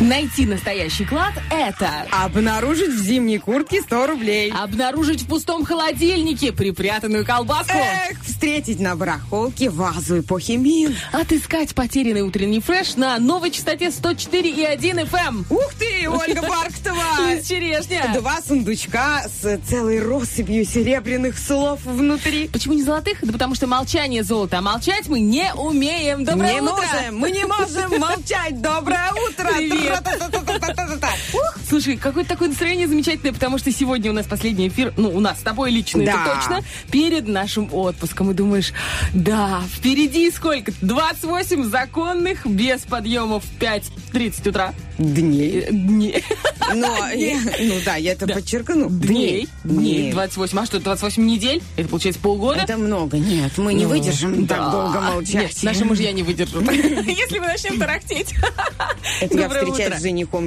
Найти настоящий клад – это Обнаружить в зимней куртке 100 рублей. обнаружить в пустом холодильнике припрятанную колбаску, Эх, встретить на барахолке вазу эпохи Мин. отыскать потерянный утренний фреш на новой частоте 104,1 FM. Ух ты, Ольга Бархтова! Лиз Черешня. Два сундучка с целой россыпью серебряных слов внутри. Почему не золотых? Да потому что молчание золото, а молчать мы не умеем. Доброе не утро! можем, мы не можем молчать. Доброе утро! Привет. Слушай, какое-то такое настроение замечательное, потому что сегодня у нас последний эфир, ну, у нас с тобой лично, Да. это точно, перед нашим отпуском. И думаешь, да, впереди сколько? 28 законных, без подъемов в 5.30 утра. Дней. Э, Дней. Но, ну да, я это подчеркну. Дней. Дней. Дней. 28. А что, 28 недель? Это получается полгода? Это много. Нет, мы не Ну, выдержим да. так долго молчать. Нет, наши мужья не выдержат. Если мы начнем тарахтеть. Это я встречаюсь с женихом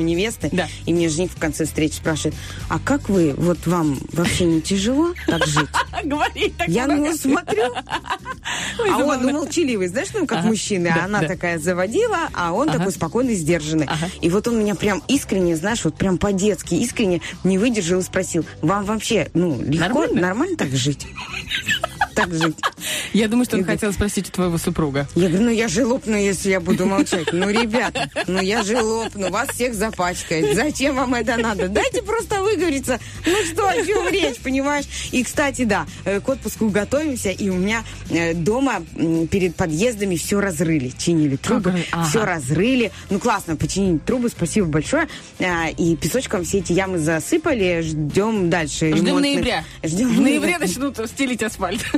Да. и мне жених в конце встречи спрашивает, а как вы, вот вам вообще не тяжело так жить? Говорить так Я на него смотрю, а он ну, молчаливый, знаешь, ну, как мужчины, Да, а она да. такая заводила, а он такой спокойный, сдержанный. И вот он меня прям искренне, знаешь, вот прям по-детски, искренне не выдержал и спросил, вам вообще, ну, легко, Нормально? нормально, так жить? Так жить. Я думаю, что он хотел спросить у твоего супруга. Я говорю, ну я же лопну, если я буду молчать. Ну, ребята, ну я же лопну, вас всех запачкает. Зачем вам это надо? Дайте просто выговориться. Ну что, о чем речь, понимаешь? И, кстати, да, э, к отпуску готовимся, и у меня э, дома перед подъездами все разрыли, чинили трубы, Ага. Все разрыли. Ну, классно, починили трубы, спасибо большое. А, И песочком все эти ямы засыпали, ждем дальше. Ждем ремонтных- ноября. Ждем В ноябре начнут стелить асфальт.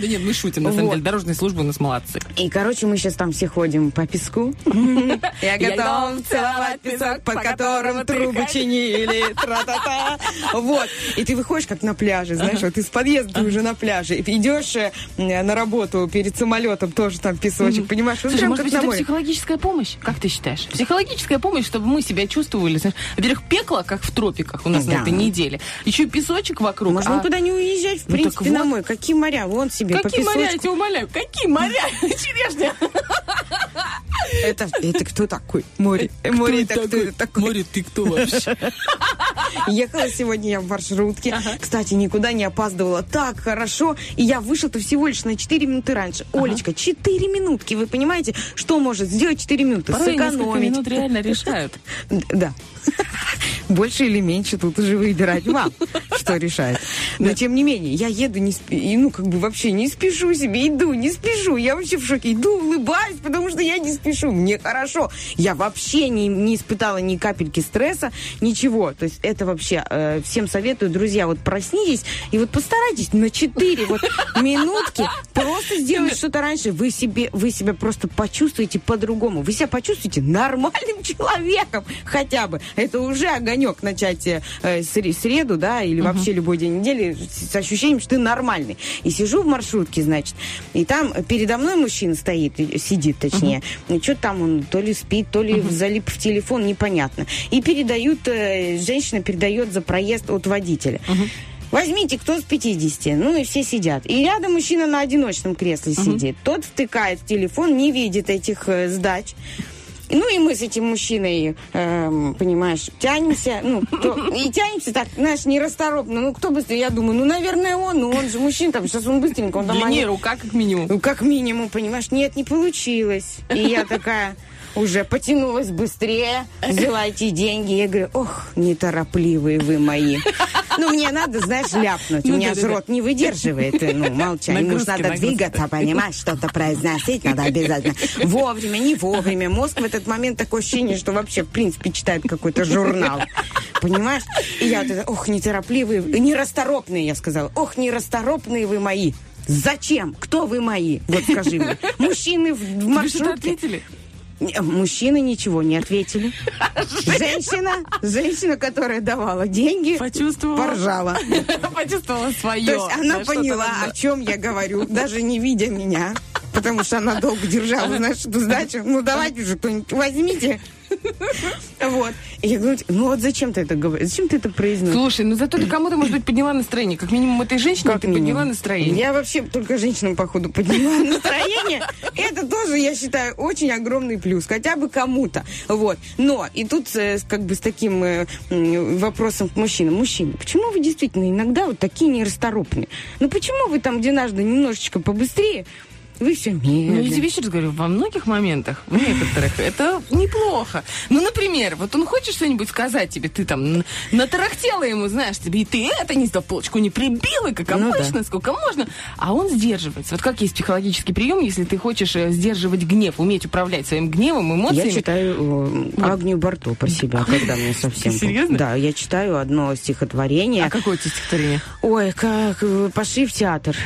Да нет, мы шутим, на самом деле. Дорожные службы у нас молодцы. И, короче, мы сейчас там все ходим по песку. Я готов целовать песок, по которому трубы чинили. Тра-та-та. Вот. И ты выходишь как на пляже, знаешь, вот из подъезда ты уже на пляже. И идешь э, на работу перед самолетом, тоже там песочек, понимаешь? Слушай, может быть, это психологическая помощь? Как ты считаешь? Психологическая помощь, чтобы мы себя чувствовали. Во-первых, пекло, как в тропиках у нас на Да. этой неделе. Еще и песочек вокруг. Можно а- никуда не уезжать, в Ну, принципе, на вот. моря. Какие моря? Вон себе, Какие моря, я тебя умоляю? Какие моря? Черешня. Это, это кто такой? Море. Море, это кто это такой? Море, ты кто вообще? Ехала сегодня я в маршрутке. Кстати, никуда не опаздывала. Так хорошо. И я вышла-то всего лишь на 4 минуты раньше. Олечка, 4 минутки. Вы понимаете, что может сделать 4 минуты? Порой Сэкономить. минут реально решают. Да. Больше или меньше тут уже выбирать вам, что решает. Но тем не менее, я еду, не и, ну, как бы вообще не спешу себе, иду, не спешу. Я вообще в шоке. Иду, улыбаюсь, потому что я не спешу. Мне хорошо. Я вообще не, не испытала ни капельки стресса, ничего. То есть это вообще э, всем советую, друзья, вот проснитесь и вот постарайтесь на 4 вот минутки просто сделать что-то раньше. Вы, себе, вы себя просто почувствуете по-другому. Вы себя почувствуете нормальным человеком хотя бы. Это уже огонек начать э, сре- среду, да, или вообще любой день недели с, ощущением, что ты нормальный. И сижу в маршрутке, значит, и там передо мной мужчина стоит, сидит точнее, и что там он то ли спит, то ли залип в телефон, непонятно. И передают, э, женщина передает за проезд от водителя. Возьмите, кто с 50. Ну и все сидят. И рядом мужчина на одиночном кресле сидит. Тот втыкает в телефон, не видит этих э, сдач. Ну и мы с этим мужчиной, эм, понимаешь, тянемся, ну, то- и тянемся так, знаешь, нерасторопно. Ну, кто быстрее? Я думаю, ну, наверное, он, ну, он же мужчина, там, сейчас он быстренько, он там... Длиннее они- рука, как минимум. ну, как минимум, понимаешь, нет, не получилось. И я такая уже потянулась быстрее, взяла эти деньги. Я говорю, ох, неторопливые вы мои. Ну, мне надо, знаешь, ляпнуть. У Ну, меня же рот не выдерживает, ну, же Нагрузки, надо двигаться, понимаешь, что-то произносить надо обязательно. Вовремя, не вовремя. Мозг в этот момент такое ощущение, что вообще, в принципе, читает какой-то журнал. Понимаешь? И я вот это, ох, неторопливые, нерасторопные, я сказала. Ох, нерасторопные вы мои. Зачем? Кто вы мои? Вот скажи мне. Мужчины в, маршрутке. Мужчины ничего не ответили. Женщина, женщина, которая давала деньги, Почувствовала. поржала. Почувствовала свое. То есть она поняла, о чем я говорю, даже не видя меня. Потому что она долго держала, эту сдачу. Ну, давайте же кто-нибудь возьмите. Вот. И я говорю, ну вот зачем ты это говоришь? Зачем ты это произносишь? Слушай, ну зато ты кому-то, может быть, подняла настроение. Как минимум этой женщине ты минимум. подняла настроение. Я вообще только женщинам, походу, подняла настроение. Это тоже, я считаю, очень огромный плюс. Хотя бы кому-то. Вот. Но, и тут э, как бы с таким э, вопросом к мужчинам. Мужчины, почему вы действительно иногда вот такие нерасторопные? Ну почему вы там, где надо немножечко побыстрее, вы все Ну, я медленно? тебе еще раз говорю, во многих моментах, в некоторых, это неплохо. Ну, например, вот он хочет что-нибудь сказать тебе, ты там натарахтела ему, знаешь, тебе, и ты это не сдал, полочку не прибила, как Ну обычно, да. сколько можно. А он сдерживается. Вот как есть психологический прием, если ты хочешь э, сдерживать гнев, уметь управлять своим гневом, эмоциями. Я читаю э, Агнию Барто про себя, когда мне совсем... Серьезно? Да, я читаю одно стихотворение. А какое стихотворение? Ой, как э, пошли в театр.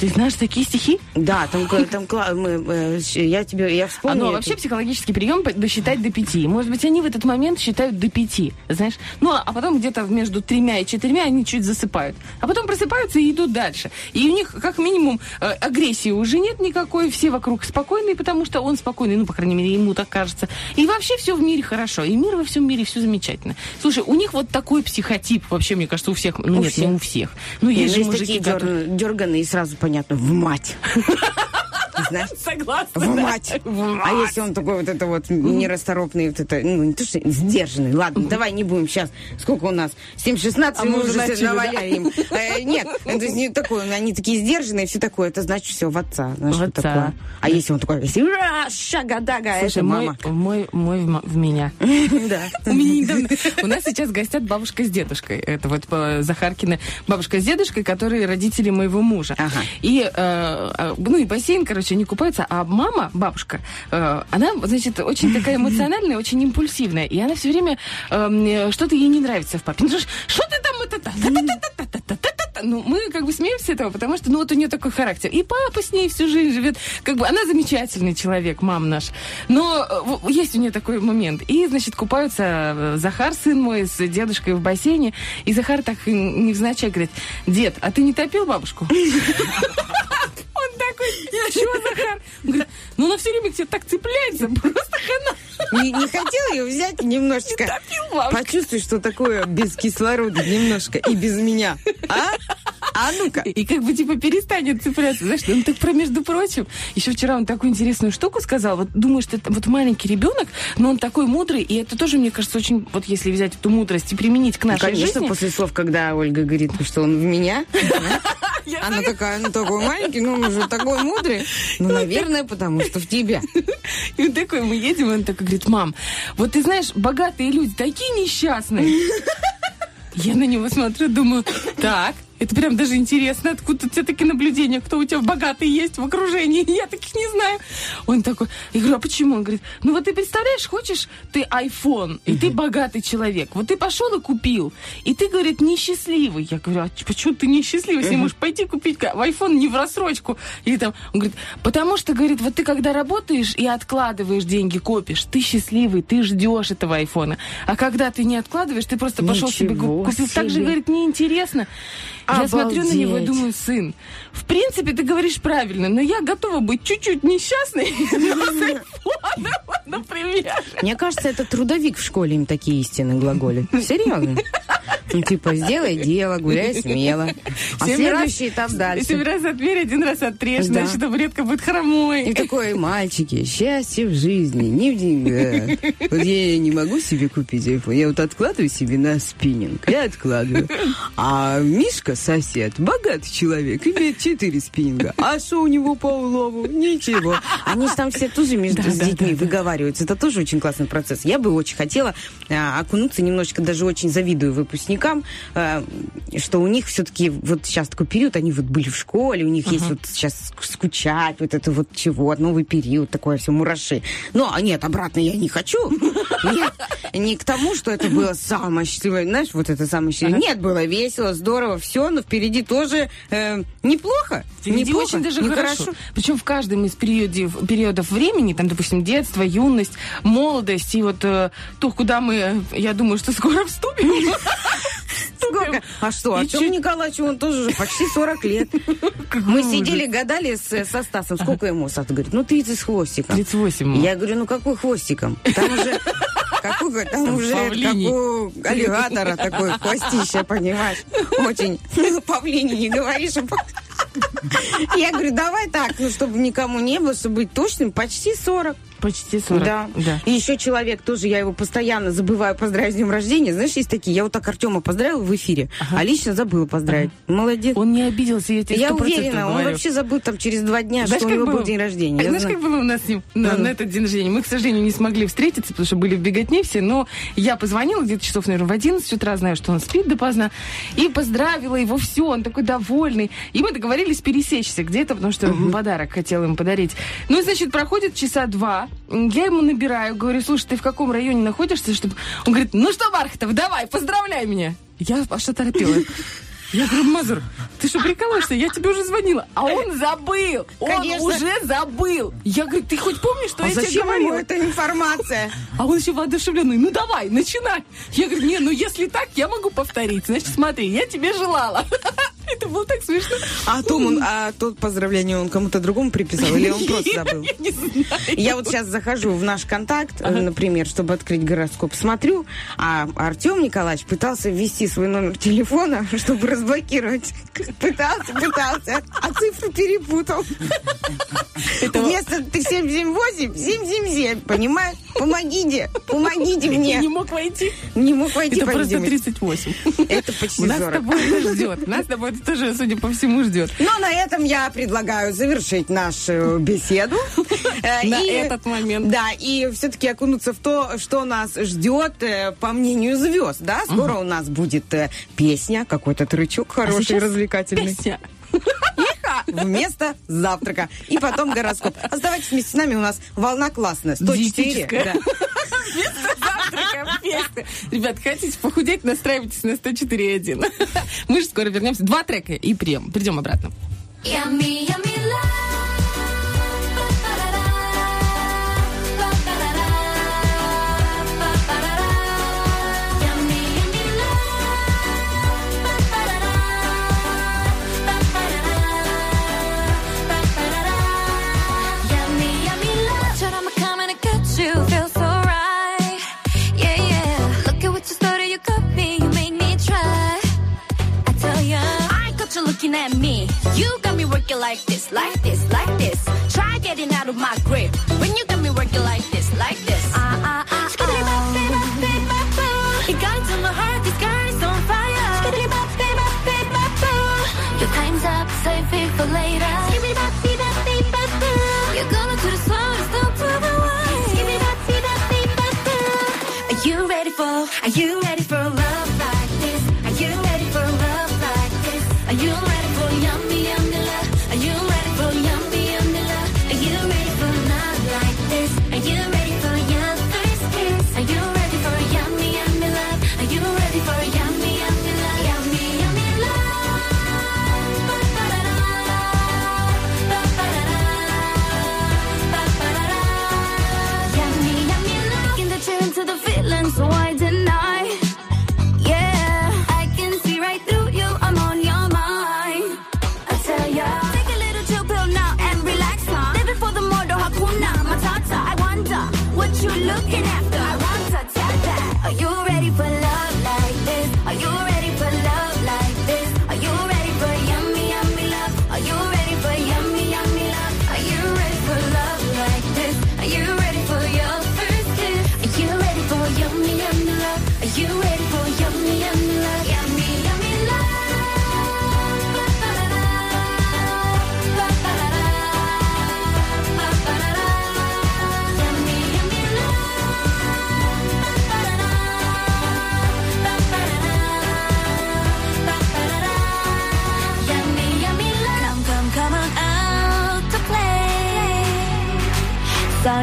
Ты знаешь такие стихи? Да, там, там мы, э, я тебе, я А, вспомнила. ну, вообще психологический прием досчитать до пяти. Может быть, они в этот момент считают до пяти, знаешь? Ну, а а потом где-то между тремя и четырьмя они чуть засыпают. А потом просыпаются и идут дальше. И у них, как минимум, э, агрессии уже нет никакой, все вокруг спокойные, потому что он спокойный, ну, по крайней мере, ему так кажется. И вообще все в мире хорошо. И мир во всем мире, все замечательно. Слушай, у них вот такой психотип, вообще, мне кажется, у всех, ну, У нет, всех. не у всех. Ну, есть ну, же есть мужики, такие которые... дер- дерганые, и сразу понятно, в мать. Знаешь? Согласна. В да. мать. В А мать. если он такой вот это вот нерасторопный, вот это, ну, не то что сдержанный. Ладно, давай не будем сейчас. Сколько у нас? 7-16, А мы, уже начали, наваляли им. Э, Нет, то есть не такой, они такие сдержанные, все такое. Это значит все в отца. Знаешь, В отца. такое? А если он такой, если «Ура, шага-дага, это мой, мама. мой, мой в ма- в меня. Да. У меня недавно... У нас сейчас гостят бабушка с дедушкой. Это вот э, Захаркина бабушка с дедушкой, которые родители моего мужа. Ага. И, э, а, ну, и бассейн, короче, не купаются, А мама, бабушка, э, она, значит, очень такая эмоциональная, очень импульсивная. И она все время эм, э, что-то ей не нравится в папе. Ну, что ты там это ну, мы как бы смеемся этого, потому что, ну, вот у нее такой характер. И папа с ней всю жизнь живет. Как бы она замечательный человек, мам наш. Но э, есть у нее такой момент. И, значит, купаются э, Захар, сын мой, с дедушкой в бассейне. И Захар так невзначай говорит, дед, а ты не топил бабушку? Он такой, чего, Захар? Он говорит, ну она все время к тебе так цепляется, просто хана. Не, не хотел ее взять немножечко бабушку. почувствовать, что такое без кислорода немножко и без меня. А? А ну-ка. И как бы типа перестанет цепляться. Знаешь, ну так про между прочим. Еще вчера он такую интересную штуку сказал. Вот думаю, что это вот маленький ребенок, но он такой мудрый, и это тоже, мне кажется, очень, вот если взять эту мудрость и применить к Ну, нашей конечно, жизни. после слов, когда Ольга говорит, что он в меня, она такая, ну такой маленький, ну он уже такой мудрый. Ну, наверное, потому что в тебя. И он такой, мы едем, и он такой говорит, мам, вот ты знаешь, богатые люди такие несчастные. Я на него смотрю, думаю, так, это прям даже интересно, откуда у тебя такие наблюдения, кто у тебя богатый есть в окружении, я таких не знаю. Он такой, я говорю, а почему? Он говорит, ну вот ты представляешь, хочешь ты iPhone, и ты богатый человек, вот ты пошел и купил, и ты, говорит, несчастливый. Я говорю, а почему ты несчастливый, если можешь пойти купить iPhone не в рассрочку? Или там, он говорит, потому что, говорит, вот ты когда работаешь и откладываешь деньги, копишь, ты счастливый, ты ждешь этого айфона. А когда ты не откладываешь, ты просто пошел себе Ничего купил. Так же, говорит, неинтересно. Я смотрю на него и думаю, сын, в принципе, ты говоришь правильно, но я готова быть чуть-чуть несчастной например. Мне кажется, это трудовик в школе им такие истины глаголи. Серьезно. Ну, типа, сделай дело, гуляй смело. А Семь следующий раз- этап Семь дальше. раз отмерь, один раз отрежь, Да. значит, табуретка будет И хромой. такой, мальчики, счастье в жизни, не в деньгах. Вот я не могу себе купить iPhone, я вот откладываю себе на спиннинг, я откладываю. А Мишка, сосед, богатый человек, имеет четыре спиннинга. А что у него по улову? Ничего. Они же там все тоже между Да, с детьми да, да. выговариваются. Это тоже очень классный процесс. Я бы очень хотела а, окунуться немножечко, даже очень завидую выпускникам, э, что у них все-таки вот сейчас такой период, они вот были в школе, у них есть вот сейчас скучать, вот это вот чего, новый период, такое все мураши. Но а нет, обратно я не хочу. Нет, не к тому, что это было самое счастливое, знаешь, вот это самое счастливое. Нет, было весело, здорово, все, но впереди тоже э, неплохо. Впереди неплохо, очень даже нехорошо. хорошо. Причем в каждом из периодов, периодов времени, там, допустим, детство, юность, молодость, и вот э, то, куда мы, я думаю, что скоро вступим. Сколько? А что, И Артему чуть- Николаевичу он тоже уже почти 40 лет. Мы сидели, гадали с- со Стасом, сколько ему Стас говорит, ну 30 с хвостиком. 38. Я говорю, ну какой хвостиком? Там уже... Какой, там Там уже павлиний. как у аллигатора такой хвостище, понимаешь? Очень. Ну, павлиний не говоришь. Я говорю, давай так, ну, чтобы никому не было, чтобы быть точным, почти 40. Почти 40. Да. да. И еще человек тоже, я его постоянно забываю поздравить с днем рождения. Знаешь, есть такие, я вот так Артема поздравила в эфире, а лично забыла поздравить. Молодец. Он не обиделся, я тебе Я 100% уверена, он говорю. вообще забыл там через два дня, Знаешь, что у него было? был день рождения. Я Знаешь, знаю. как было у нас с ним на, на этот день рождения? Мы, к сожалению, не смогли встретиться, потому что были в беготне все, но я позвонила где-то часов, наверное, в 11 утра, знаю, что он спит допоздна, и поздравила его, все, он такой довольный. И мы договорились пересечься где-то, потому что подарок хотела ему подарить. Ну, и, значит, проходит часа два, я ему набираю, говорю, слушай, ты в каком районе находишься? Чтобы... Он говорит, ну что, Бархатов, давай, поздравляй меня. Я аж оторопела. Я говорю, Мазур, ты что, прикалываешься? Я тебе уже звонила. А он забыл. Он Конечно. уже забыл. Я говорю, ты хоть помнишь, что А я тебе зачем ему говорила? эта информация? А он еще воодушевленный. Ну давай, начинай. Я говорю, не, ну если так, я могу повторить. Значит, смотри, я тебе желала. Это было так смешно. А Том, он, а тот поздравление он кому-то другому приписал или он просто забыл? Я не знаю. Я вот сейчас захожу в наш контакт, э, например, чтобы открыть гороскоп, смотрю, а Артем Николаевич пытался ввести свой номер телефона, чтобы разблокировать. Пытался, пытался, а цифру перепутал. Вместо 778, 777, понимаешь? Помогите, помогите мне. Не мог войти. Не мог войти Это просто видимости. 38. Это почти Нас с 40. тобой ждет. Нас с тобой тоже, судя по всему, ждет. Но на этом я предлагаю завершить нашу беседу. Э, На этот момент. Да, и все-таки окунуться в то, что нас ждет, э, по мнению звезд. Да, скоро у нас будет э, песня, какой-то трючок хороший, А сейчас развлекательный. Песня. Вместо завтрака. И потом гороскоп. Оставайтесь вместе с нами, у нас волна классная. 104. Диетическая. Да. Ребят, хотите похудеть, настраивайтесь на 104.1. Мы же скоро вернемся. Два трека и придем, придем обратно. Yummy, yummy love. Looking at me. You got me working like this, like this, like this. Try getting out of my grip Are you ready for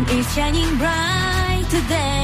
is shining bright today.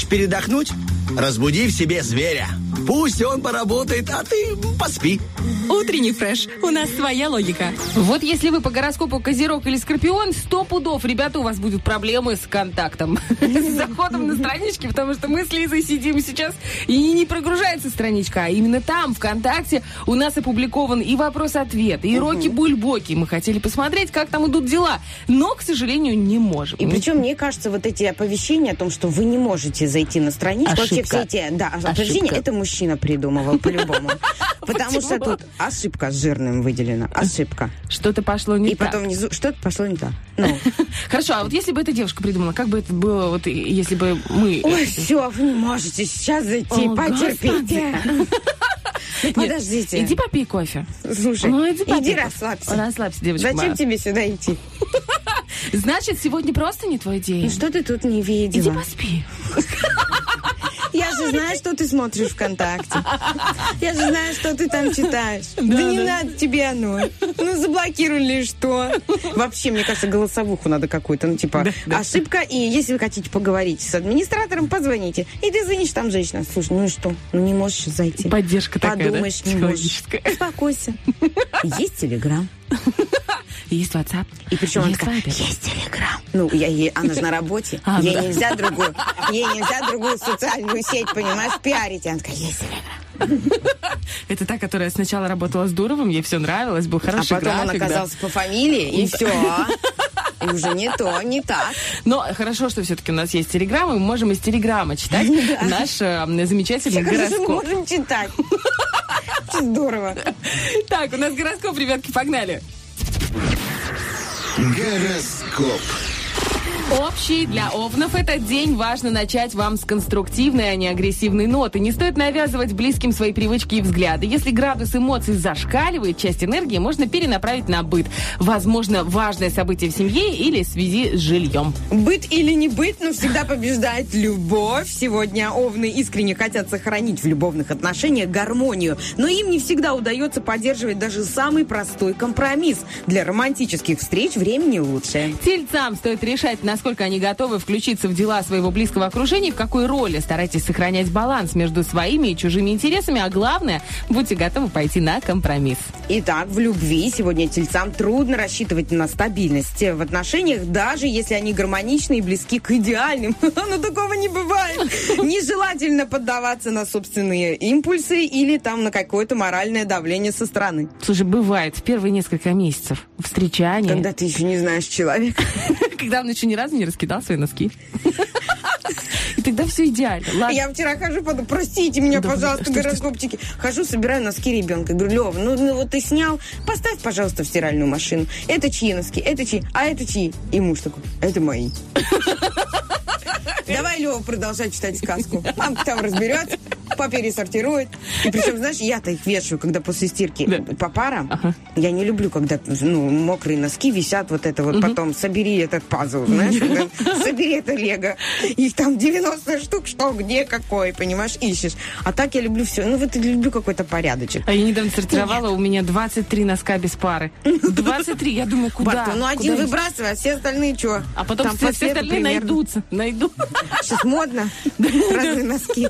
Хочешь передохнуть? Разбуди в себе зверя. Пусть он поработает, а ты поспи. Утренний фреш. У нас своя логика. Вот если вы по гороскопу Козерог или Скорпион, сто пудов, ребята, у вас будут проблемы с контактом. С заходом на странички, потому что мы с Лизой сидим сейчас, и не прогружается страничка, а именно там, ВКонтакте, у нас опубликован и вопрос-ответ, и роки-бульбоки. Мы хотели посмотреть, как там идут дела, но, к сожалению, не можем. И причем, мне кажется, вот эти оповещения о том, что вы не можете зайти на страничку, вообще все эти, да, оповещения, это мужчина придумывал по-любому. Потому что тут ошибка с жирным выделена, ошибка. Что-то пошло не И так. потом внизу что-то пошло не так. Ну, Хорошо, а вот если бы эта девушка придумала, как бы это было, вот и- если бы мы... ой, все, вы не можете сейчас зайти, потерпите. Ну, Подождите. Иди попей кофе. Слушай, Ну, иди попей иди кофе. расслабься. Расслабься, девочка Зачем моя. тебе сюда идти? Значит, сегодня просто не твой день. Ну что ты тут не Иди видела? поспи. Я же знаю, что ты смотришь ВКонтакте. Я же знаю, что ты там читаешь. Да, не надо тебе оно. Ну, заблокировали что? Вообще, мне кажется, голосовуху надо какую-то. Ну, типа, ошибка. И если вы хотите поговорить с администратором, позвоните. И ты звонишь, там женщина. Слушай, ну и что? Ну, не можешь зайти. Поддержка такая, Подумаешь, не можешь. Успокойся. Есть Телеграм. Есть WhatsApp. И причем она есть такая, Viber. есть Телеграм. Ну, я ей, она же на работе. А, ей да. нельзя другую, ей нельзя другую социальную сеть, понимаешь, пиарить. Она такая, есть. Это та, которая сначала работала с Дуровым, ей все нравилось, был А хороший потом он график, да. оказался по фамилии, и все. И уже не то, не так. Но хорошо, что все-таки у нас есть Телеграм, и мы можем из Телеграма читать наш э, замечательный же мы гороскоп. можем читать? Здорово. Так, у нас гороскоп, ребятки, погнали. Гороскоп. Общий для овнов этот день важно начать вам с конструктивной, а не агрессивной ноты. Не стоит навязывать близким свои привычки и взгляды. Если градус эмоций зашкаливает, часть энергии можно перенаправить на быт. Возможно, важное событие в семье или в связи с жильем. Быть или не быть, но всегда побеждает любовь. Сегодня овны искренне хотят сохранить в любовных отношениях гармонию, но им не всегда удается поддерживать даже самый простой компромисс. Для романтических встреч времени лучше. Тельцам стоит решать, насколько они готовы включиться в дела своего близкого окружения, в какой роли. Старайтесь сохранять баланс между своими и чужими интересами, а главное, будьте готовы пойти на компромисс. Итак, в любви сегодня тельцам трудно рассчитывать на стабильность в отношениях, даже если они гармоничны и близки к идеальным. Но такого не бывает. Нежелательно поддаваться на собственные импульсы или там на какое-то моральное давление со стороны. Слушай, бывает в первые несколько месяцев встречания, Когда ты еще не знаешь человека. Когда он еще ни разу не раскидал свои носки. И тогда все идеально. Ладно. Я вчера хожу, подумала, простите меня, Да, пожалуйста, гороскопчики. Хожу, собираю носки ребенка. Говорю, Лева, ну, ну вот ты снял, поставь, пожалуйста, в стиральную машину. Это чьи носки? Это чьи? А это чьи? И муж такой, это мои. Давай, Лева, продолжать читать сказку. Мам там разберется, попересортирует. И причем, знаешь, я-то их вешаю, когда после стирки Да. по парам. Я не люблю, когда ну, мокрые носки висят вот это вот. Потом собери этот пазл, знаешь, собери это лего. Их там 90 штук, что, где, какой, понимаешь, ищешь. А так я люблю все. Ну вот люблю какой-то порядочек. А я недавно сортировала, у меня 23 носка без пары. 23, я думаю, куда? Ну один Куда выбрасывай, а все остальные что? А потом все, все остальные найдутся. Найду. Сейчас модно. Разные носки.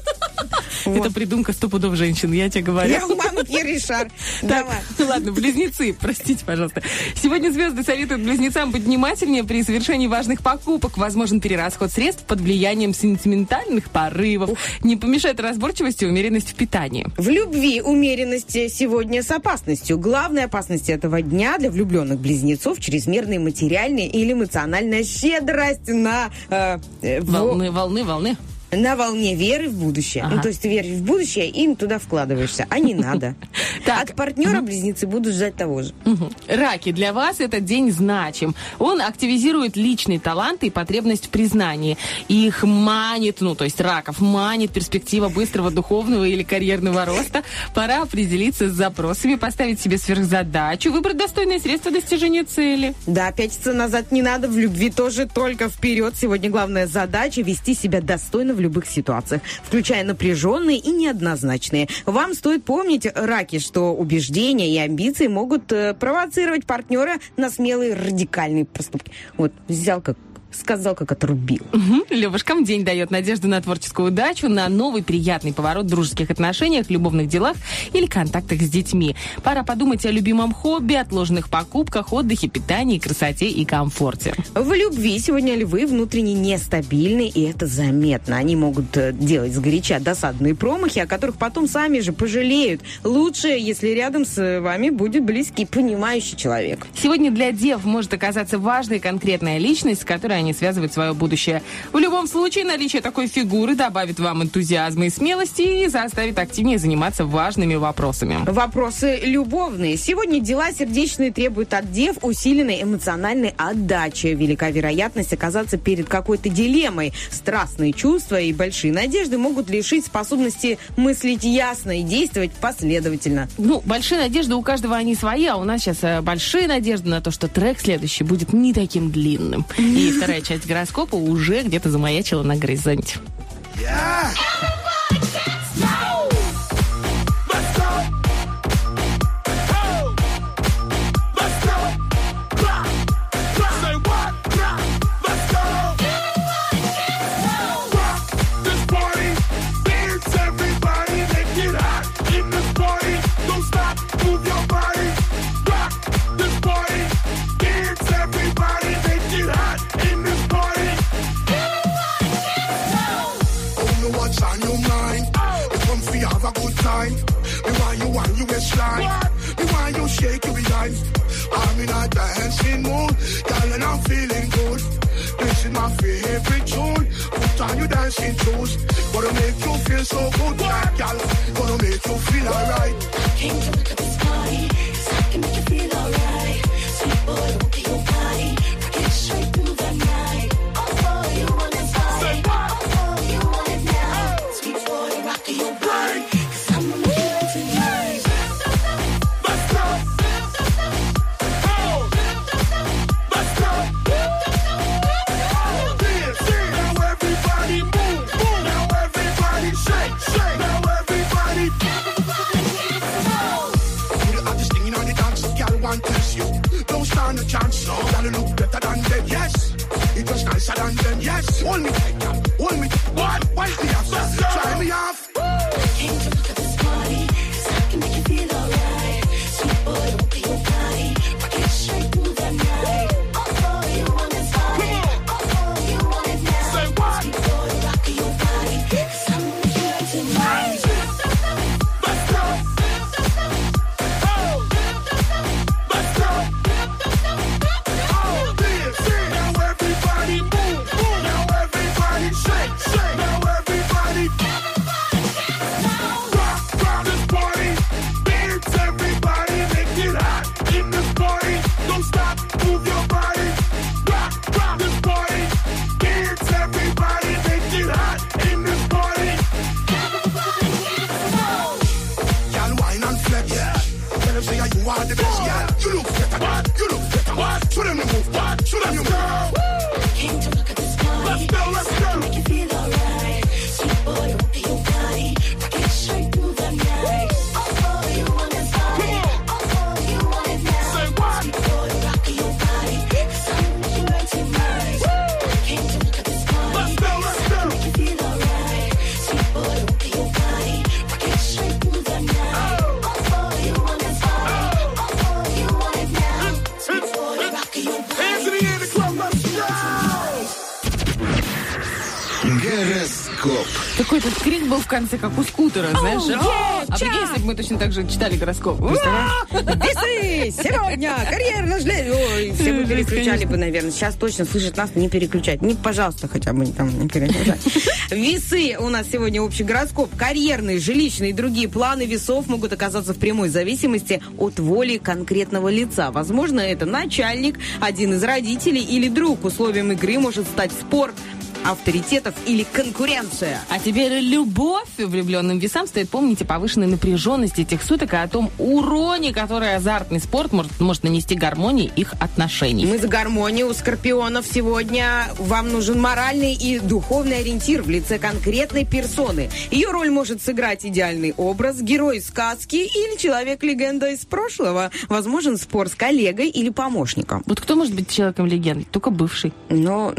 Это придумка сто пудов женщин, я тебе говорю. Я у мамы Пьер Ришар. Так, Давай. ладно, близнецы, простите, пожалуйста. Сегодня звезды советуют близнецам быть внимательнее при совершении важных покупок. Возможен перерасход средств под влиянием сентиментальных порывов. Не помешает разборчивость и умеренность в питании. В любви умеренность сегодня с опасностью. Главная опасность этого дня для влюбленных близнецов – чрезмерная материальная или эмоциональная щедрость на, э, э, во- Волны, волны, волны. На волне веры в будущее. Ага. Ну, то есть ты веришь в будущее и туда вкладываешься, а не надо. От партнера близнецы будут ждать того же. Раки, для вас этот день значим. Он активизирует личные таланты и потребность в признании. Их манит, ну, то есть раков, манит перспектива быстрого духовного или карьерного роста. Пора определиться с запросами, поставить себе сверхзадачу, выбрать достойные средства достижения цели. Да, пятиться назад не надо, в любви тоже только вперед. Сегодня главная задача – вести себя достойно в любых ситуациях, включая напряженные и неоднозначные. Вам стоит помнить, раки, что убеждения и амбиции могут э, провоцировать партнера на смелые радикальные поступки. Вот, взял как сказал, как отрубил. Мгм. Левушкам день дает надежду на творческую удачу, на новый приятный поворот в дружеских отношениях, любовных делах или контактах с детьми. Пора подумать о любимом хобби, отложенных покупках, отдыхе, питании, красоте и комфорте. В любви сегодня львы внутренне нестабильны, и это заметно. Они могут э, делать сгоряча досадные промахи, о которых потом сами же пожалеют. Лучше, если рядом с э, вами будет близкий, понимающий человек. Сегодня для дев может оказаться важная и конкретная личность, с которой они связывают свое будущее. В любом случае, наличие такой фигуры добавит вам энтузиазма и смелости и заставит активнее заниматься важными вопросами. Вопросы любовные. Сегодня дела сердечные требуют от дев усиленной эмоциональной отдачи. Велика вероятность оказаться перед какой-то дилеммой. Страстные чувства и большие надежды могут лишить способности мыслить ясно и действовать последовательно. Ну, большие надежды у каждого они свои, а у нас сейчас э, большие надежды на то, что трек следующий будет не таким длинным. И вторая часть гороскопа уже где-то замаячила на горизонте. Oh, time. Me want you on your waistline. Me want you shake your behind. I'm in a dancing mood, girl, and I'm feeling good. This is my favorite tune. Put on your dancing shoes. Gonna make you feel so good, girl. Gonna make you feel alright. Came to this party, I can make you feel alright. Sweet boy, look at your body, rock it straight through the night. than them. Yes, hold me, hold me. What? Why is the absence? Был в конце, как у скутера, знаешь. «А, А прикинь, если бы мы точно так же читали гороскоп. Весы! Сегодня карьерно жле... Ой, все бы переключали бы, наверное. Сейчас точно слышат нас, не переключать. Не, пожалуйста, хотя бы там не переключать. Весы у нас сегодня общий гороскоп. Карьерные, жилищные и другие планы весов могут оказаться в прямой зависимости от воли конкретного лица. Возможно, это начальник, один из родителей или друг. Условием игры может стать спор авторитетов или конкуренция. А теперь любовь влюбленным весам стоит помнить о повышенной напряженности этих суток и о том уроне, который азартный спорт может, может нанести гармонии их отношений. Мы за гармонию у скорпионов сегодня. Вам нужен моральный и духовный ориентир в лице конкретной персоны. Ее роль может сыграть идеальный образ, герой сказки или человек-легенда из прошлого. Возможен спор с коллегой или помощником. Вот кто может быть человеком легендой? Только бывший. Но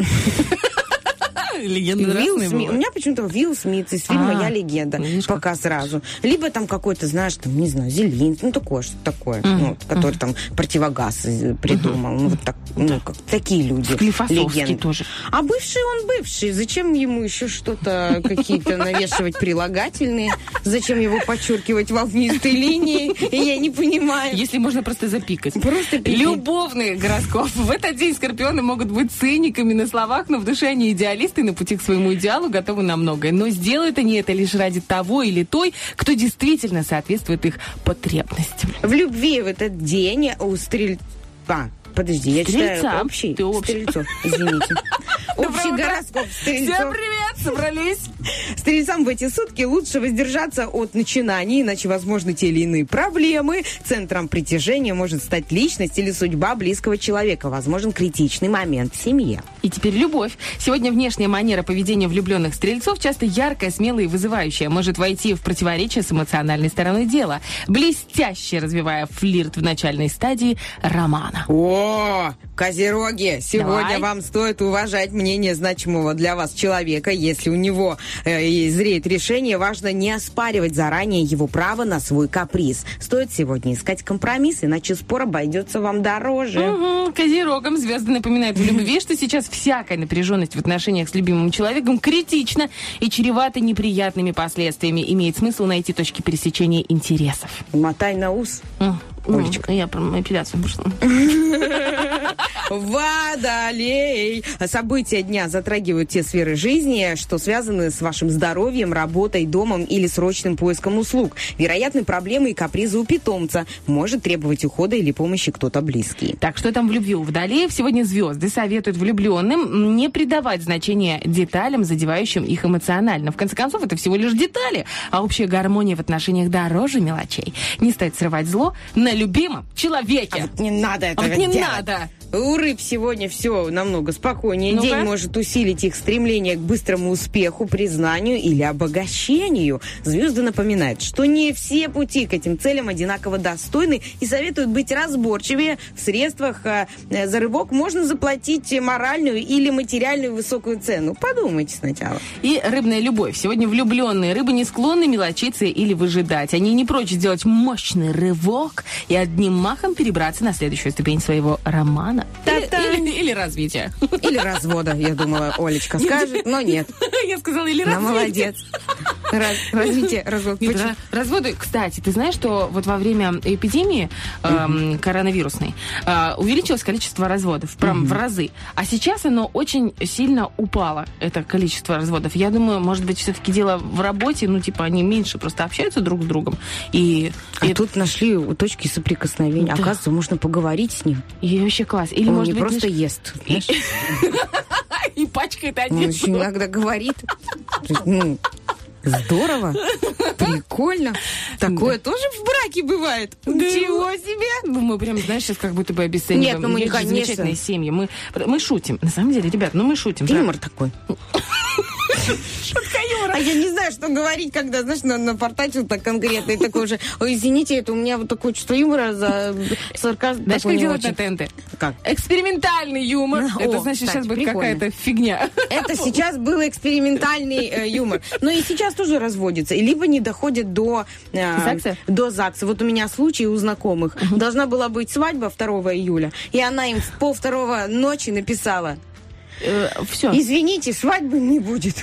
Легенда Вилл Смит, у меня почему-то Вилл Смит из фильма А, «Я легенда». видишь, Пока сразу. Либо там какой-то, знаешь, там, не знаю, Зелинский, ну такое, что такое, ну, вот, который там противогаз придумал. Ну, вот так, ну, как, такие люди. Склифосовский легенды. тоже. А бывший он бывший. Зачем ему еще что-то, какие-то навешивать прилагательные? Зачем его подчеркивать волнистой линией? Я не понимаю. Если можно просто запикать. Просто пипи. Любовный гороскоп. В этот день скорпионы могут быть циниками на словах, но в душе они идеалисты на пути к своему идеалу готовы на многое. Но сделают они это лишь ради того или той, кто действительно соответствует их потребностям. В любви в этот день у стрель... Подожди, я Стрельца. читаю общий. Ты общий. Стрельцов, извините. Общий гороскоп Всем стрельцов. привет! Собрались? Стрельцам в эти сутки лучше воздержаться от начинаний, иначе возможны те или иные проблемы. Центром притяжения может стать личность или судьба близкого человека. Возможен критичный момент в семье. И теперь любовь. Сегодня внешняя манера поведения влюбленных стрельцов часто яркая, смелая и вызывающая. Может войти в противоречие с эмоциональной стороной дела, блестяще развивая флирт в начальной стадии романа. О, Chapecó, козероги, сегодня Давай. вам стоит уважать мнение значимого для вас человека. Если у него э, зреет решение, важно не оспаривать заранее его право на свой каприз. Стоит сегодня искать компромисс, иначе спор обойдется вам дороже. Мгм. Козерогам звезды напоминают в любви, что сейчас всякая напряженность в отношениях с любимым человеком критична и чревата неприятными последствиями. Имеет смысл найти точки пересечения интересов. Мотай на ус. М, ну, Олечка. я про эпиляцию пошла. Водолей! События дня затрагивают те сферы жизни, что связаны с вашим здоровьем, работой, домом или срочным поиском услуг. Вероятны проблемы и капризы у питомца. Может требовать ухода или помощи кто-то близкий. Так, что там в любви у водолеев? Сегодня звезды советуют влюбленным не придавать значения деталям, задевающим их эмоционально. В конце концов, это всего лишь детали, а общая гармония в отношениях дороже мелочей. Не стоит срывать зло на любимом человеке. А вот не надо А этого вот не делать. надо. У рыб сегодня все намного спокойнее. Ну-ка. День может усилить их стремление к быстрому успеху, признанию или обогащению. Звезды напоминают, что не все пути к этим целям одинаково достойны и советуют быть разборчивее в средствах. а, э, За рыбок можно заплатить моральную или материальную высокую цену. Подумайте сначала. И рыбная любовь. Сегодня влюбленные рыбы не склонны мелочиться или выжидать. Они не прочь сделать мощный рывок и одним махом перебраться на следующую ступень своего романа. Или, Та-та. или- или развития. Или развода, я думала, Олечка скажет, но нет. Я сказала, или развития. молодец. Раз- Развитие, развод. Нет, разводы, кстати, ты знаешь, что вот во время эпидемии эм, коронавирусной э, увеличилось количество разводов прям в разы. А сейчас оно очень сильно упало, это количество разводов. Я думаю, может быть, все-таки дело в работе, ну, типа, они меньше просто общаются друг с другом. И, А и, тут нашли точки соприкосновения. Да. Оказывается, можно поговорить с ним. и вообще класс. Или, Он может не быть, просто знаешь, ест. и пачкает Он одежду. еще иногда говорит. Ну, здорово. Прикольно. Такое тоже в браке бывает. Ничего себе. Ну, мы прям, знаешь, сейчас как будто бы обесцениваем. Нет, ну мы не, конечно. замечательные семьи. Мы, мы шутим. На самом деле, ребят, ну мы шутим. Юмор такой. Шутка юмора. А я не знаю, что говорить, когда, знаешь, на, напортачил так конкретно. И такой уже, ой, извините, это у меня вот такое чувство юмора за сарказм. Знаешь, как очень. на ТНТ? Как? Экспериментальный юмор. О, Это значит, кстати, сейчас будет какая-то фигня. Это сейчас был экспериментальный э, юмор. Но и сейчас тоже разводятся. И либо не доходят до... э, ЗАГСа? До ЗАГСа. Вот у меня случай у знакомых. Должна была быть свадьба 2 июля. И она им в пол второго ночи написала. Все. Извините, свадьбы не будет.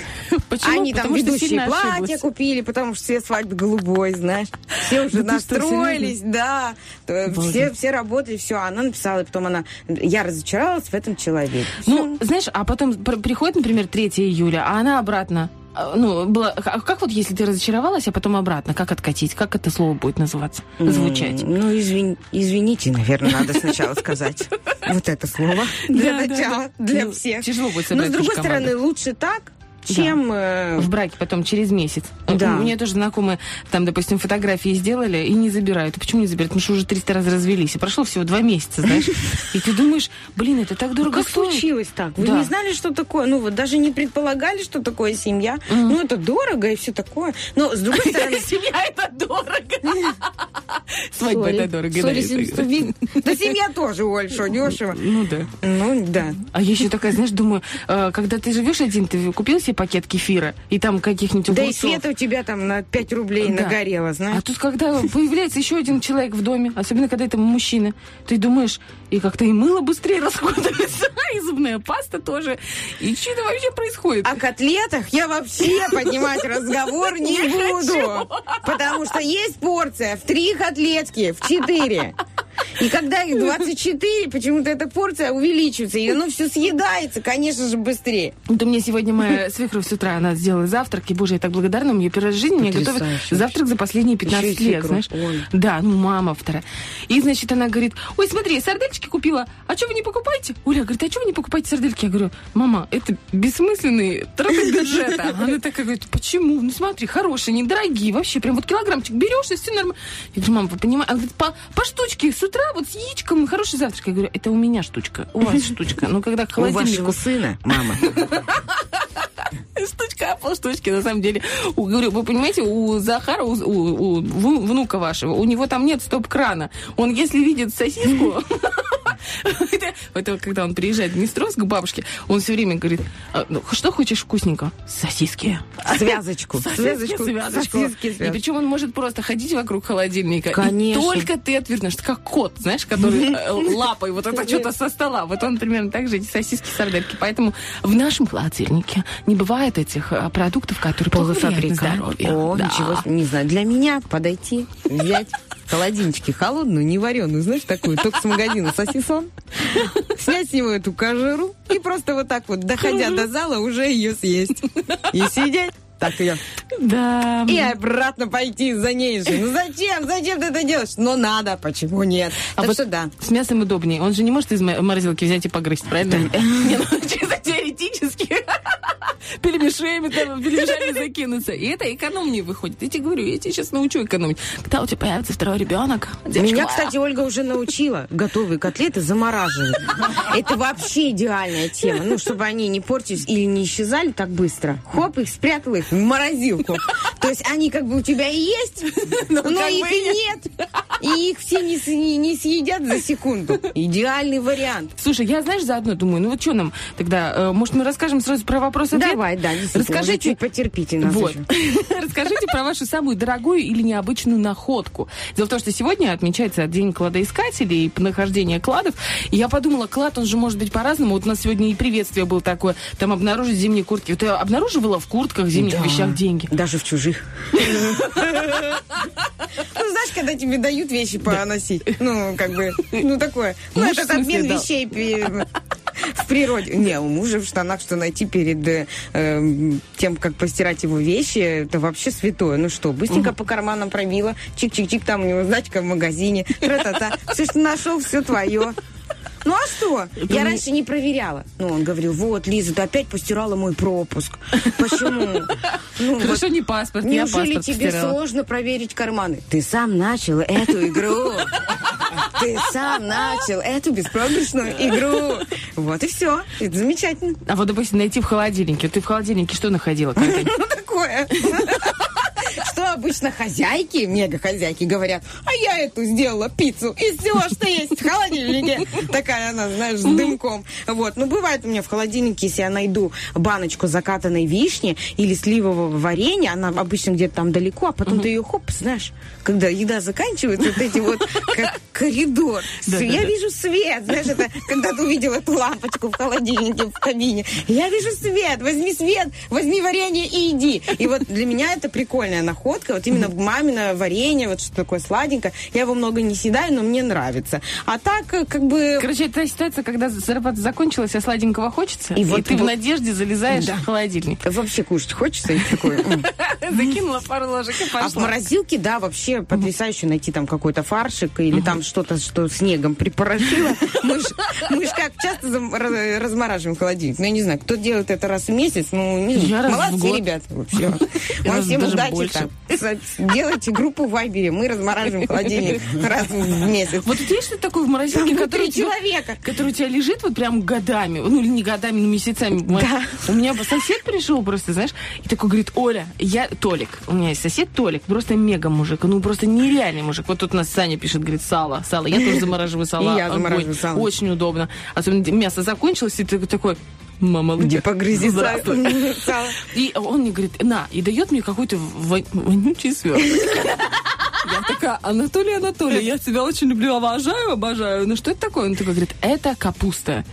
Почему? Они там Потому что ведущие платья ошиблась. купили, потому что все свадьбы голубой, знаешь. Все уже Да ты что, настроились, да. Боже. Все, все работали, все. Она написала, и потом она... Я разочаровалась в этом человеке. Ну, знаешь, а потом пр- приходит, например, 3 июля, а она обратно. А, Ну, было, а как вот если ты разочаровалась, а потом обратно, как откатить? Как это слово будет называться, звучать? М, Ну, извин- извините, наверное, надо сначала сказать вот это слово для начала, для Ну, всех. тяжело будет Но, с другой стороны, лучше так, чем... э, В браке потом через месяц. Да. У меня тоже знакомые, там, допустим, фотографии сделали и не забирают. А почему не забирают? Потому что уже 300 раз развелись. И прошло всего два месяца, знаешь. И ты думаешь, блин, это так дорого Ну, Как стоит. случилось так? Вы Да. не знали, что такое? Ну, вот даже не предполагали, что такое семья. Ну, это дорого и все такое. Но, с другой стороны... Семья это дорого. Свадьба это дорого. да, Да семья тоже, Оль, что, дешево. Ну да. Ну, да. А я еще такая, знаешь, думаю, э, когда ты живешь один, ты купил себе пакет кефира и там каких-нибудь Да и огурцов. света у тебя там на 5 рублей Да. нагорело, А знаешь. тут, когда появляется еще один человек в доме, особенно когда это мужчина, ты думаешь, и как-то и мыло быстрее расходуется, и зубная паста тоже. И что это вообще происходит? О котлетах я вообще поднимать разговор не буду. Потому что есть порция в три котлетки, в четыре. И когда их 24, почему-то эта порция увеличивается, и оно все съедается, конечно же, быстрее. Да мне сегодня моя свекровь с утра, она сделала завтрак, и, боже, я так благодарна, у нее первый раз в жизни мне готовят завтрак за последние 15 Еще и лет, знаешь. ой. Да, ну, мама вторая. И, значит, она говорит, ой, смотри, сардельки купила, а что вы не покупаете? Оля говорит, а что вы не покупаете сардельки? Я говорю, мама, это бессмысленные траты бюджета. Она такая говорит, почему? Ну, смотри, хорошие, недорогие, вообще, прям вот килограммчик берешь, и все нормально. Я говорю, мама, вы понимаете? Она говорит, по, по штучке с утра, вот с яичком, хороший завтрак. Я говорю, это у меня штучка, у вас штучка. Ну, когда к У холодильнику вашего сына, мама. Штучка, а полштучки, на самом деле. Говорю, вы понимаете, у Захара, у, у- у вну- внука вашего, у него там нет стоп-крана. Он, если видит сосиску, это, когда он приезжает в Днестровск к бабушке, он все время говорит, «А, ну, что хочешь вкусненько? Сосиски. Связочку. Связочку. И причем он может просто ходить вокруг холодильника. Конечно. Только ты отвернешь, как кот, знаешь, который э, лапой вот это что-то со стола. Вот он примерно так же эти сосиски, сардельки. Поэтому в нашем холодильнике не бывает этих э, продуктов, которые здоровье. О, Да. ничего не знаю. Для меня подойти, взять в холодильничке холодную, не вареную, знаешь, такую, только с магазина сосисон, снять с него эту кожуру и просто вот так вот, доходя до зала, уже ее съесть. И сидеть, так ее, Да. и обратно пойти за ней же. Ну зачем? Зачем ты это делаешь? Но надо, почему нет? А так вот что да. с мясом удобнее. Он же не может из мо- морозилки взять и погрызть, правильно? Не, ну, чисто теоретически. Пельмешами, там, пельмешами закинуться. И это экономнее выходит. Я тебе говорю, я тебя сейчас научу экономить. Когда у тебя появится второй ребенок? Меня, кстати, Ольга уже научила готовые котлеты замораживать. Это вообще идеальная тема. Ну, чтобы они не портились или не исчезали так быстро. Хоп, их спрятала их в морозилку. То есть они как бы у тебя и есть, но как их и нет. И их все не, не- не съедят за секунду. Идеальный вариант. Слушай, я, знаешь, заодно думаю, ну вот что нам тогда, э, может, мы расскажем сразу про вопрос-ответ? Давай, да, Расскажите, чуть потерпите нас Вот. Расскажите про вашу самую дорогую или необычную находку. Дело в том, что сегодня отмечается День кладоискателей и нахождения кладов. И я подумала, клад, он же может быть по-разному. Вот у нас сегодня и приветствие было такое. Там обнаружить зимние куртки. Вот я обнаруживала в куртках, зимних Да. вещах деньги. Даже в чужих. Ну, знаешь, когда тебе дают вещи поносить. Ну, как бы, ну, такое. Ну, этот смысле, обмен вещей в природе. Не, у мужа в штанах что найти перед э, эм, тем, как постирать его вещи, это вообще святое. Ну что, быстренько по карманам пробила, чик-чик-чик, там у него значка в магазине, тра-та-та. Все, что нашел, все твое. Ну а что? Я раньше не проверяла. Ну, он говорил, вот, Лиза, ты опять постирала мой пропуск. Почему? Ну, вот Хорошо, не паспорт, я Неужели паспорт тебе постирала. сложно проверить карманы? Ты сам начал эту игру. Ты сам начал эту беспроигрышную игру. Вот и все. Это замечательно. А вот, допустим, найти в холодильнике. Ты в холодильнике что находила? Ну такое. Обычно хозяйки, мега-хозяйки говорят, а я эту сделала пиццу из всего, что есть в холодильнике. Такая она, знаешь, с дымком. Вот. Ну, бывает у меня в холодильнике, если я найду баночку закатанной вишни или сливового варенья, она обычно где-то там далеко, а потом ты ее хоп, знаешь, когда еда заканчивается, вот эти вот как коридор. Я вижу свет, знаешь, это когда ты увидел эту лампочку в холодильнике в кабине. Я вижу свет, возьми свет, возьми варенье и иди. И вот для меня это прикольная находка, вот именно мамино варенье, вот что такое сладенькое. Я его много не съедаю, но мне нравится. А так, э, как бы... Короче, это ситуация, когда зарплата закончилась, а сладенького хочется, И и, вот- ты в вот- надежде залезаешь Да. в холодильник. Вообще кушать хочется и такое. Закинула пару ложек и А в пошла. морозилке, да, вообще потрясающе найти там какой-то фаршик или там что-то, что снегом припорошило. Мы ж, мы ж как часто размораживаем холодильник. Ну, я не знаю, кто делает это раз в месяц, ну, не в Молодцы, год. ребята, вообще. Вам всем удачи там. Делайте группу в Вайбере, мы размораживаем холодильник раз в месяц. Вот есть что-то такое в морозилке, внутри человека. который у тебя лежит вот прям годами, ну или не годами, но месяцами. Да. У меня сосед пришел просто, знаешь, и такой говорит, Оля, я Толик, у меня есть сосед Толик, просто мега мужик, ну просто нереальный мужик. Вот тут у нас Саня пишет, говорит, сало, сало. Я тоже замораживаю сало. И я замораживаю сало. Очень удобно. Особенно мясо закончилось, и ты такой, мама, Где Здравствуй. сало. И он мне говорит, на, и дает мне какой-то вон- вонючий сверток. Я такая, Анатолий, Анатолий, я тебя очень люблю, обожаю, обожаю. Ну что это такое? Он такой говорит, это капуста.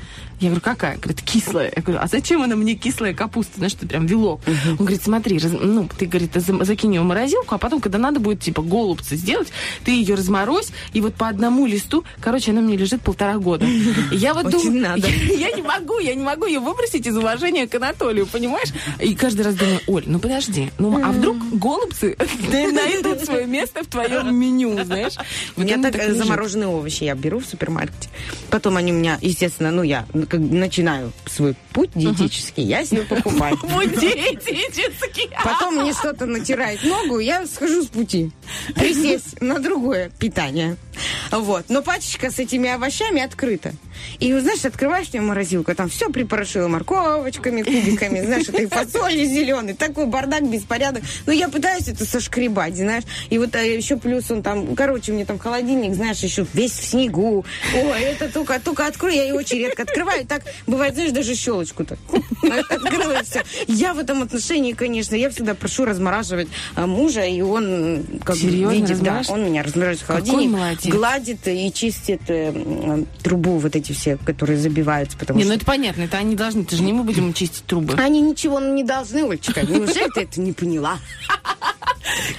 Я говорю, какая? Говорит, кислая. Я говорю, а зачем она мне кислая капуста? Знаешь, что прям вилок. Он говорит, смотри, раз- ну, ты, говорит, за- закинь ее в морозилку, а потом, когда надо будет, типа, голубцы сделать, ты ее разморозь, и вот по одному листу, короче, она мне лежит полтора года. Я вот думаю, надо. я не могу, я не могу ее выбросить из уважения к Анатолию, понимаешь? И каждый раз думаю, Оль, ну подожди, ну а вдруг голубцы найдут свое место в твоем меню, знаешь? У меня так, э, замороженные овощи я беру в супермаркете. Потом они у меня, естественно, ну я как начинаю свой путь диетический, я себе покупаю. Вот диетический. Потом мне что-то натирает ногу, я схожу с пути. Присесть на другое питание. Вот. Но пачечка с этими овощами открыта. И, знаешь, открываешь мне морозилку, там все припорошило морковочками, кубиками, знаешь, этой фасоли зеленой. Такой бардак, беспорядок. Но я пытаюсь это сошкребать, знаешь. И вот э, еще плюс он там, короче, меня там холодильник, знаешь, еще весь в снегу. Ой, это только, только открою, я ее очень редко открываю. Так бывает, знаешь, даже щелочку-то. Открыла и все. Я в этом отношении, конечно, я всегда прошу размораживать а, мужа, и он как Серьезно, видит, да, он меня размораживает в холодильник, гладит и чистит э, трубу, вот эти все, которые забиваются, потому Не, ну это понятно, это они должны, это же не мы будем чистить трубы. они ничего не должны, Олечка. Неужели ты это не поняла?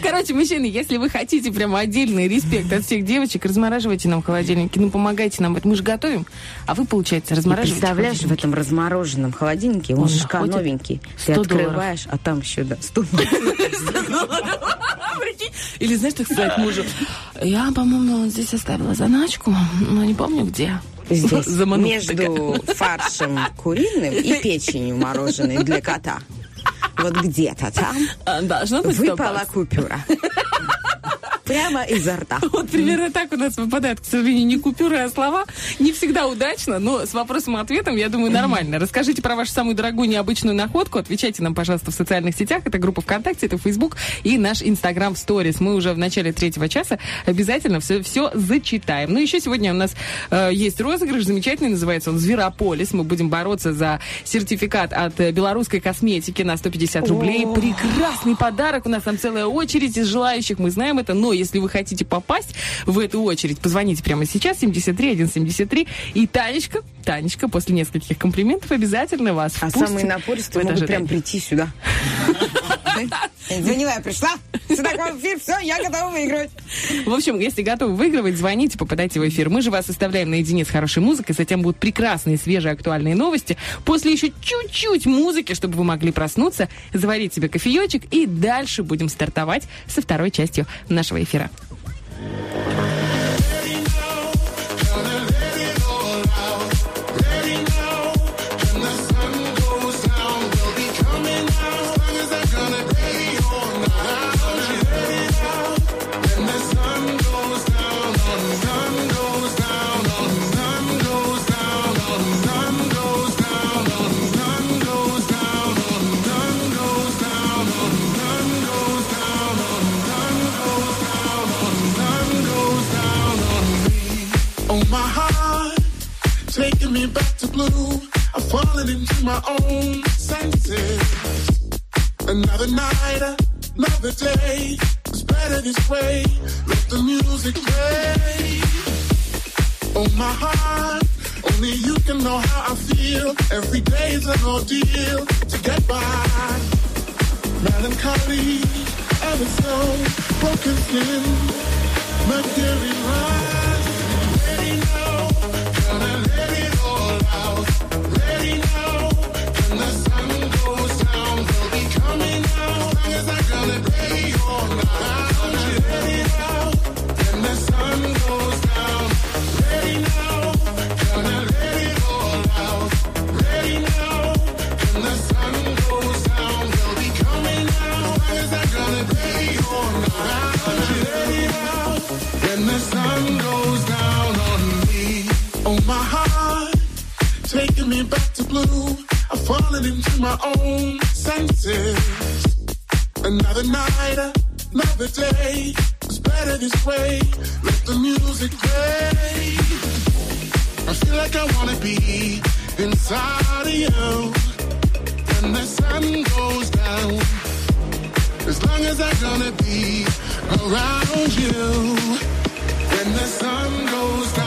Короче, мужчины, если вы хотите прямо отдельный респект от всех девочек, размораживайте нам холодильники, ну помогайте нам. Мы же готовим, а вы, получается, И размораживаете представляешь, в этом размороженном холодильнике, он, Он же новенький. Ты 100 открываешь, а там еще, да, 100 Прикинь? Или знаешь, так сказать мужу, я, по-моему, здесь оставила заначку, но не помню где. Здесь Замануха между фаршем куриным и печенью мороженой для кота. Вот где-то там А, Должно быть выпала 100%. купюра. Прямо изо рта. Вот примерно так у нас выпадают, к сожалению, не купюры, а слова. Не всегда удачно, но с вопросом-ответом, я думаю, нормально. Расскажите про вашу самую дорогую необычную находку. Отвечайте нам, пожалуйста, в социальных сетях. Это группа ВКонтакте, это Facebook и наш Инстаграм Stories. Мы уже в начале третьего часа обязательно все, все зачитаем. Ну, еще сегодня у нас э, есть розыгрыш замечательный, называется он «Зверополис». Мы будем бороться за сертификат от белорусской косметики на 150 рублей. Прекрасный подарок. У нас там целая очередь из желающих. Мы знаем это. Но если вы хотите попасть в эту очередь, позвоните прямо сейчас 73 173. И Танечка, Танечка, после нескольких комплиментов обязательно вас А самые напористые могут прям прийти сюда. Поняла, я пришла, сюда к вам в эфир, все, я готова выигрывать. В общем, если готовы выигрывать, звоните, попадайте в эфир. Мы же вас оставляем наедине с хорошей музыкой, затем будут прекрасные, свежие, актуальные новости. После еще чуть-чуть музыки, чтобы вы могли проснуться, заварить себе кофеечек, и дальше будем стартовать со второй частью нашего эфира эфира. Taking me back to blue. I've fallen into my own senses. Another night, another day. It's better this way. Let the music play. Oh my heart, only you can know how I feel. Every day's an ordeal to get by. Melancholy, ever so broken skin, Mercury rise. Into my own senses. Another night, another day. It's better this way. Let the music play. I feel like I wanna be inside of you when the sun goes down. As long as I'm gonna be around you when the sun goes down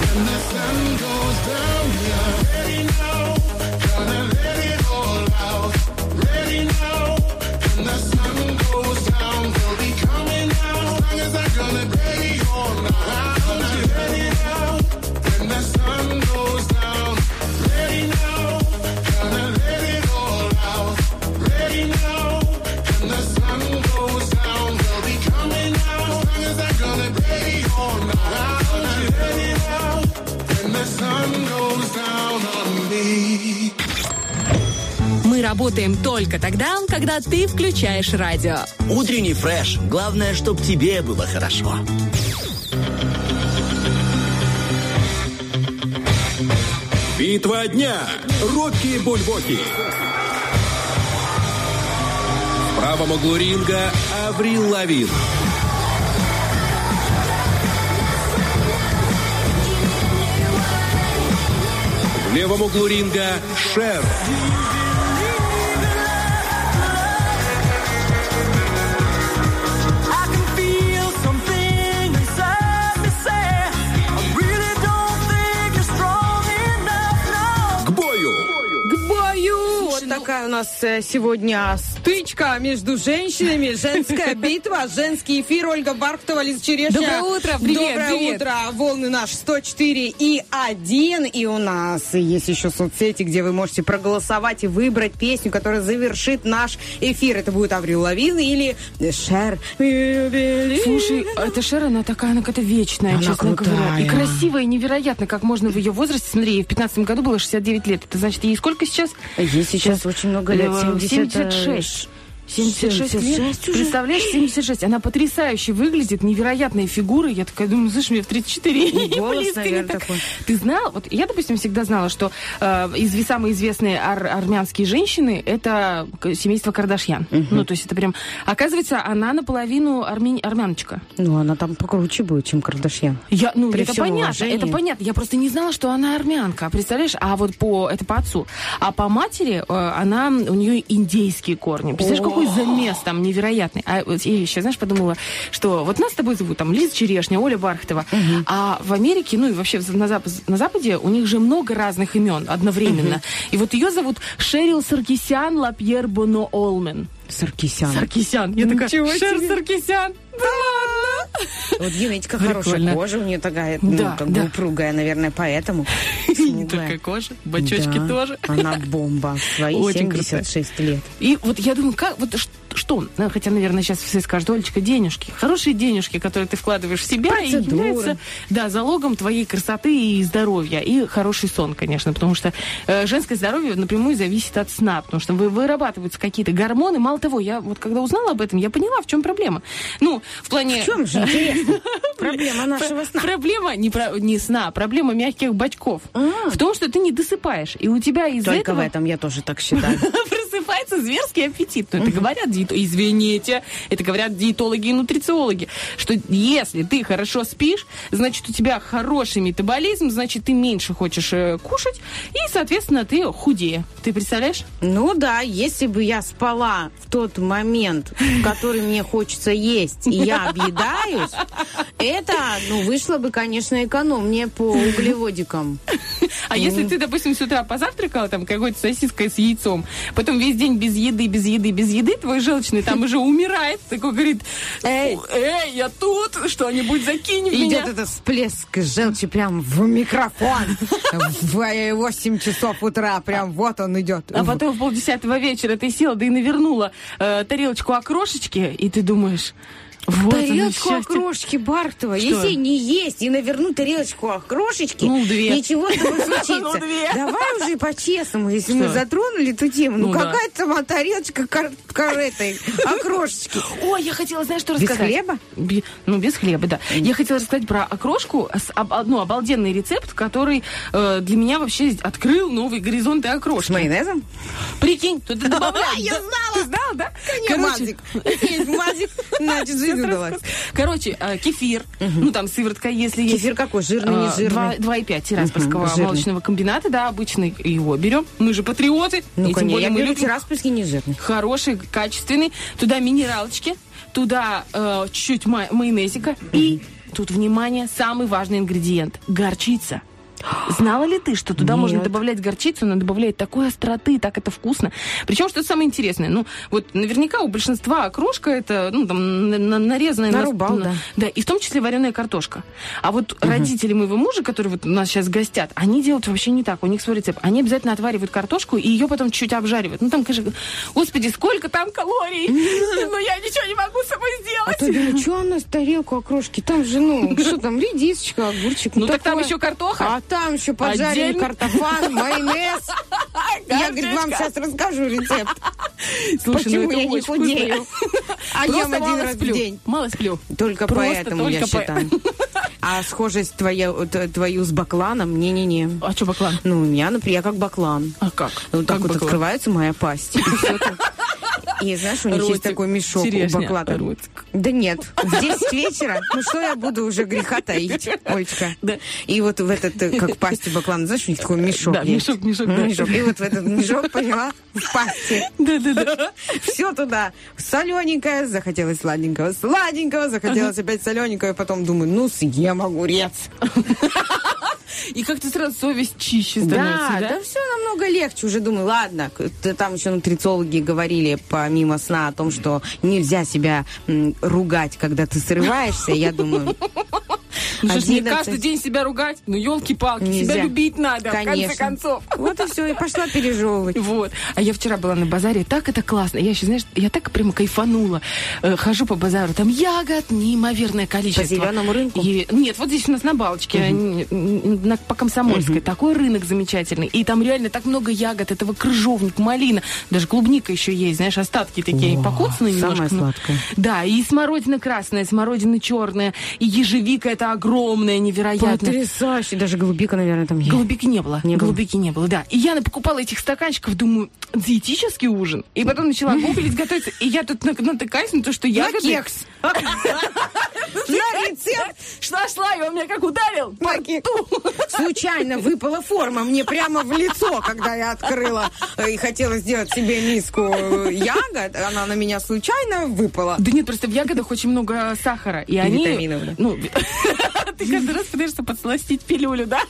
When the sun goes down, we are ready now. Работаем только тогда, когда ты включаешь радио. Утренний фреш. Главное, чтоб тебе было хорошо. Битва дня. Рокки Бульбоки. В правом углу ринга Аврил Лавин. В левом углу ринга Шер. У нас э, сегодня стычка между женщинами, женская битва, женский эфир. Ольга Бархтова, Лиза Черешня. Доброе утро, привет, Доброе привет. утро. Волны наш 104 и 1. И у нас есть еще соцсети, где вы можете проголосовать и выбрать песню, которая завершит наш эфир. Это будет Аврил Лавин или Шер. Слушай, эта Шер, она такая, она какая-то вечная, Она честно говоря. И крутая. красивая, и невероятно, как можно в ее возрасте. Смотри, ей в 15 году было 69 лет. Это значит, ей сколько сейчас? Ей сейчас очень много лет. Э, 70, 76. 76, 76 лет. Представляешь, 76. Она потрясающе выглядит, невероятная фигура. Я такая думаю, слышь, мне в 34 И голос, наверное, так. такой. Ты знал? Вот я, допустим, всегда знала, что э, из самые известные ар- армянские женщины это семейство Кардашьян. Ну, то есть это прям... Оказывается, она наполовину армян- армяночка. Ну, она там покруче будет, чем Кардашьян. Я, ну, При это понятно, уважении. это понятно. Я просто не знала, что она армянка. Представляешь? А вот по это по отцу. А по матери э, она у нее индейские корни. Представляешь, какой замес там невероятный. А вот я еще, знаешь, подумала, что вот нас с тобой зовут там Лиза Черешня, Оля Бархатова. А в Америке, ну и вообще на, Запад- на Западе у них же много разных имен одновременно. И вот ее зовут Шерил Саркисян Лапьер Боно Олмен. Саркисян. Саркисян. Я такая, Ничего Шер себе. Саркисян. Да ладно? Вот Прикольно. хорошая, кожа у нее такая, ну, Да, как да. бы упругая, наверное, поэтому. Не только кожа, бочочки Да, тоже. Она бомба. Свои Очень 76 лет. И вот я думаю, как, вот ш- что, ну, хотя, наверное, сейчас все скажут, Олечка, денежки, хорошие денежки, которые ты вкладываешь в себя, и Процедуры. являются, да, залогом твоей красоты и здоровья, и хороший сон, конечно, потому что э, женское здоровье напрямую зависит от сна, потому что вы, вырабатываются какие-то гормоны, мало того, я вот когда узнала об этом, я поняла, в чем проблема. Ну, в плане... В чем же интересно? Проблема нашего сна. Проблема не, про, не сна, а проблема мягких бочков. В том, что ты не досыпаешь, и у тебя из Только этого... в этом я тоже так считаю. просыпается зверский аппетит. Ну, это говорят диетологи. Извините, это говорят диетологи и нутрициологи, что если ты хорошо спишь, значит, у тебя хороший метаболизм, значит, ты меньше хочешь э, кушать, и, соответственно, ты худее. Ты представляешь? Ну да, если бы я спала в тот момент, в который мне хочется есть, и я объедаюсь, это, ну, вышло бы, конечно, экономнее по углеводикам. А если ты, допустим, с утра позавтракала там какой-то сосиской с яйцом, потом весь день без еды, без еды, без еды, твой желчный там уже умирает, такой говорит, эй, эй, я тут, что-нибудь закинь меня. Идет этот всплеск желчи прям в микрофон в 8 часов утра, прям вот он идет. А потом в полдесятого вечера ты села, да и навернула э, тарелочку окрошечки, и ты думаешь, вот тарелочку счастье. окрошечки Бартова. Что? Если не есть и навернуть тарелочку окрошечки, Ну, две. ничего тобой Ну, случится. две. Давай уже по-честному, если мы затронули эту тему. Ну, Ну, да. какая там тарелочка кар- кар- этой окрошечки? Ой, я хотела, знаешь, что Без рассказать? хлеба? Би- ну, без хлеба, да. Я хотела рассказать про окрошку, с- об- ну, обалденный рецепт, который э, для меня вообще открыл новые горизонты окрошки. С майонезом? Прикинь, туда добавляют. я знала. Ты знала, да? Конечно, мазик. Есть мазик, значит, удалась. расскажу. Короче, э, кефир, ну, там, сыворотка, если есть. Кефир какой? Жирный, не А, жирный? два- 2,5 Тираспольского молочного комбината, да, обычный его берем. Мы же патриоты. Ну, конечно, я мы беру любим тираспольский не жирный. хороший, качественный. Туда минералочки, туда э, чуть-чуть ма- майонезика. И тут, внимание, самый важный ингредиент – горчица. Знала ли ты, что туда можно Нет. добавлять горчицу, она добавляет такой остроты, так это вкусно. Причем, что самое интересное, ну, вот наверняка у большинства окрошка это, ну, там, на- на- нарезанная... на- Нарубал, на- да. Да, и в том числе вареная картошка. А вот родители моего мужа, которые вот у нас сейчас гостят, они делают вообще не так. У них свой рецепт. Они обязательно отваривают картошку и ее потом чуть обжаривают. Ну, там, конечно, господи, сколько там калорий! Но я ничего не могу с собой А то сделать. думаю, что у нас тарелку окрошки? Там же, ну, что там, редисочка, огурчик. Ну, так там еще картоха. А там еще Отдельно. картофан, майонез. Я, говорит, вам сейчас расскажу рецепт. Слушай, ну Почему это я не худею? А ем один раз в сплю. день. Мало сплю. Только Просто поэтому, я только по- считаю. А схожесть твоя, твою с бакланом? Не-не-не. А что баклан? Ну, у меня, например, я как баклан. А как? Вот так Как вот баклан? открывается моя пасть. И знаешь, у них есть такой мешок черешня, баклана. ротик. Да нет, в 10 вечера, ну что я буду уже греха таить, Олечка? Да. И вот в этот, э, как пасть у баклана, знаешь, у них такой мешок Да, есть. мешок, мешок, Ну, да. мешок. И вот в этот мешок, поняла, в пасти. Да-да-да. Все туда. Солененькое, захотелось сладенького, сладенького, захотелось опять солененького, и потом думаю, ну, съем огурец. И как-то сразу совесть чище становится, Да, да? да, все намного легче. Уже думаю, ладно, там еще нутрициологи говорили помимо сна о том, что нельзя себя ругать, когда ты срываешься. Я думаю, Ну что ж, мне 11. каждый день себя ругать? Ну, елки-палки, себя любить надо, в конце Конечно. концов. Вот и все, и пошла пережевывать. Вот. А я вчера была на базаре, так это классно. Я еще, знаешь, я так прямо кайфанула. Э, хожу по базару, там ягод неимоверное количество. По зеленому рынку? И- нет, вот здесь у нас на Балочке, н- на- по Комсомольской. Такой рынок замечательный. И там реально так много ягод, этого крыжовник, малина. Даже клубника еще есть, знаешь, остатки такие О, покоцанные самое немножко. ну. сладкое. Да, и смородина красная, смородина черная, и ежевика это огромная, невероятно. Потрясающе. Даже голубика, наверное, там есть. Голубики не было. Не было. Голубики не было, да. И я покупала этих стаканчиков, думаю, диетический ужин. И потом начала гуглить, готовиться. И я тут на- натыкаюсь на то, что ягоды... кекс. На рецепт Что шла, и он меня как ударил На. Случайно выпала форма мне прямо в лицо, когда я открыла э, и хотела сделать себе миску э, ягод. Она на меня случайно выпала. Да нет, просто в ягодах очень много сахара. И, они... витаминов, да. Ну, ты каждый раз пытаешься подсластить пилюлю, да?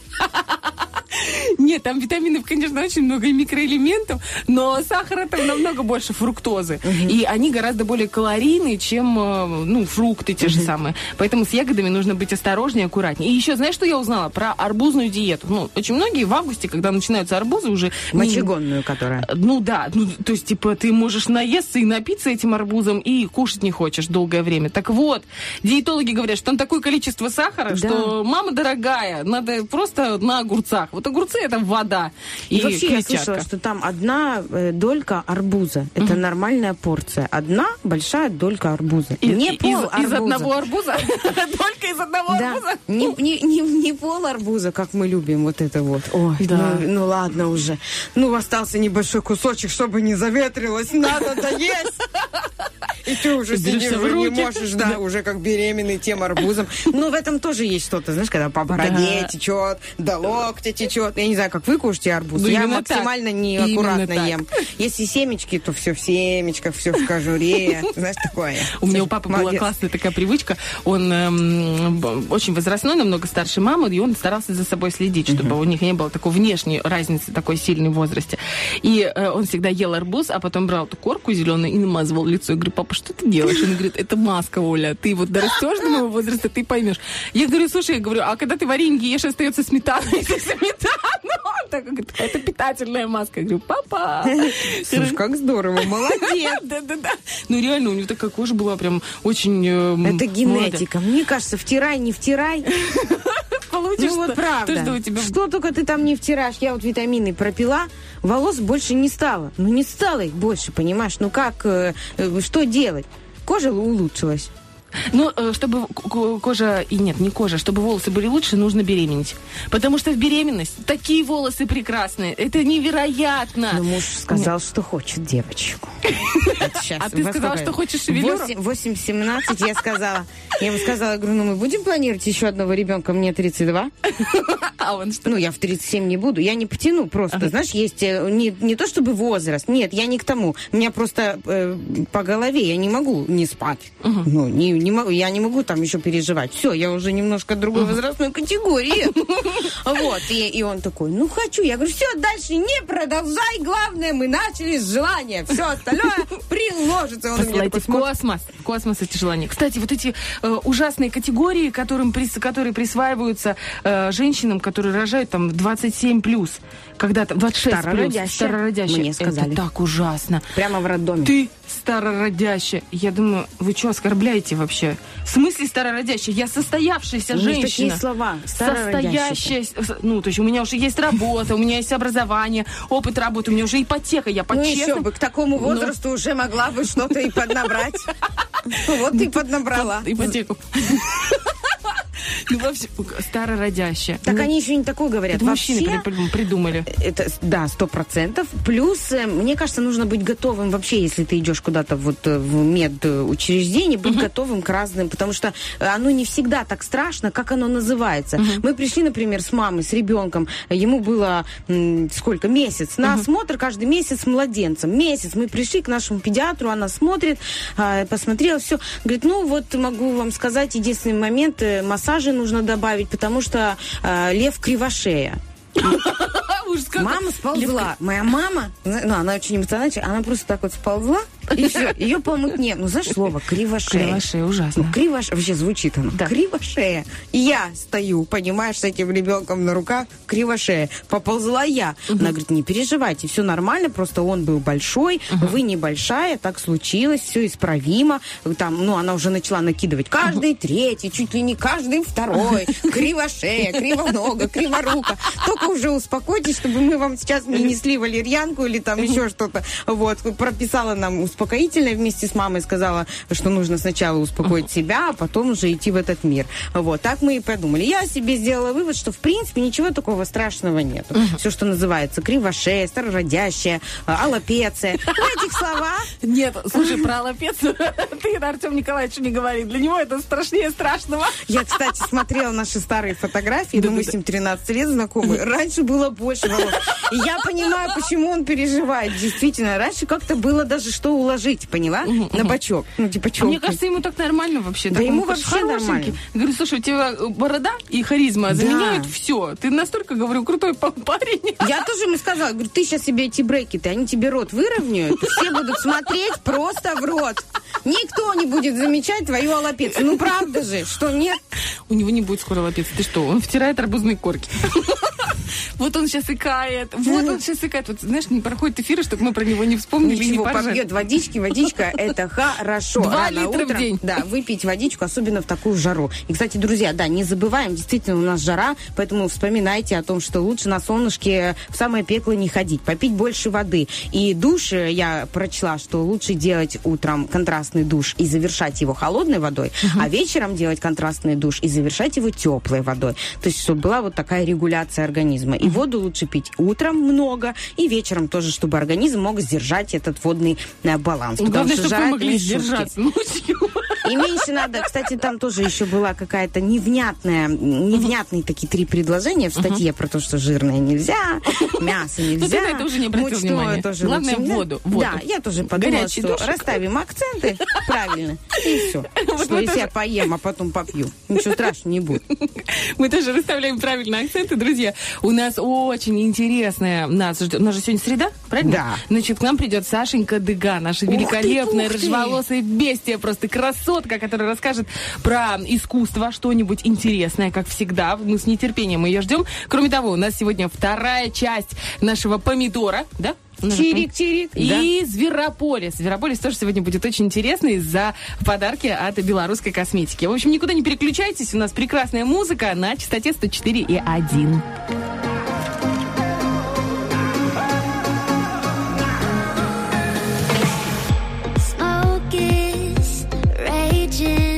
Нет, там витаминов, конечно, очень много и микроэлементов, но сахара там намного больше фруктозы. И они гораздо более калорийные, чем э, ну, фрукты те же самые. Поэтому с ягодами нужно быть осторожнее, аккуратнее. И еще, знаешь, что я узнала про арбузную диету? Ну, очень многие в августе, когда начинаются арбузы, уже... не- Мочегонную, которая. ну да, ну, то есть, типа, ты можешь наесться и напиться этим арбузом, и кушать не хочешь долгое время. Так вот, диетологи говорят, что там такое количество сахара, Да. что, мама дорогая, надо просто на огурцах. Вот огурцы это вода и, И, вообще я клетчатка. слышала, что там одна э, долька арбуза. Это нормальная порция. Одна большая долька арбуза. И- не пол из, из арбуза. одного арбуза? Только из одного арбуза? не, не, не, не пол арбуза, как мы любим, вот это вот. Ой, Да. ну, ну ладно уже. Ну, остался небольшой кусочек, чтобы не заветрилось. Надо доесть. И ты уже сидишь, уже не можешь, да, уже как беременный тем арбузом. Но в этом тоже есть что-то, знаешь, когда по бороде течет, до локтя течет. Я не знаю, как вы кушаете арбуз. Ну, Я так. максимально Именно неаккуратно так. ем. Если семечки, то все в семечках, все в кожуре. Знаешь, такое. У меня у папы была классная такая привычка. Он эм, очень возрастной, намного старше мамы, и он старался за собой следить, чтобы у них не было такой внешней разницы такой сильной в возрасте. И э, он всегда ел арбуз, а потом брал эту корку зеленую и намазывал лицо. Я говорю, папа, что ты делаешь? Он говорит, это маска, Оля. Ты вот дорастешь до моего возраста, ты поймешь. Я говорю, слушай, я говорю, а когда ты варенье ешь, остается сметана, если. Он так говорит, это питательная маска. Я говорю, папа. Слушай, как здорово, молодец. Да-да-да. Ну, реально, у него такая кожа была прям очень... э, Это генетика. Мне кажется, втирай, не втирай. Получишь, Ну вот правда. То, что у тебя... Что только ты там не втираешь. Я вот витамины пропила, волос больше не стало. Ну не стало их больше, понимаешь? Ну как, э, э, что делать? Кожа улучшилась. Ну, э, чтобы кожа... И нет, не кожа. Чтобы волосы были лучше, нужно беременеть. Потому что в беременность такие волосы прекрасные. Это невероятно. Но муж сказал, что хочет девочку. А ты сказала, что хочешь шевелюру? Восемь- 8-17 я сказала. Я ему сказала, я говорю, ну мы будем планировать еще одного ребенка, мне 32. А он что? Ну, я в 37 не буду, я не потяну просто. Знаешь, есть э, не, не то чтобы возраст, нет, я не к тому. Меня просто э, по голове, я не могу не спать. Ну, не, не могу, я не могу там еще переживать. Все, я уже немножко другой возрастной категории. Вот, и, и он такой, ну, хочу. Я говорю, все, дальше не продолжай, главное, мы начали с желания. Все остальное приложится. Он Посылайте такой в космос. В космос эти желания. Кстати, вот эти э, ужасные категории, которым которые присваиваются э, женщинам, которые рожают там в 27 плюс, когда там 26 плюс, Старородящая. старородящая. Мне сказали. Это так ужасно. Прямо в роддоме. Ты старородящая. Я думаю, вы что, оскорбляете вообще? В смысле старородящая? Я состоявшаяся У них женщина. такие слова. Старородящая. Состоящая. Ну, то есть у меня уже есть работа, у меня есть образование, опыт работы, у меня уже ипотека. Я по Ну еще бы, к такому Ну. возрасту уже могла бы что-то и поднабрать. Вот ты поднабрала. ипотеку. Ну, вообще, старородящая. Так Ну, они еще не такое говорят. мужчины придумали. это, да, сто процентов. Плюс, э, мне кажется, нужно быть готовым вообще, если ты идешь куда-то вот э, в медучреждение, быть готовым к разным, потому что э, оно не всегда так страшно, как оно называется. Мы пришли, например, с мамой, с ребенком, ему было сколько, месяц, на осмотр каждый месяц с младенцем. Месяц. Мы пришли к нашему педиатру, она смотрит, а, посмотрела все, говорит, ну вот могу вам сказать, единственный момент, э, массажи нужно добавить, потому что э, лев кривошея. Мама сползла. Моя мама, ну, она очень эмоциональная, она просто так вот сползла И все, ее помыть не. Ну, знаешь слово, кривошея. Кривошея, ужасно. Ну, кривош... Вообще звучит оно. Да. Кривошея. Я стою, понимаешь, с этим ребенком на руках, кривошея. Поползла я. Она говорит, не переживайте, все нормально, просто он был большой, вы небольшая, так случилось, все исправимо. Там, ну, она уже начала накидывать каждый третий, чуть ли не каждый второй. Кривошея, кривонога, криворука. Только уже успокойтесь, чтобы мы вам сейчас не несли валерьянку или там еще что-то. Вот, прописала нам успокоительное вместе с мамой, сказала, что нужно сначала успокоить себя, а потом уже идти в этот мир. Вот, так мы и подумали. Я себе сделала вывод, что в принципе ничего такого страшного нет. Все, что называется кривошея, старородящая, аллопеция. В этих словах Нет, слушай, про лапец ты, Артем Николаевич, не говори. Для него это страшнее страшного. Я, кстати, смотрела наши старые фотографии, но мы с ним 13 лет знакомы. Раньше было больше волос. И я понимаю, почему он переживает. Действительно, раньше как-то было даже что уложить, поняла? На бочок. Ну, типа А челку. мне кажется, ему так нормально вообще. Да Так ему вообще нормально. Говорю, слушай, у тебя э, борода и харизма Да. заменяют все. Ты настолько, говорю, крутой па- парень. Я тоже ему сказала, говорю, ты сейчас себе эти брекеты, они тебе рот выровняют, все будут смотреть просто в рот. Никто не будет замечать твою аллопецию. Ну, правда же, что нет? У него не будет скоро лапец. Ты что? Он втирает арбузные корки. Вот он сейчас икает. Вот он сейчас икает. Вот, знаешь, не проходит эфира, чтобы мы про него не вспомнили и не Ничего, поржали. попьет водички, водичка это хорошо. Два Рано литра в утром, день. Да, выпить водичку, особенно в такую жару. И, кстати, друзья, да, не забываем, действительно у нас жара, поэтому вспоминайте о том, что лучше на солнышке в самое пекло не ходить, попить больше воды. И душ, э, я прочла, что лучше делать утром контрастный душ и завершать его холодной водой, а вечером делать контрастный душ и завершать его теплой водой. То есть, чтобы была вот такая регуляция организма. И воду лучше пить утром много, и вечером тоже, чтобы организм мог сдержать этот водный э, баланс. Потому Главное, что чтобы вы могли сдержаться. ночью. И меньше надо, кстати, там тоже еще была какая-то невнятная, невнятные такие три предложения в статье про то, что жирное нельзя, мясо Ну, ты нельзя. на уже не обратил внимания. тоже Главное, нельзя. воду, воду. Да, я тоже подумала, Горячий что душик. расставим акценты правильно, и все. Вот Что если я поем, а потом попью, ничего страшного не будет. Мы тоже расставляем правильные акценты, друзья. У нас очень интересная нас ждет. У нас же сегодня среда, правильно? Да. Значит, к нам придет Сашенька Дыга, наша великолепная ты. рыжеволосая бестия, просто красотка, которая расскажет про искусство, что-нибудь интересное, как всегда. Мы с нетерпением ее ждем. Кроме того, у нас сегодня вторая часть нашего помидора, да? Чирик-чирик. И Зверополис. Зверополис тоже сегодня будет очень интересный за подарки от белорусской косметики. В общем, никуда не переключайтесь. У нас прекрасная музыка на частоте 104 и 1. darkest raging.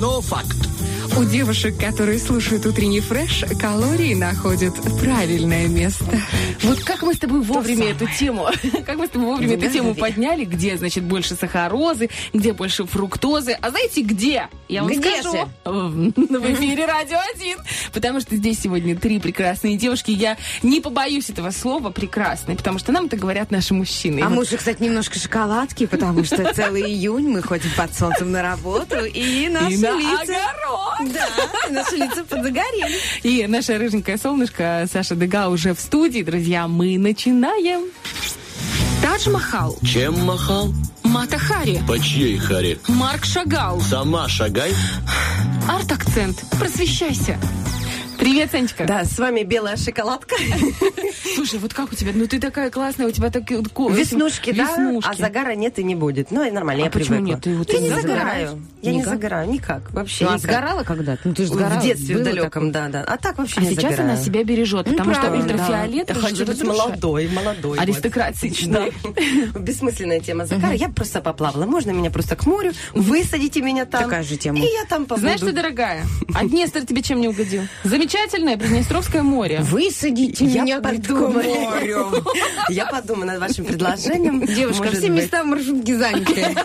Но факт. У девушек, которые слушают утренний фреш, калории находят правильное место. Вот как мы с тобой вовремя эту тему, как мы с тобой вовремя эту тему подняли, где, значит, больше сахарозы, где больше фруктозы. А знаете, где? Я вам Где скажу. В в эфире Радио 1. Потому что здесь сегодня три прекрасные девушки. Я не побоюсь этого слова прекрасные, потому что нам это говорят наши мужчины. А вот мы же, кстати, немножко шоколадки, потому что целый июнь мы ходим под солнцем на работу, и наши и лица... огород. Да, наши лица подзагорели. И наша рыженькая солнышко Саша Дега уже в студии. Друзья, мы начинаем. Тадж-Махал, Чем махал? Мата Хари, По чьей харе? Марк Шагал, Сама шагай. арт-акцент. Просвещайся. Привет, Санечка. Да, с вами белая шоколадка. Слушай, вот как у тебя? Ну ты такая классная, у тебя такие Веснушки, да? веснушки. А загара нет и не будет. Ну, и нормально, А я почему привыкла. нет? Ты вот я не загораю. Я не Никак? загораю, никак. Вообще Ну, а никак. сгорала когда-то? Ну, ты же сгорала. В детстве в далеком, да, да. А так вообще А не сейчас загораю. она себя бережет, потому что правильно, ультрафиолет Я хочу быть молодой, молодой. Аристократичной. Да. Бессмысленная тема загара. Я просто поплавала. Можно меня просто к морю, высадите меня там. Такая же тема. И я там побуду. Знаешь что, дорогая, а Днестр тебе чем не угодил? Замечательное Приднестровское море. Высадите меня подумаю. Морю. Я подумаю над вашим предложением. Девушка, Может все быть. места в маршрутке заняты.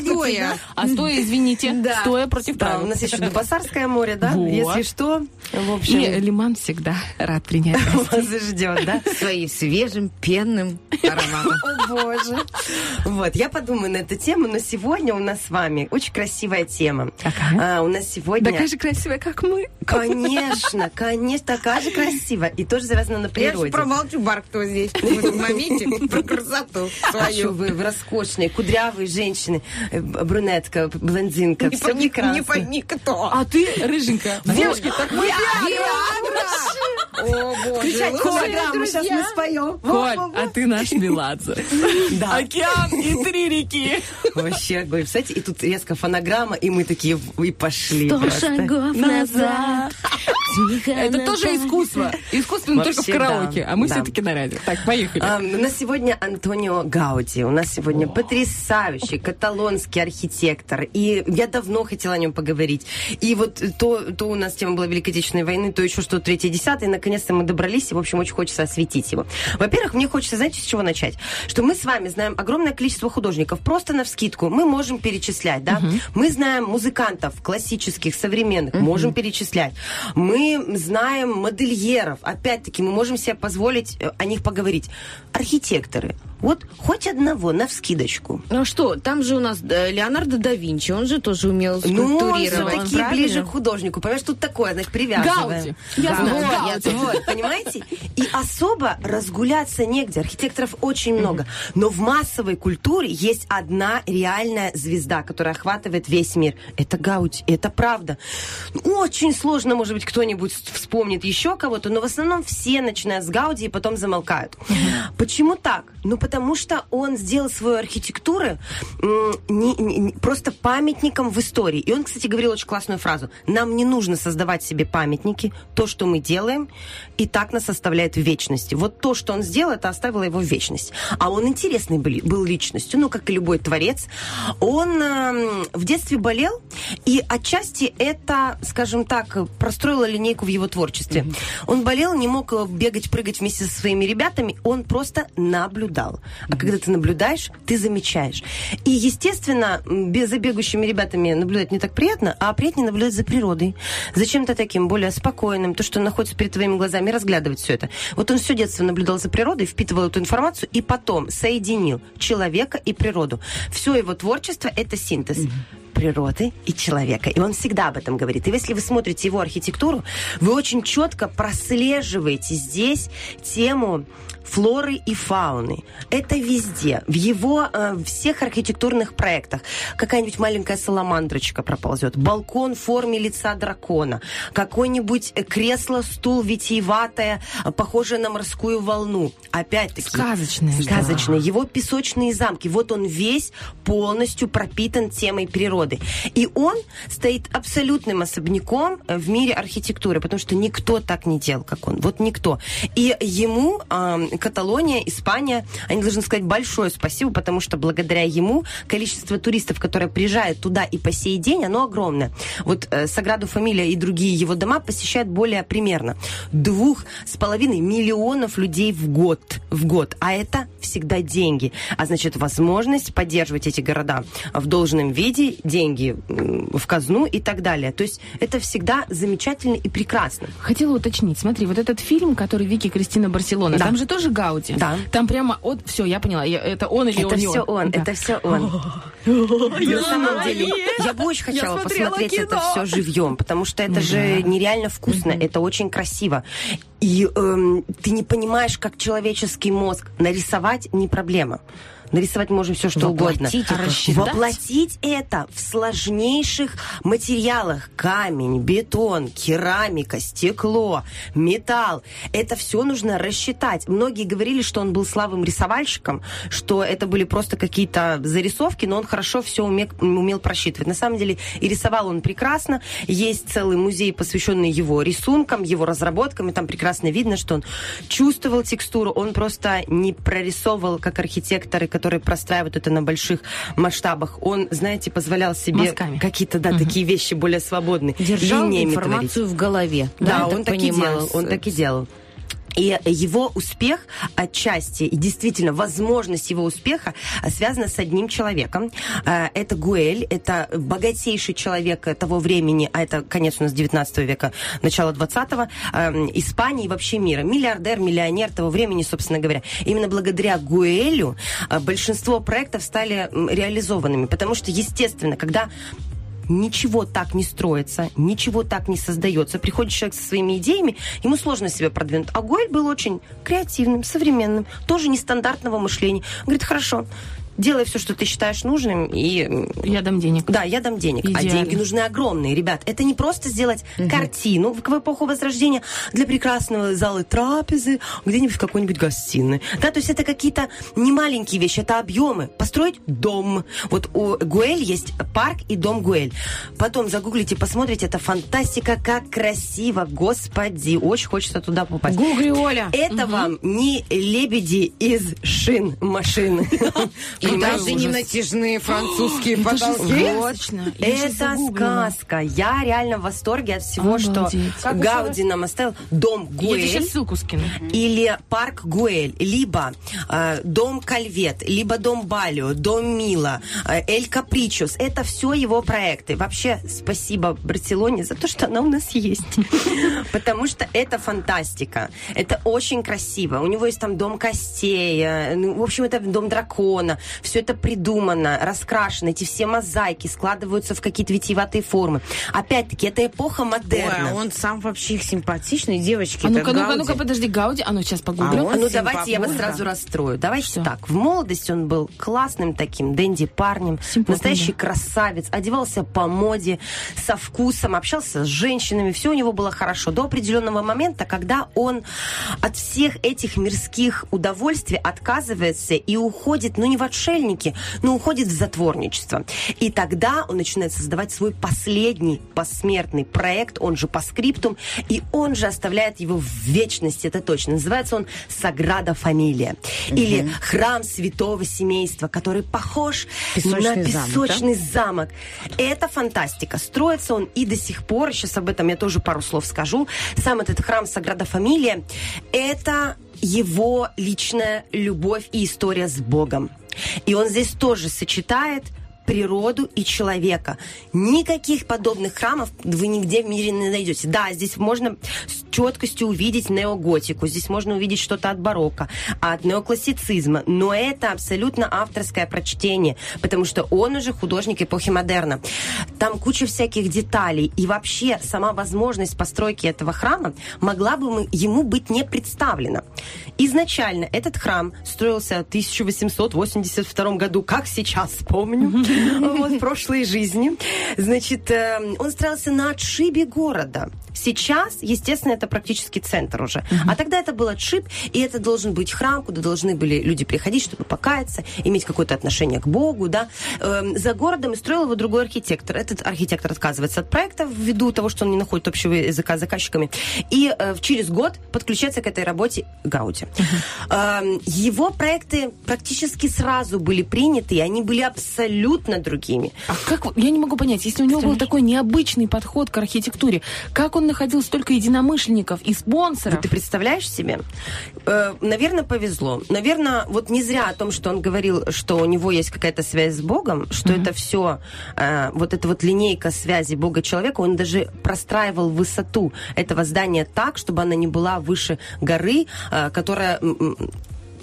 Стоя. А стоя, извините, Да. стоя против Да, у правил. нас еще Дубасарское море, да? Вот. Если что, в общем, И Лиман всегда рад принять. вас ждет, да? Своим свежим пенным ароматом. О, боже. Вот, я подумаю на эту тему, но сегодня у нас с вами очень красивая тема. Какая? А, у нас сегодня... Такая же красивая, как мы. Конечно, конечно, такая же красивая. И тоже завязана на Я же природе. Промолчу, Барк, кто здесь в этом моменте про красоту А свою. вы, вы роскошные, кудрявые женщины, э, брюнетка, блондинка, Не все пойми, прекрасно. не пойми, кто. А ты, рыженькая, девушки, так мы! О, боже. Лучшие программу, сейчас мы споем. Коль, а ты наш Меладзе. Да. Океан и три реки. Вообще огонь. Кстати, и тут резко фонограмма, и мы такие и пошли. Сто шагов назад. Это тоже искусство. Искусство, но только в караоке. А мы Да. все-таки на радио. Так, поехали. А, у нас сегодня Антонио Гауди. У нас сегодня потрясающий каталонский архитектор. И я давно хотела о нем поговорить. И вот то, то у нас тема была Великой Отечественной войны, то еще что-то третье, десятое. Наконец-то мы добрались. И, в общем, очень хочется осветить его. Во-первых, мне хочется, знаете, с чего начать? Что мы с вами знаем огромное количество художников. Просто на вскидку мы можем перечислять, да? Мы знаем музыкантов классических, современных. Можем перечислять. Мы знаем модельеров. Опять-таки, мы можем себе позволить э, о них поговорить. Архитекторы. Вот хоть одного на вскидочку. Ну а что, там же у нас э, Леонардо да Винчи, он же тоже умел Ну, скульптурировать. все-таки правильно? ближе к художнику. Понимаешь, тут такое, значит, привязываем. Гауди. Я знаю, вот, Гауди. вот, понимаете? И особо разгуляться негде. Архитекторов очень много. Но в массовой культуре есть одна реальная звезда, которая охватывает весь мир. Это Гауди. Это правда. Очень сложно, может быть, кто-нибудь вспомнит еще кого-то, но в основном все начинают с Гауди и потом замолкают. Почему так? Ну, потому что он сделал свою архитектуру не- не- просто памятником в истории. И он, кстати, говорил очень классную фразу. Нам не нужно создавать себе памятники. То, что мы делаем, и так нас оставляет в вечности. Вот то, что он сделал, это оставило его в вечность. А он интересный был, был личностью, ну, как и любой творец. Он эм, в детстве болел, и отчасти это, скажем так, простроило линейку в его творчестве. Он болел, не мог э, бегать, прыгать вместе со своими ребятами, он просто наблюдал. А когда ты наблюдаешь, ты замечаешь. И, естественно, за бегущими ребятами наблюдать не так приятно, а приятнее наблюдать за природой. За чем-то таким более спокойным, то, что находится перед твоими глазами, разглядывать все это. Вот он все детство наблюдал за природой, впитывал эту информацию и потом соединил человека и природу. Все его творчество – это синтез природы и человека. И он всегда об этом говорит. И если вы смотрите его архитектуру, вы очень четко прослеживаете здесь тему флоры и фауны. Это везде. В его э, всех архитектурных проектах. Какая-нибудь маленькая саламандрочка проползет. Балкон в форме лица дракона. Какое-нибудь кресло, стул витиеватое, похожее на морскую волну. Опять-таки. Сказочное, да. Сказочное. Его песочные замки. Вот он весь полностью пропитан темой природы. Годы. И он стоит абсолютным особняком э, в мире архитектуры, потому что никто так не делал, как он. Вот никто. И ему э, Каталония, Испания, они должны сказать большое спасибо, потому что благодаря ему количество туристов, которые приезжают туда и по сей день, оно огромное. Вот э, Саграду Фамилия и другие его дома посещают более примерно двух с половиной миллионов людей в год. В год. А это всегда деньги. А значит, возможность поддерживать эти города в должном виде, деньги в казну и так далее. То есть это всегда замечательно и прекрасно. Хотела уточнить, смотри, вот этот фильм, который Вики Кристина Барселона, Да. там же тоже Гауди. Да. Там прямо от... Все, я поняла, я- это он или Это он? все он, Да. это все он. На самом деле, я бы очень хотела посмотреть это все живьем, потому что это же нереально вкусно, это очень красиво. И эм, ты не понимаешь, как человеческий мозг нарисовать не проблема. Нарисовать можно все, что угодно. Воплотить это. Рассчитать? Воплотить это в сложнейших материалах. Камень, бетон, керамика, стекло, металл. Это все нужно рассчитать. Многие говорили, что он был слабым рисовальщиком, что это были просто какие-то зарисовки, но он хорошо все умел просчитывать. На самом деле и рисовал он прекрасно. Есть целый музей, посвященный его рисункам, его разработкам, и там прекрасно видно, что он чувствовал текстуру, он просто не прорисовывал, как архитекторы, которые простраивают это на больших масштабах. Он, знаете, позволял себе какие-то, да, такие вещи более свободные. Держал линиями творить. информацию в голове. Да, я он так и понимаю, делал, он так и делал. И его успех отчасти, и действительно возможность его успеха а, связана с одним человеком. А, Это Гуэль, это богатейший человек того времени, а это конец у нас 19 века, начало 20-го, эм, Испании и вообще мира. Миллиардер, миллионер того времени, собственно говоря. Именно благодаря Гуэлю а, большинство проектов стали реализованными, потому что, естественно, когда ничего так не строится, ничего так не создается. Приходит человек со своими идеями, ему сложно себя продвинуть. А Гойль был очень креативным, современным, тоже нестандартного мышления. Говорит, хорошо, делай все, что ты считаешь нужным, и Я дам денег. да, я дам денег. Идеально. А деньги нужны огромные, ребят. Это не просто сделать картину в эпоху Возрождения для прекрасного зала трапезы где-нибудь в какой-нибудь гостиной. Да, то есть это какие-то не маленькие вещи, это объемы. Построить дом. Вот у Гуэль есть парк и дом Гуэль. Потом загуглите, посмотрите, это фантастика, как красиво, господи. Очень хочется туда попасть. Гугли, Оля. Это вам не лебеди из шин машины. И Понимаешь? даже не натяжные французские потолки. Это сказка. Я реально в восторге от всего, Обалдеть. что Как Гауди нам оставил. Дом Я тебе сейчас Гуэль ссылку скину. или парк Гуэль, либо э, дом Кальвет, либо дом Балио, дом Мила, э, Эль Капричус. Это все его проекты. Вообще, спасибо Барселоне за то, что она у нас есть. Потому что это фантастика. Это очень красиво. У него есть там дом костей, э, ну, в общем, это дом дракона. Все это придумано, раскрашено. Эти все мозаики складываются в какие-то витиеватые формы. Опять-таки, это эпоха Ой, модерна. а он сам вообще их симпатичный, девочки. А ну-ка, ну-ка, Гауди. ну-ка, подожди, Гауди. А ну, сейчас погуглю. А А ну давайте я вас сразу расстрою. Давайте Что? так. В молодости он был классным таким дэнди парнем, Симпотный, настоящий красавец, одевался по моде, со вкусом, общался с женщинами, все у него было хорошо. До определенного момента, когда он от всех этих мирских удовольствий отказывается и уходит, ну не в отшельники, но уходит в затворничество. И тогда он начинает создавать свой последний посмертный проект, он же по скриптум, и он же оставляет его в вечности, это точно. Называется он Саграда Фамилия. Или Храм Святого Семейства, который похож Песочный на замок, песочный замок. Это фантастика. Строится он и до сих пор, сейчас об этом я тоже пару слов скажу. Сам этот храм Саграда Фамилия, это его личная любовь и история с Богом. И он здесь тоже сочетает природу и человека. Никаких подобных храмов вы нигде в мире не найдете. Да, здесь можно с четкостью увидеть неоготику, здесь можно увидеть что-то от барокко, от неоклассицизма, но это абсолютно авторское прочтение, потому что он уже художник эпохи модерна. Там куча всяких деталей, и вообще сама возможность постройки этого храма могла бы ему быть не представлена. Изначально этот храм строился в 1882 году, как сейчас помню, вот в прошлой жизни. Значит, э, он строился на отшибе города. Сейчас, естественно, это практически центр уже. А тогда это был отшиб, и это должен быть храм, куда должны были люди приходить, чтобы покаяться, иметь какое-то отношение к Богу, да. Эм, За городом и строил его другой архитектор. Этот архитектор отказывается от проекта ввиду того, что он не находит общего языка с заказчиками. И э, через год подключается к этой работе Гауди. Эм, Его проекты практически сразу были приняты, и они были абсолютно другими. А как, я не могу понять, если у него был такой необычный подход к архитектуре, как он находил столько единомышленников и спонсоров? Вот ты представляешь себе? наверное, повезло. Наверное, вот не зря о том, что он говорил, что у него есть какая-то связь с Богом, что это все, вот эта вот линейка связи Бога-человека, он даже простраивал высоту этого здания так, чтобы она не была выше горы, э, которая...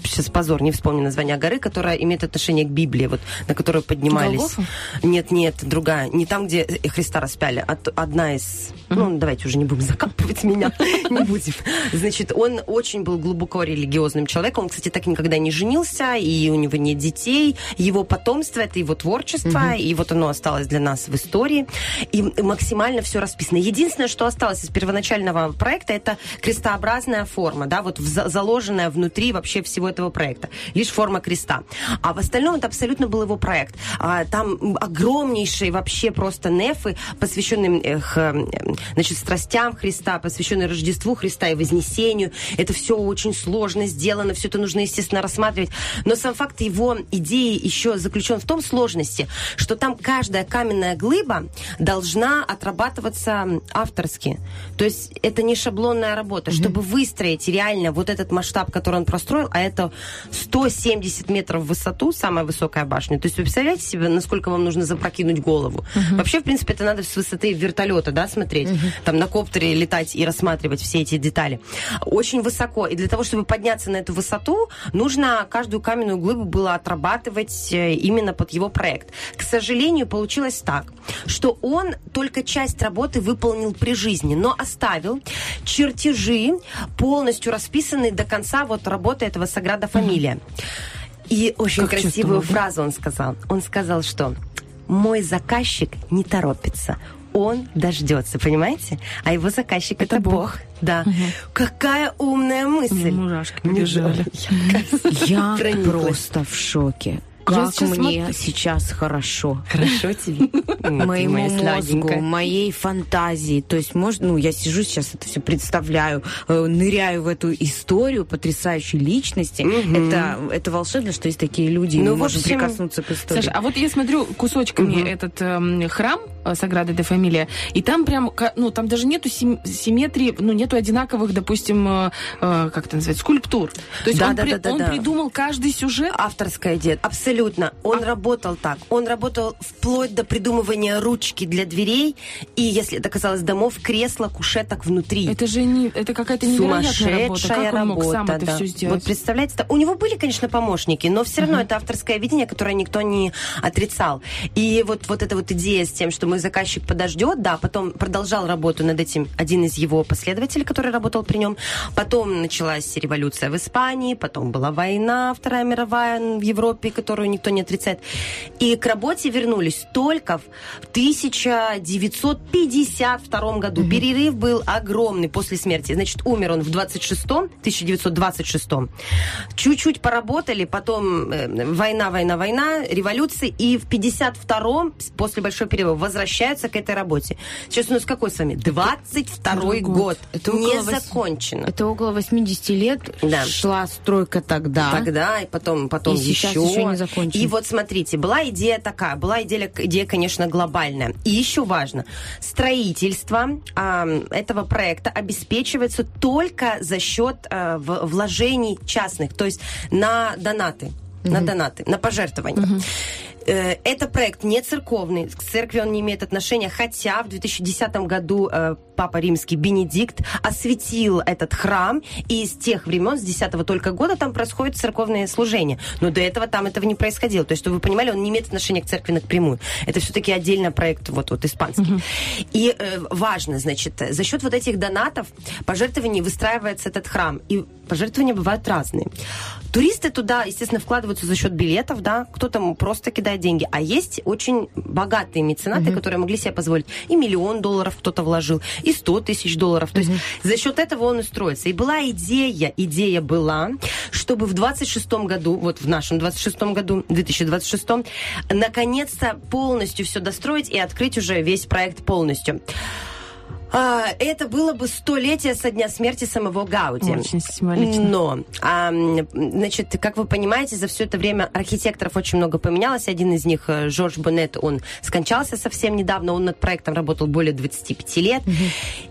Сейчас позор, не вспомню название горы, которая имеет отношение к Библии, вот, на которую поднимались. Голгофа? Нет, нет, другая. Не там, где Христа распяли, а одна из... Ну, давайте уже не будем закапывать меня. Не будем. Значит, он очень был глубоко религиозным человеком. Он, кстати, так никогда не женился, и у него нет детей. Его потомство — это его творчество, и вот оно осталось для нас в истории. И максимально все расписано. Единственное, что осталось из первоначального проекта, это крестообразная форма, да, вот заложенная внутри вообще всего этого проекта. Лишь форма креста. А в остальном это абсолютно был его проект. А, Там огромнейшие вообще просто нефы, посвященные эх, э, значит, страстям Христа, посвященные Рождеству Христа и Вознесению. Это все очень сложно сделано, все это нужно, естественно, рассматривать. Но сам факт его идеи еще заключен в том сложности, что там каждая каменная глыба должна отрабатываться авторски. То есть это не шаблонная работа. Чтобы выстроить реально вот этот масштаб, который он простроил, а это 170 метров в высоту, самая высокая башня. То есть вы представляете себе, насколько вам нужно запрокинуть голову? Вообще, в принципе, это надо с высоты вертолета, да, смотреть. Там на коптере летать и рассматривать все эти детали. Очень высоко. И для того, чтобы подняться на эту высоту, нужно каждую каменную глыбу было отрабатывать э, именно под его проект. К сожалению, получилось так, что он только часть работы выполнил при жизни, но оставил чертежи, полностью расписанные до конца вот работы этого Саграда Фамилия. И очень Как красивую да? фразу он сказал. Он сказал, что мой заказчик не торопится. Он дождется, понимаете? А его заказчик это, Это Бог. Бог. Да. Какая умная мысль. Мурашки побежали. Я просто в шоке. Как сейчас мне смотрю- сейчас хорошо. Хорошо тебе. Моему мозгу, моей фантазии. То есть, может, ну, я сижу сейчас, это все представляю, э, ныряю в эту историю потрясающей личности. Это, это волшебно, что есть такие люди, Ну, мы можем прикоснуться к истории. Саша, а вот я смотрю кусочками этот эм, храм э, Саграда де Фамилия, и там прям, ну, там даже нету сим- симметрии, ну, нету одинаковых, допустим, э, как это называется, скульптур. То есть он, придумал каждый сюжет. Авторская идея, абсолютно. Он работал так. Он работал вплоть до придумывания ручки для дверей и, если это казалось домов, кресла, кушеток внутри. Это же не, это какая-то невероятная работа. Как он мог сам работа, это да. все сделать? Вот представляете, да, у него были, конечно, помощники, но все равно это авторское видение, которое никто не отрицал. И вот, вот эта вот идея с тем, что мой заказчик подождет, да, потом продолжал работу над этим один из его последователей, который работал при нем. Потом началась революция в Испании, потом была война, Вторая мировая в Европе, которую никто не отрицает. И к работе вернулись только в 1952 году. Перерыв был огромный после смерти. Значит, умер он в 26-м, 1926-м. Чуть-чуть поработали, потом э, война, война, война, революции, и в 52-м, после большого перерыва, возвращаются к этой работе. Сейчас у нас какой с вами? 22-й год. год. Это Не закончено. Это около 80 лет Да. шла стройка тогда. Тогда, и потом, потом И еще. еще не закончено. И вот смотрите, была идея такая, была идея, идея, конечно, глобальная. И еще важно, строительство а, этого проекта обеспечивается только за счет в- вложений частных, то есть на донаты. На донаты, на пожертвования. Э, Это проект не церковный, к церкви он не имеет отношения, хотя в 2010 году э, Папа Римский Бенедикт осветил этот храм, и с тех времен, с 10 только года там происходит церковное служение. Но до этого там этого не происходило. То есть, чтобы вы понимали, он не имеет отношения к церкви напрямую. Это все-таки отдельно проект вот, вот испанский. И э, важно, значит, за счет вот этих донатов, пожертвований выстраивается этот храм. И пожертвования бывают разные. Туристы туда, естественно, вкладываются за счет билетов, да, кто-то просто кидает деньги. А есть очень богатые меценаты, которые могли себе позволить. И миллион долларов кто-то вложил, и 100 тысяч долларов. То есть за счет этого он и строится. И была идея, идея была, чтобы в 26 году, вот в нашем 26 году, 2026, наконец-то полностью все достроить и открыть уже весь проект полностью. А, это было бы столетие со дня смерти самого Гауди. Очень символично. Но, а, значит, как вы понимаете, за все это время архитекторов очень много поменялось. Один из них, э, Жорж Боннет, он скончался совсем недавно. Он над проектом работал более 25 лет.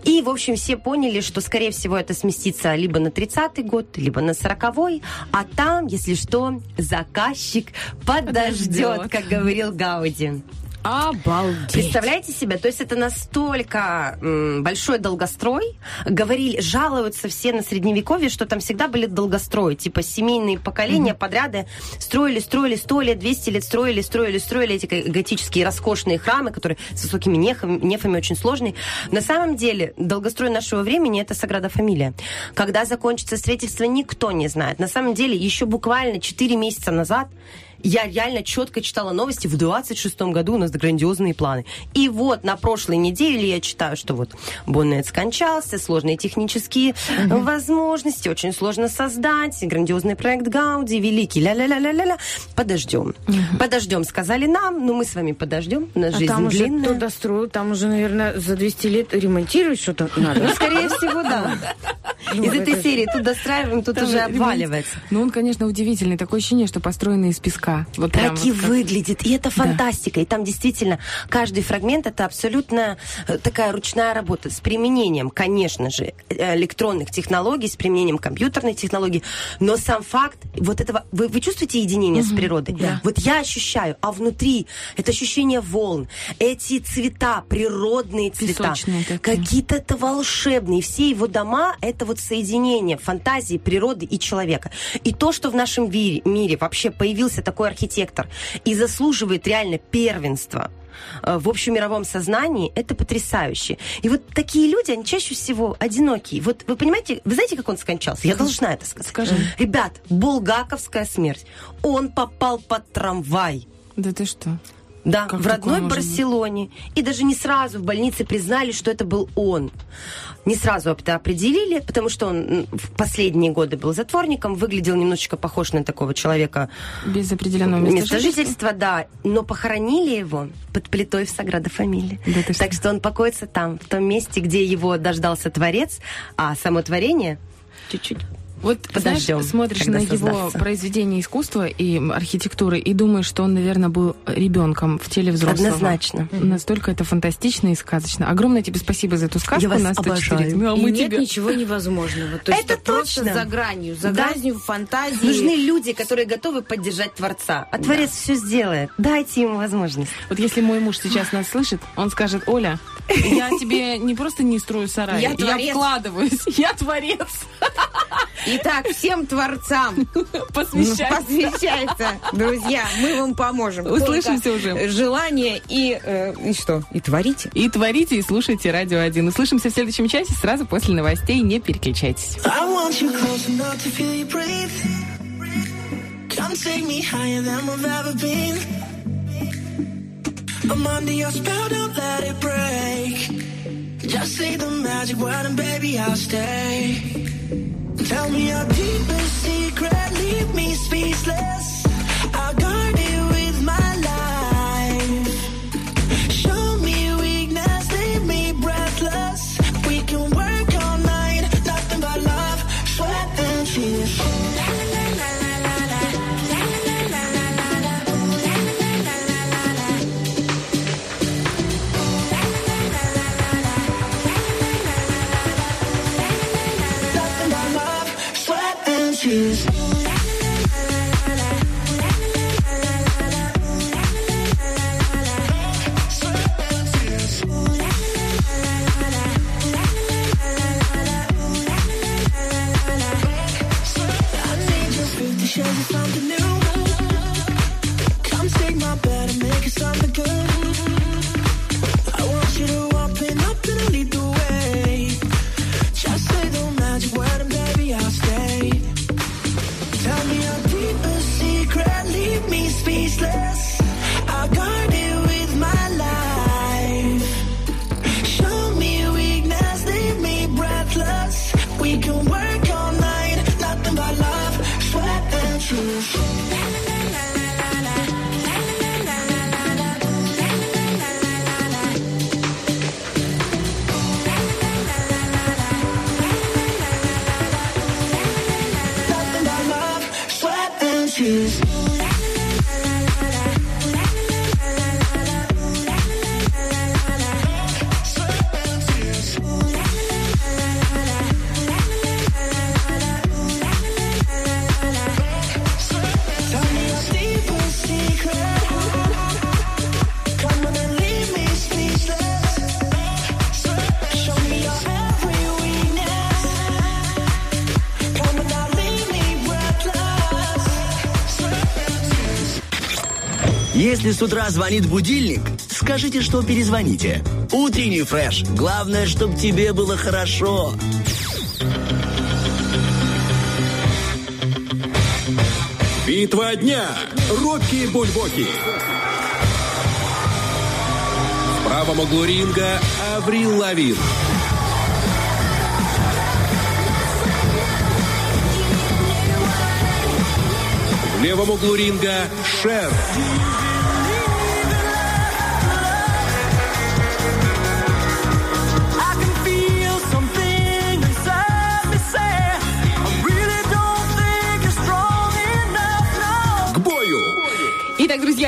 И, в общем, все поняли, что, скорее всего, это сместится либо на 30-й год, либо на 40-й. А там, если что, заказчик подождет, Подождет. как говорил Гауди. Обалдеть. Представляете себе? То есть это настолько м, большой долгострой. Говорили, жалуются все на средневековье, что там всегда были долгострои. Типа семейные поколения, подряды строили, строили 100 лет, 200 лет, строили, строили, строили эти го- готические роскошные храмы, которые с высокими нефами, нефами очень сложные. На самом деле, долгострой нашего времени это Саграда Фамилия. Когда закончится строительство, никто не знает. На самом деле, еще буквально 4 месяца назад я реально четко читала новости. В 26 году у нас грандиозные планы. И вот на прошлой неделе я читаю, что вот Боннет скончался, сложные технические возможности, очень сложно создать, грандиозный проект Гауди, великий, ля-ля-ля-ля-ля. Подождем. Подождем, сказали нам, но мы с вами подождем. У нас А жизнь там уже длинная. кто достроил, там уже, наверное, за 200 лет ремонтировать что-то надо. Ну, скорее всего, да. Ну, Из этой это- серии тут достраиваем, тут уже обваливается. Ну, он, конечно, удивительный. Такое ощущение, что построенный из песка. Вот прям так и вот как- выглядит. И это фантастика. И там действительно каждый фрагмент это абсолютно э, такая ручная работа с применением, конечно же, э, электронных технологий, с применением компьютерной технологии. Но сам факт вот этого... Вы, вы чувствуете единение с природой? Вот я ощущаю, а внутри это ощущение волн, эти цвета, природные цвета, какие-то это волшебные. Все его дома это вот соединение фантазии, природы и человека. И то, что в нашем ви- мире вообще появился такой архитектор и заслуживает реально первенства э, в общемировом сознании, это потрясающе. И вот такие люди, они чаще всего одинокие. Вот вы понимаете, вы знаете, как он скончался? Я должна это сказать. Скажи. Ребят, булгаковская смерть. Он попал под трамвай. Да ты что? Да, Как в родной быть? Барселоне. И даже не сразу в больнице признали, что это был он. Не сразу это определили, потому что он в последние годы был затворником, выглядел немножечко похож на такого человека Без определенного места, место жительства, да. Но похоронили его под плитой в Саграда Фамилия. Да ты что? так что он покоится там, в том месте, где его дождался Творец, а само творение чуть-чуть Вот, Подождем, знаешь, смотришь когда на его создастся. произведение искусства и архитектуры и думаешь, что он, наверное, был ребенком в теле взрослого. Однозначно. Настолько это фантастично и сказочно. Огромное тебе спасибо за эту сказку. Я вас Нас тут обожаю. Ну, а И мы нет тебя- ничего невозможного. То есть Это это, просто точно. за гранью, за Да. гранью фантазии. Нужны люди, которые готовы поддержать Творца. А Творец все сделает. Дайте ему возможность. Вот если мой муж сейчас нас слышит, он скажет, Оля, я тебе не просто не строю сарай, Я я, творец. вкладываюсь, я творец. Итак, всем творцам Посвящай. посвящается, друзья, мы вам поможем. Услышимся Только уже. Желание и, э, и что? И творите. И творите, и слушайте Радио 1. Услышимся в следующем часе сразу после новостей. Не переключайтесь. I want you close enough to feel you breathe. Come take me higher than we've ever been. I'm under your spell, don't let it break. Just say the magic word and baby I'll stay. Tell me your deepest secret, leave me speechless. I'll guard it it something good. I want you to open up and lead the choose Если с утра звонит будильник, скажите, что перезвоните. Утренний фреш. Главное, чтобы тебе было хорошо. Битва дня. Рокки Бульбоки. В правом углу ринга Аврил Лавин. В левом углу ринга Шер.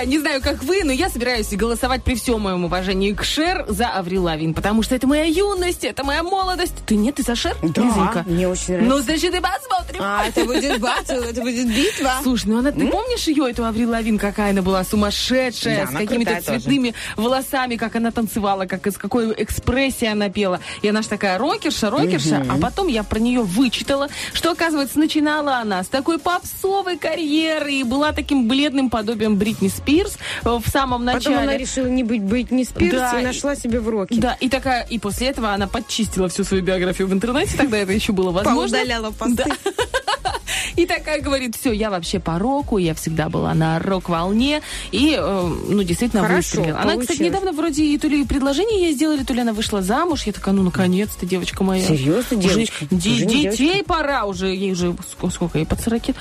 Друзья, не знаю, как вы, но я собираюсь голосовать при всем моем уважении к Шер за Аврил Лавин, потому что это моя юность, это моя молодость. Ты нет, ты за Шер, Да, Лизонька? мне очень нравится. Ну, значит, и посмотрим. А, это будет батл, это будет битва. Слушай, ну она, ты помнишь ее, эту Аврил Лавин, какая она была сумасшедшая, с какими-то цветными волосами, как она танцевала, как с какой экспрессией она пела. И она же такая рокерша, рокерша, а потом я про нее вычитала, что, оказывается, начинала она с такой попсовой карьеры и была таким бледным подобием Бритни Спирс э, в самом начале. Потом она решила не быть Бритни Спирс Да, и и- нашла себе в роке. Да, и такая, и после этого она подчистила всю свою биографию в интернете, тогда это еще было возможно. Поудаляла посты. Да. И такая говорит, все, я вообще по року, я всегда была на рок-волне. И, э, ну, действительно, Хорошо, выстрелила. Она, кстати, получилось. недавно вроде и то ли предложение ей сделали, то ли она вышла замуж. Я такая, ну, наконец-то, девочка моя. Серьезно, Уже девочка? де- Уже не детей пора уже. Ей уже ск- сколько? Ей под 40 лет.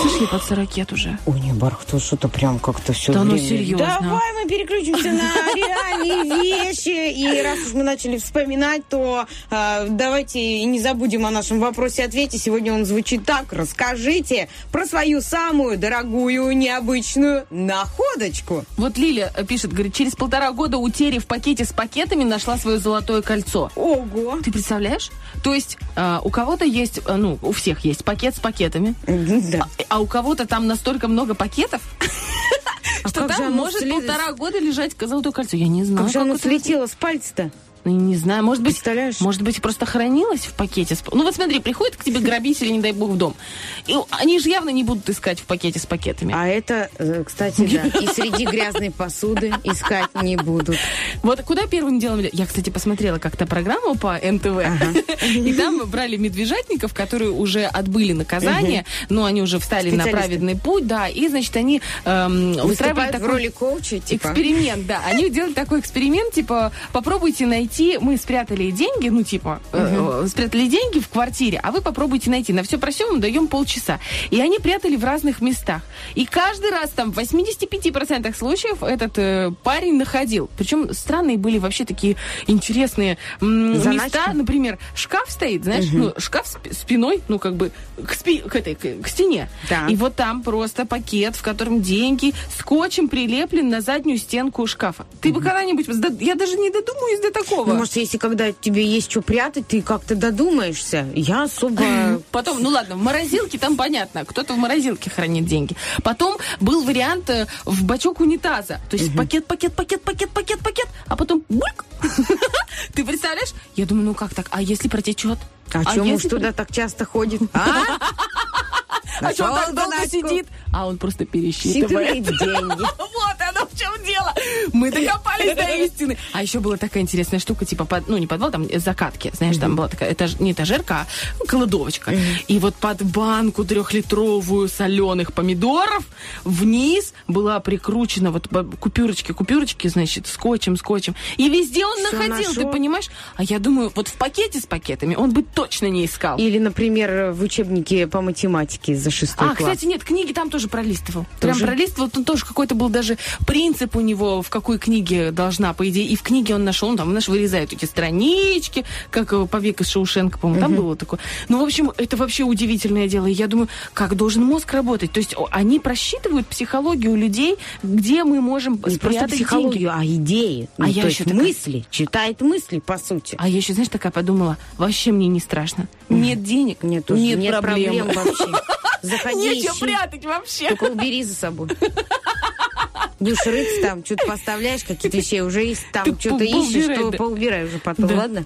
Слушай, ей под 40 лет уже. Ой, не, Бархатова, что-то прям как-то все Да ну, время. серьезно. Давай мы переключимся на реальные вещи. И раз уж мы начали вспоминать, то э, давайте не забудем о нашем вопросе-ответе. Сегодня он звучит так. Расскажите про свою самую дорогую, необычную находочку. Вот Лиля э, пишет, говорит, через полтора года у Тери в пакете с пакетами нашла свое золотое кольцо. Ого! Ты представляешь? То есть э, у кого-то есть, э, ну, у всех есть пакет с пакетами, Да. а у кого-то там настолько много пакетов, что там может полтора года лежать золотое кольцо. Я не знаю. Как же оно слетело с пальца-то? Ну, Не знаю, может быть, Представляешь? может быть, просто хранилось в пакете. с- Ну вот смотри, приходит к тебе грабитель, не дай бог, в дом. И они же явно не будут искать в пакете с пакетами. А это, э, кстати, да, и среди грязной посуды искать не будут. Вот куда первым делом... Я, кстати, посмотрела как-то программу по НТВ. И там брали медвежатников, которые уже отбыли наказание, но они уже встали на праведный путь, да, и, значит, они эм, устраивали Выступают в такой... роли коуча, типа. Эксперимент, да. Они делали такой эксперимент, типа, попробуйте найти, мы спрятали деньги, ну, типа, э, э, спрятали деньги в квартире, а вы попробуйте найти. На все про все вам даем полчаса. И они прятали в разных местах. И каждый раз там в 85% случаев этот э, парень находил. Причем странные были вообще такие интересные м, Заначки? места. Например, шкаф стоит, знаешь, ну, шкаф спи- спиной, ну, как бы к, спи- к этой, к, к стене. Так. И вот там просто пакет, в котором деньги скотчем прилеплен на заднюю стенку шкафа. Ты бы когда-нибудь... Я даже не додумаюсь до такого. Ну, может, если когда тебе есть что прятать, ты как-то додумаешься. Я особо... Потом, ну ладно, в морозилке там понятно, кто-то в морозилке хранит деньги. Потом был вариант э, в бачок унитаза. То есть пакет, пакет, пакет, пакет, пакет, пакет, а потом бульк. Ты представляешь? Я думаю, ну как так? А если протечет? А, муж если туда так часто ходит? А? А что он так долго сидит? А он просто пересчитывает. Считывает деньги. Вот оно в чем дело. Мы докопались до истины. А еще была такая интересная штука, типа, под- ну, не подвал, там э, закатки. Знаешь, там была такая, этаж, не этажерка, а кладовочка. И вот под банку трехлитровую соленых помидоров вниз была прикручена вот купюрочки, купюрочки, значит, скотчем, скотчем. И везде он находил, ты понимаешь? А я думаю, вот в пакете с пакетами он бы точно не искал. Или, например, в учебнике по математике за шестой А, класс. кстати, нет, книги там тоже пролистывал. Прям Тоже? пролистывал, там тоже какой-то был даже принцип у него, в какой книге должна, по идее. И в книге он нашел, ну, там, знаешь, вырезают эти странички, как э, побег из Шоушенка, по-моему, там было такое. Ну, в общем, это вообще удивительное дело. И я думаю, как должен мозг работать? То есть они просчитывают психологию людей, где мы можем Не спрятать психологию, деньги. а идеи. А Ну, я то еще есть такая- мысли. Читает мысли, по сути. А я еще, знаешь, такая подумала, вообще мне не страшно. Нет денег, Нет, нет, нет проблем. проблем вообще. Заходи, Нечего ищи. прятать вообще. Только убери за собой. Будешь рыться там, что-то поставляешь, какие-то вещи уже есть, там что-то ищешь, то поубирай уже потом, ладно?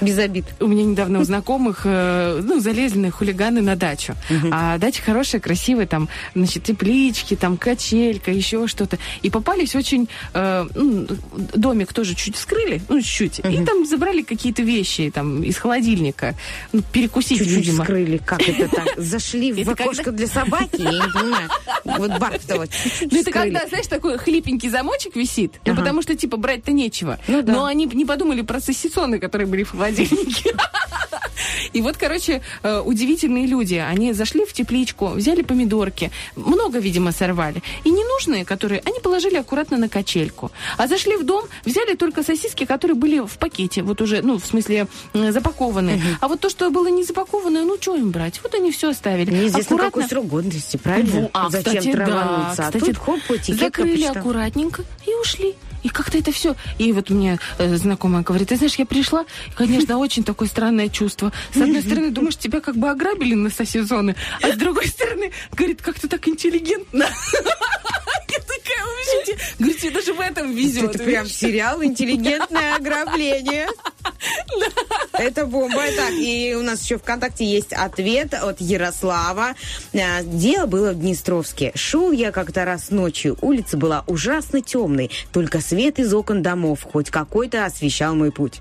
Без обид. У меня недавно у знакомых, э, ну, залезли на хулиганы на дачу. А дача хорошая, красивая, там, значит, теплички, там, качелька, еще что-то. И попались очень... э, ну, домик тоже чуть вскрыли, ну, чуть-чуть. И там забрали какие-то вещи, там, из холодильника. Ну, перекусить, Чуть-чуть видимо. скрыли, как это так? Зашли в окошко для собаки, я не понимаю. Вот Бархтова Ну, это вскрыли. когда, знаешь, такой хлипенький замочек висит, ну, Ага. потому что, типа, брать-то нечего. Ну да. Но они не подумали про сосисоны, которые были в холодильнике. И вот, короче, э, удивительные люди. Они зашли в тепличку, взяли помидорки, много, видимо, сорвали. И ненужные, которые они положили аккуратно на качельку. А зашли в дом, взяли только сосиски, которые были в пакете, вот уже, ну, в смысле, м, запакованные. А вот то, что было не запакованное, ну, что им брать? Вот они все оставили. Неизвестно, Аккуратно- какой срок годности, правильно? Во, а, Зачем кстати, да, травануться? А кстати, тут хоп, этикетка закрыли почитал. аккуратненько и ушли. И как-то это все. И вот мне э, знакомая говорит, ты знаешь, я пришла, и, конечно, очень такое странное чувство. С одной стороны, думаешь, тебя как бы ограбили на сезоны, а с другой стороны, говорит, как-то так интеллигентно. Я такая, вообще, говорит, тебе даже в этом везет. Это прям сериал «Интеллигентное ограбление». Это бомба. Так, и у нас еще ВКонтакте есть ответ от Ярослава. А, Дело было в Днестровске. Шел я как-то раз ночью. Улица была ужасно темной. Только свет из окон домов хоть какой-то освещал мой путь.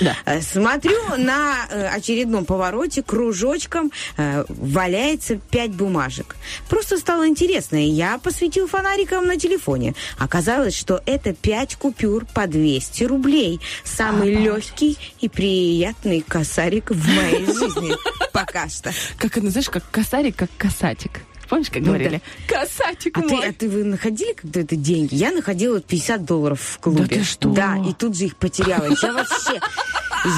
Да. Э, Смотрю, на э, очередном повороте кружочком э, валяется пять бумажек. Просто стало интересно, и я посветил фонариком на телефоне. Оказалось, что это пять купюр по 200 рублей. Самый легкий и приятный косарик в моей жизни. Пока что. Как это, знаешь, как косарик, как косатик. Помнишь, как Ну говорили? Косатик А ты, мой. а ты вы находили когда-то деньги? Я находила 50 долларов в клубе. Да ты что? Да, и тут же их потеряла. Я вообще...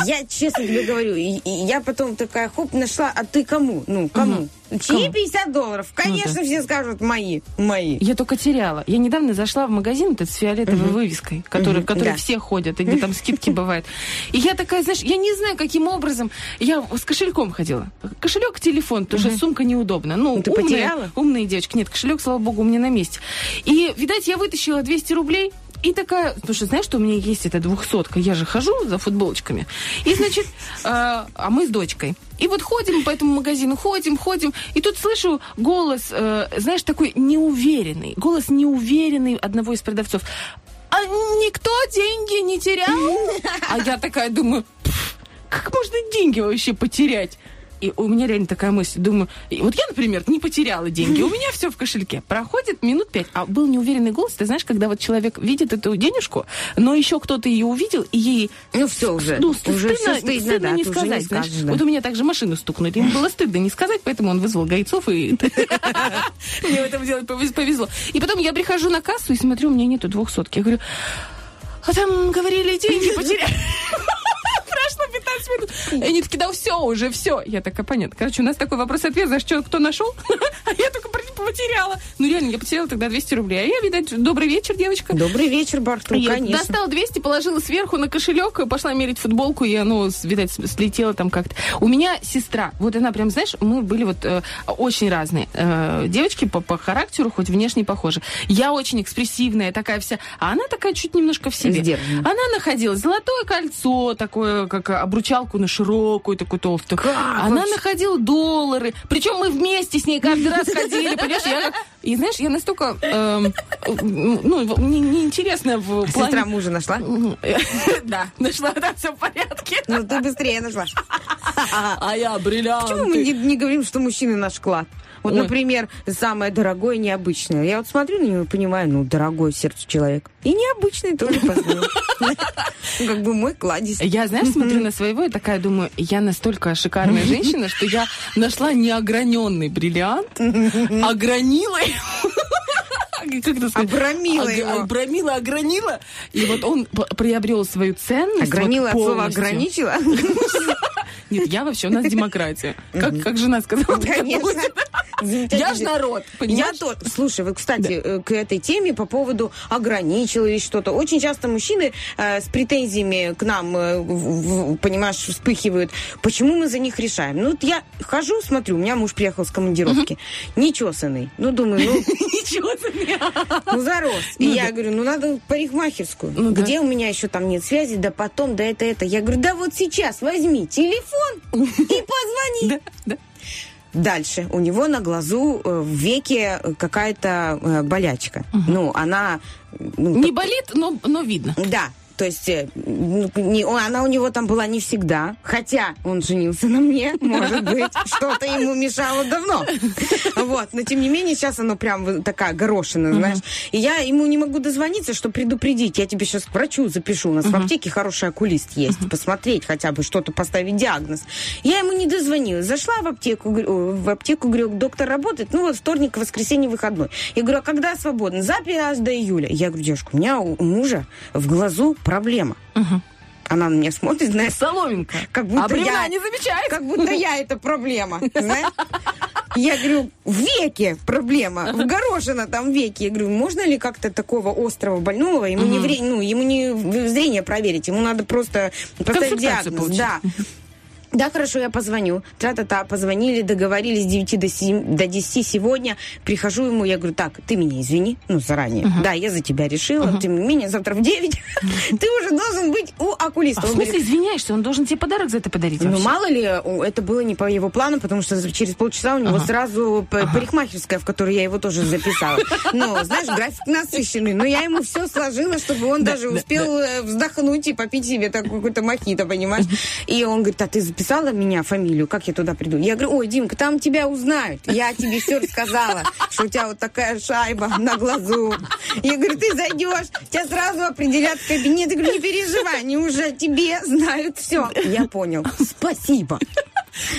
Я честно тебе говорю, и, и я потом такая, хоп, нашла, а ты кому? Ну, кому? Чьи Кому? 50 долларов? Конечно, да. все скажут, мои, мои. Я только теряла. Я недавно зашла в магазин этот с фиолетовой вывеской, который, Мгм, в который да. все ходят, и где там скидки бывают. И я такая, знаешь, я не знаю, каким образом. Я с кошельком ходила. Кошелек, телефон, потому что сумка неудобна. Ну, Ну, ты умная, потеряла? умная девочка. Нет, кошелек, слава богу, у меня на месте. И, видать, я вытащила 200 рублей. И такая, потому что знаешь, что у меня есть эта двухсотка, я же хожу за футболочками. И, значит, э, а мы с дочкой. И вот ходим по этому магазину, ходим, ходим, и тут слышу голос, э, знаешь, такой неуверенный, голос неуверенный одного из продавцов. А никто деньги не терял? А я такая думаю, «Пф, как можно деньги вообще потерять? И у меня реально такая мысль, думаю, вот я, например, не потеряла деньги, у меня все в кошельке. Проходит минут пять, а был неуверенный голос, ты знаешь, когда вот человек видит эту денежку, но еще кто-то ее увидел, и ей Ну, все уже. ну, уже стыдно, все стыдно, стыдно да, не уже сказать. знаешь. скажешь, да. Вот у меня также машину стукнули. Ему было стыдно не сказать, поэтому он вызвал гайцов, и мне в этом деле повез- повезло. И потом я прихожу на кассу и смотрю, у меня нету двухсотки. Я говорю, а там говорили, деньги потеряли. Прошло 15 минут. И они такие, да все, уже все. Я такая, понятно. Короче, у нас такой вопрос-ответ, знаешь, что, кто нашел? А я только потеряла. Ну, реально, я потеряла тогда 200 рублей. А я, видать, добрый вечер, девочка. Добрый вечер, Барту, Я конечно. достала 200, положила сверху на кошелек, и пошла мерить футболку, и оно, видать, слетело там как-то. У меня сестра, вот она прям, знаешь, мы были вот э, очень разные. Э, девочки по, по характеру, хоть внешне похожи. Я очень экспрессивная, такая вся, а она такая чуть немножко в себе. Сдержанная. Она находила золотое кольцо, такое, как обручалку на широкую, такую толстую. она вообще? находила доллары. Причем мы вместе с ней каждый раз ходили, понимаешь? Знаешь, я, и знаешь, я настолько, эм, ну, не- неинтересная в Сестра плане... мужа нашла? Да, нашла, да, все в порядке. Ну, ты быстрее нашла. А я бриллианты. Почему мы не, не говорим, что мужчины наш клад? Вот, Ой. например, самое дорогое, необычное. Я вот смотрю на него и понимаю, ну, дорогой сердцу человек. И необычный тоже позвонил. Ну, Как бы мой кладезь. Я, знаешь, смотрю на своего и такая думаю, я настолько шикарная женщина, что я нашла неограненный бриллиант, огранила его. Как это сказать? Обрамила Ог- его. Обрамила, огранила. И вот он приобрел свою ценность. Огранила вот от слова ограничила? Нет, я вообще, у нас демократия. Как, как жена сказала, Конечно. Я ж народ, Я понимаешь? тоже. Слушай, вот, кстати, э, к этой теме по поводу ограничил или что-то. Очень часто мужчины э, с претензиями к нам, э, в- в- понимаешь, вспыхивают. Почему мы за них решаем? Ну, вот я хожу, смотрю, у меня муж приехал с командировки. Нечесанный. Ну, думаю, ну, себе. ну, зарос. И Ну, я да. говорю, ну, надо парикмахерскую. Ну, да. Где у меня еще там нет связи, да потом, да это, это. Я говорю, да вот сейчас возьми телефон и позвони. Да, да. Дальше. У него на глазу э, в веке какая-то э, болячка. Ну, она... ну, Не болит, но, но видно. да, то есть э, ну, не- она у него там была не всегда, хотя он женился на мне, может быть, что-то ему мешало давно. Вот, но тем не менее сейчас оно прям такая горошина, знаешь. И я ему не могу дозвониться, чтобы предупредить. Я тебе сейчас к врачу запишу. У нас в аптеке хороший окулист есть. Посмотреть хотя бы что-то, поставить диагноз. Я ему не дозвонила. Зашла в аптеку, в аптеку, говорю, доктор работает. Ну вот вторник, воскресенье, выходной. Я говорю, а когда свободно? Запись до июля. Я говорю, девушка, у меня у мужа в глазу проблема. Она на меня смотрит, знаешь, Соломинка. как будто а я, не замечает. как будто я это проблема? Я говорю, в веке проблема, в горошина там веке. Я говорю, можно ли как-то такого острого больного, ему не вре- ну, ему не зрение проверить, ему надо просто поставить диагноз. получить. Да. Да, хорошо, я позвоню. Тра-та-та, позвонили, договорились с 9 до, 7, до 10 сегодня. Прихожу ему, я говорю, так, ты меня извини, ну, заранее. Да, я за тебя решила, тем не менее, завтра в 9 ты уже должен быть у окулиста. А в Он говорит, смысле извиняешься? Он должен тебе подарок за это подарить ну, вообще? мало ли, это было не по его плану, потому что через полчаса у него сразу п- парикмахерская, в которую я его тоже записала. Ну, знаешь, график насыщенный. Но я ему все сложила, чтобы он даже да, успел э, вздохнуть и попить себе какой-то мохито, понимаешь? И он говорит, а ты записала меня фамилию? Как я туда приду? Я говорю, ой, Димка, там тебя узнают. Я тебе все рассказала, что у тебя вот такая шайба на глазу. Я говорю, ты зайдешь, тебя сразу определят в кабинет. Я говорю, не переживай, они уже тебе знают все. Я понял. Спасибо.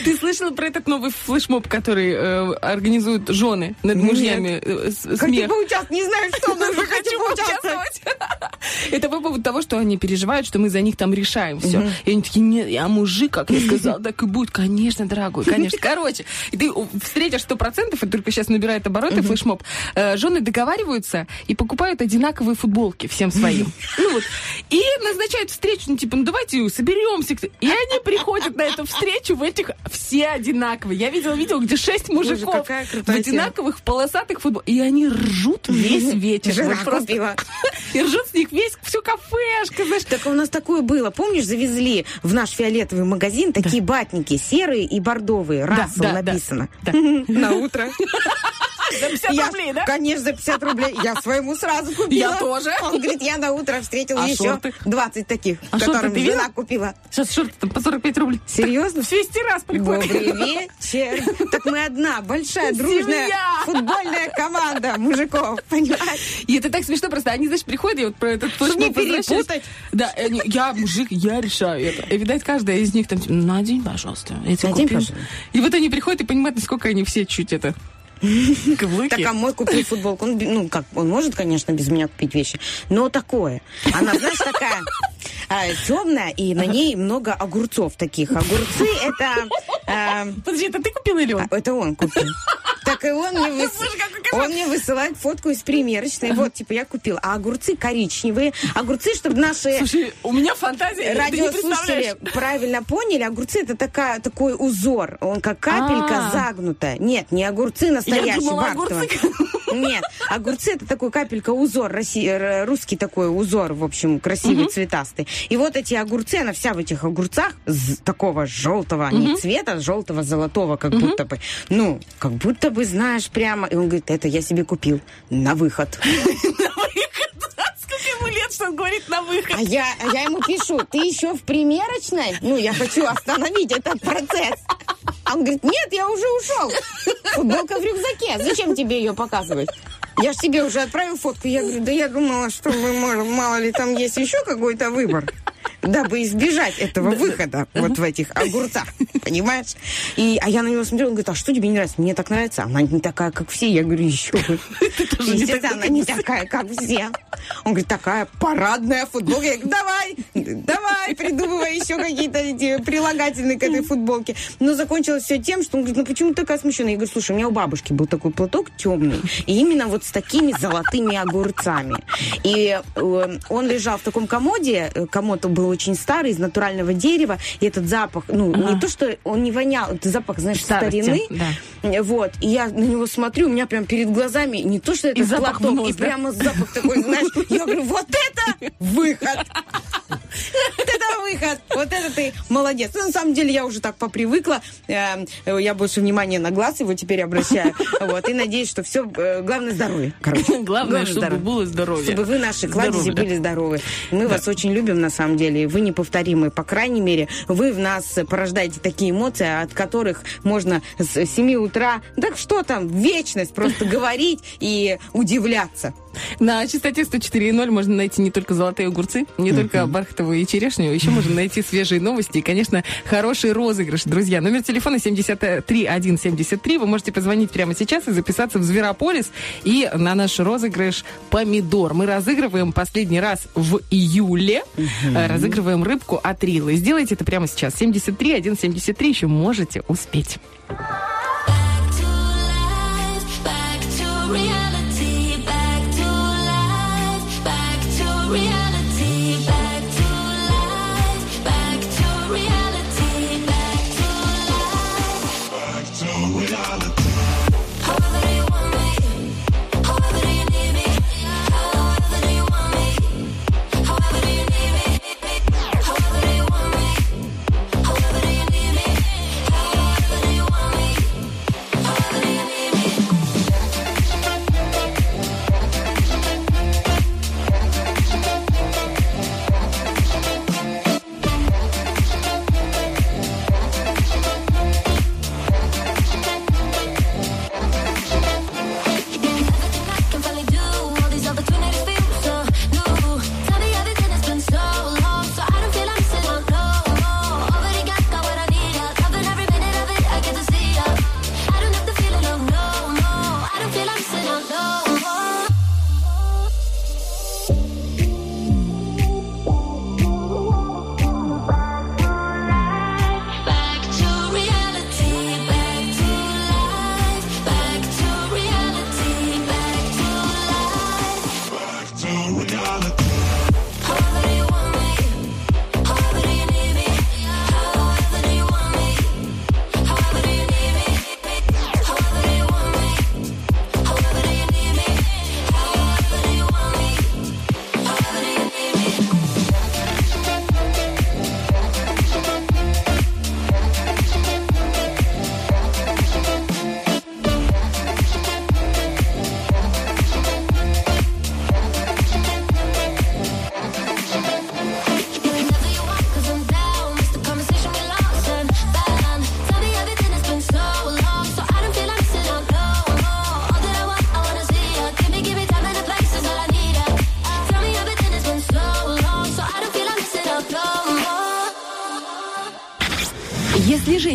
Ты слышала про этот новый флешмоб, который э, организуют жены над Нет. мужьями? э, с- Хочу поучаствовать, не знаю, что, но Хочу поучаствовать. Это по поводу того, что они переживают, что мы за них там решаем все. И они такие, нет, я мужик, как я сказал, так и будет. Конечно, дорогой, конечно. Короче, ты встретишь сто процентов, и только сейчас набирает обороты флешмоб. Э, Жены договариваются и покупают одинаковые футболки всем своим. Ну вот. И назначают встречу, ну типа, ну давайте соберемся. И они приходят на эту встречу в этих все одинаковые. Я видела видео, где шесть мужиков какая в одинаковых полосатых футболках. И они ржут весь вечер. Жена Вот просто. купила. И ржут с них весь, всю кафешка, знаешь. Так у нас такое было. Помнишь, завезли в наш фиолетовый магазин такие батники серые и бордовые. Рассел да, да. написано. Да. На утро. За 50 Я- рублей, да? Конечно, за 50 рублей. Я своему сразу купила. Я тоже. Он говорит, я на утро встретил А еще шорты? 20 таких, А которым жена видела? купила. Сейчас шорты там по 45 рублей. Серьезно? В 200 раз приходят. Добрый вечер. Так мы одна большая дружная футбольная команда мужиков, понимаешь? И это так смешно просто. Они, знаешь, приходят, и вот про этот флешмоб не перепутать. Да, они, я мужик, я решаю это. И, видать, каждая из них там, типа, надень, пожалуйста. Я тебе Надень, купил». пожалуйста. И вот они приходят и понимают, насколько они все чуть это... Каблуки. Так, а мой купил футболку. Он, ну, как, он может, конечно, без меня купить вещи, но такое. Она, знаешь, такая темная, и на ней много огурцов таких. Огурцы это... э, Подожди, это ты купила или он? а, это он купил. Так и он мне, выс- он мне высылает фотку из примерочной. Вот, типа, я купила. А огурцы коричневые. Огурцы, чтобы наши Слушай, у меня фантазия, радиослушатели правильно поняли, огурцы это такая, такой узор. Он как капелька А. загнутая. Нет, не огурцы настоящие, Я думала, огурцы Нет, огурцы это такой капелька узор, роси- р- русский такой узор, в общем, красивый, цветастый. И вот эти огурцы, она вся в этих огурцах такого желтого, не цвета, а желтого, золотого, как будто бы. Ну, как будто бы, знаешь, прямо. И он говорит, это я себе купил на выход. Сколько ему лет, что он говорит на выход? А я, а я ему пишу, ты еще в примерочной? Ну, я хочу остановить этот процесс. А он говорит, нет, я уже ушел. Футболка в рюкзаке. Зачем тебе ее показывать? Я же тебе уже отправил фотку. Я говорю, да я думала, что мы можем, мало ли там есть еще какой-то выбор. Дабы избежать этого выхода вот в этих огурцах, понимаешь? И, а я на него смотрю, он говорит, а что тебе не нравится? Мне так нравится. Она не такая, как все. Я говорю, еще бы. Естественно, она не такая, как все. Он говорит, такая парадная футболка. Я говорю, давай, давай, придумывай еще какие-то прилагательные к этой футболке. Но закончилось все тем, что он говорит, ну почему такая смущенная? Я говорю, слушай, у меня у бабушки был такой платок темный, и именно вот с такими золотыми огурцами. И э, он лежал в таком комоде, э, комод был очень старый, из натурального дерева, и этот запах, ну, не то, что он не вонял, это запах, знаешь, Старости, старины. да. Вот, и я на него смотрю, у меня прям перед глазами не то, что это И платок, нос, и да? прямо запах такой, знаешь, я говорю, вот это выход! Вот это выход! Вот это ты молодец. Ну, на самом деле, я уже так попривыкла. Э, Я больше внимания на глаз его теперь обращаю. Вот, и надеюсь, что все, главное, здоровье. Короче, Главное, чтобы здоровье. было здоровье. Чтобы вы, наши кладези, были здоровы. Мы вас очень любим, на самом деле. Вы неповторимы. По крайней мере, вы в нас порождаете такие эмоции, от которых можно с 7 утра, так что там, вечность просто говорить и удивляться. На частоте 104.0 можно найти не только золотые огурцы, не только бархатовую и черешню, еще можно найти свежие новости и, конечно, хороший розыгрыш. Друзья, номер телефона 73173. Вы можете позвонить прямо сейчас и записаться в Зверополис и на наш розыгрыш помидор. Мы разыгрываем последний раз в июле. Э, Разыгрываем рыбку от Рилы. Сделайте это прямо сейчас. 73173 еще можете успеть.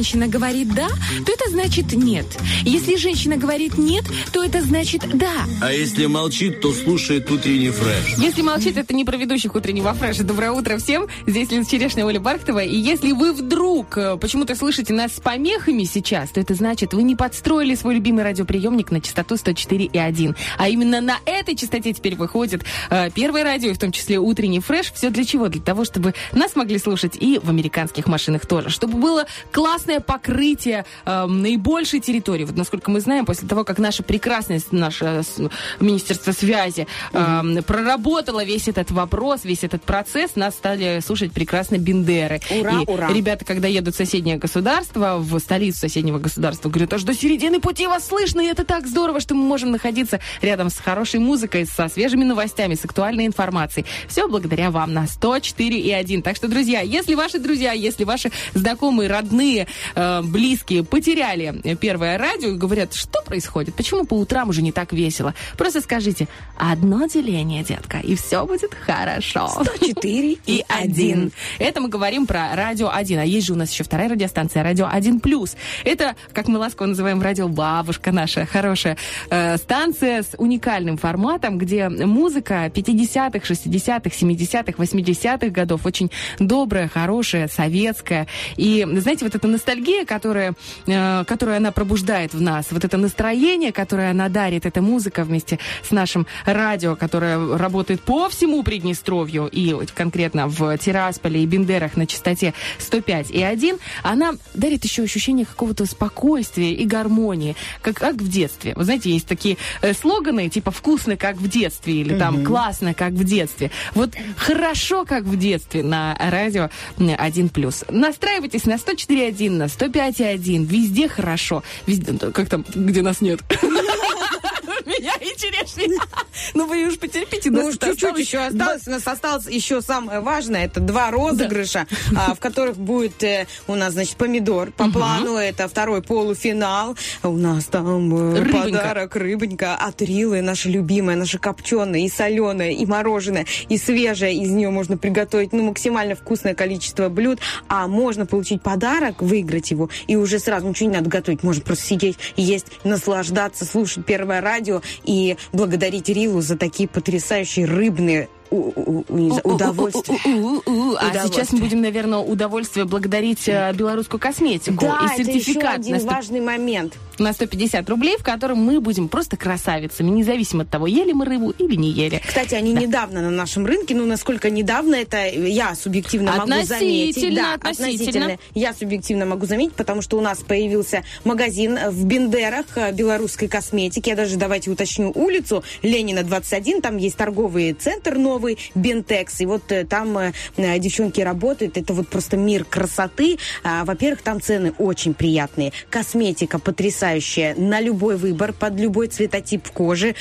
Женщина говорит «да», то это значит «нет». Если женщина говорит «нет», то это значит «да». А если молчит, то слушает утренний фреш. Если молчит, это не про ведущих утреннего фреша. Доброе утро всем. Здесь Лиза Черешня, Оля Бархтова. И если вы вдруг э, почему-то слышите нас с помехами сейчас, то это значит, вы не подстроили свой любимый радиоприемник на частоту 104,1. А именно на этой частоте теперь выходит э, первое радио, и в том числе утренний фреш. Все для чего? Для того, чтобы нас могли слушать и в американских машинах тоже. Чтобы было классно классное покрытие э, наибольшей территории. Вот насколько мы знаем, после того, как наша прекрасная с- наше Министерство связи э, проработало весь этот вопрос, весь этот процесс, нас стали слушать прекрасно Бендеры. Ура, И ура. ребята, когда едут в соседнее государство, в столицу соседнего государства, говорят, аж до середины пути вас слышно, и это так здорово, что мы можем находиться рядом с хорошей музыкой, со свежими новостями, с актуальной информацией. Все благодаря вам на 104 и 1. Так что, друзья, если ваши друзья, если ваши знакомые, родные, э, близкие потеряли первое радио и говорят, что происходит, почему по утрам уже не так весело, просто скажите, одно деление, детка, и все будет хорошо. 104 и один. Это мы говорим про радио 1. А есть же у нас еще вторая радиостанция, радио 1 плюс. Это, как мы ласково называем, радио бабушка наша хорошая э, станция с уникальным форматом, где музыка 50-х, 60-х, 70-х, 80-х годов очень добрая, хорошая, советская. И, знаете, вот эта ностальгия, которая, э, которую она пробуждает в нас, вот это настроение, которое она дарит, эта музыка вместе с нашим радио, которое работает по всему Приднестровью и конкретно в Тирасполе и Бендерах на частоте 105 и 1, она дарит еще ощущение какого-то спокойствия и гармонии, как, как в детстве. Вы знаете, есть такие э, слоганы, типа «вкусно, как в детстве» или там «классно, как в детстве». Вот хорошо, как в детстве на радио 1+. Настраивайтесь на 104.1, на 105.1, везде хорошо. Везде, ну, как там, где нас нет. Меня и черешня. Ну вы уж потерпите. Ну, уж чуть-чуть еще осталось. У нас осталось еще самое важное. Это два розыгрыша, а, в которых будет э, у нас, значит, помидор. По плану это второй полуфинал. У нас там э, подарок рыбонька от Рилы, наша любимая, наша копченая, и соленая, и мороженое, и свежее. Из нее можно приготовить ну, максимально вкусное количество блюд. А можно получить подарок, выиграть его, и уже сразу ничего не надо готовить. Можно просто сидеть, есть, наслаждаться, слушать первое радио и благодарить Рилу за такие потрясающие рыбные у- у- у- не знаю, удовольствия. У-у-у-у-у. А сейчас Удовольствие. мы будем, наверное, удовольствие благодарить э, белорусскую косметику и это еще сертификат один на, сто- важный момент. на 150 рублей, в котором мы будем просто красавицами, независимо от того, ели мы рыбу или не ели. Кстати, они недавно на нашем рынке, ну, насколько недавно, это я субъективно могу заметить. Да, относительно. Я субъективно могу заметить, потому что у нас появился магазин в Бендерах э, белорусской косметики. Я даже, давайте уточню, улицу Ленина 21, там есть торговый центр новый, Бентекс, и вот э, там э, э, девчонки работают, это вот просто мир красоты. А, Во-первых, там цены очень приятные, косметика потрясающая, на любой выбор, под любой цветотип кожи,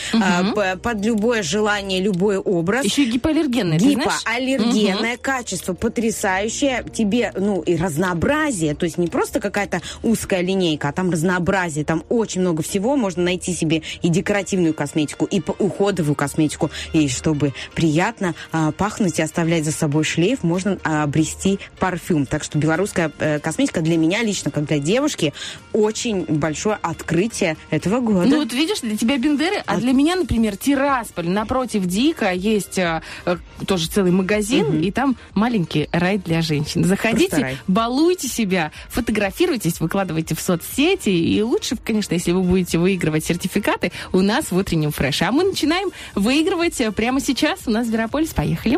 п- под любое желание, любой образ. Еще и гипоаллергенная? Гипоаллергенное качество потрясающее. Тебе, ну, и разнообразие. То есть не просто какая-то узкая линейка, а там разнообразие. Там очень много всего. Можно найти себе и декоративную косметику, и уходовую косметику. И чтобы приятно а, пахнуть и оставлять за собой шлейф, можно а, обрести парфюм. Так что белорусская э, косметика для меня лично, как для девушки, очень большое открытие этого года. Ну вот видишь, для тебя Бендеры, а для меня, например, Тирасполь. Напротив Дика есть э, э, тоже целый магазин, и там маленький рай для женщин. Заходите, балуйте себя, фотографируйтесь, выкладывайте в соцсети. И лучше, конечно, если вы будете выигрывать сертификаты у нас в утреннем фреше. А мы начинаем выигрывать э, прямо сейчас. У нас Зверополис. Поехали.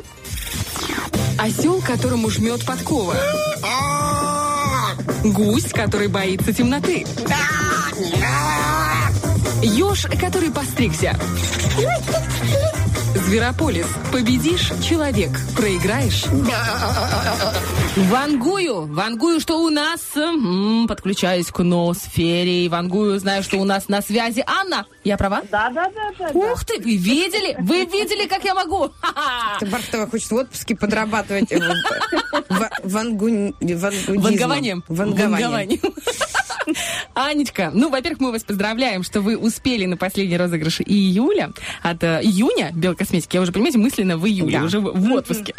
Осел, которому жмет подкова. Гусь, который боится темноты. Еж, который постригся. Зверополис. Победишь – человек. Проиграешь Вангую, вангую, что у нас, м, подключаюсь к ноосфере, и вангую, знаю, что у нас на связи Анна. Я права? Да, да, да, да. Ух ты, вы видели? Вы видели, как я могу? Ха-ха. Бархтова хочет в отпуске подрабатывать. Вангованием. Вангованием. Анечка, ну, во-первых, мы вас поздравляем, что вы успели на последний розыгрыш июля, от э, июня белкосметики, я уже, понимаете, мысленно в июле, Да. уже в, в отпуске.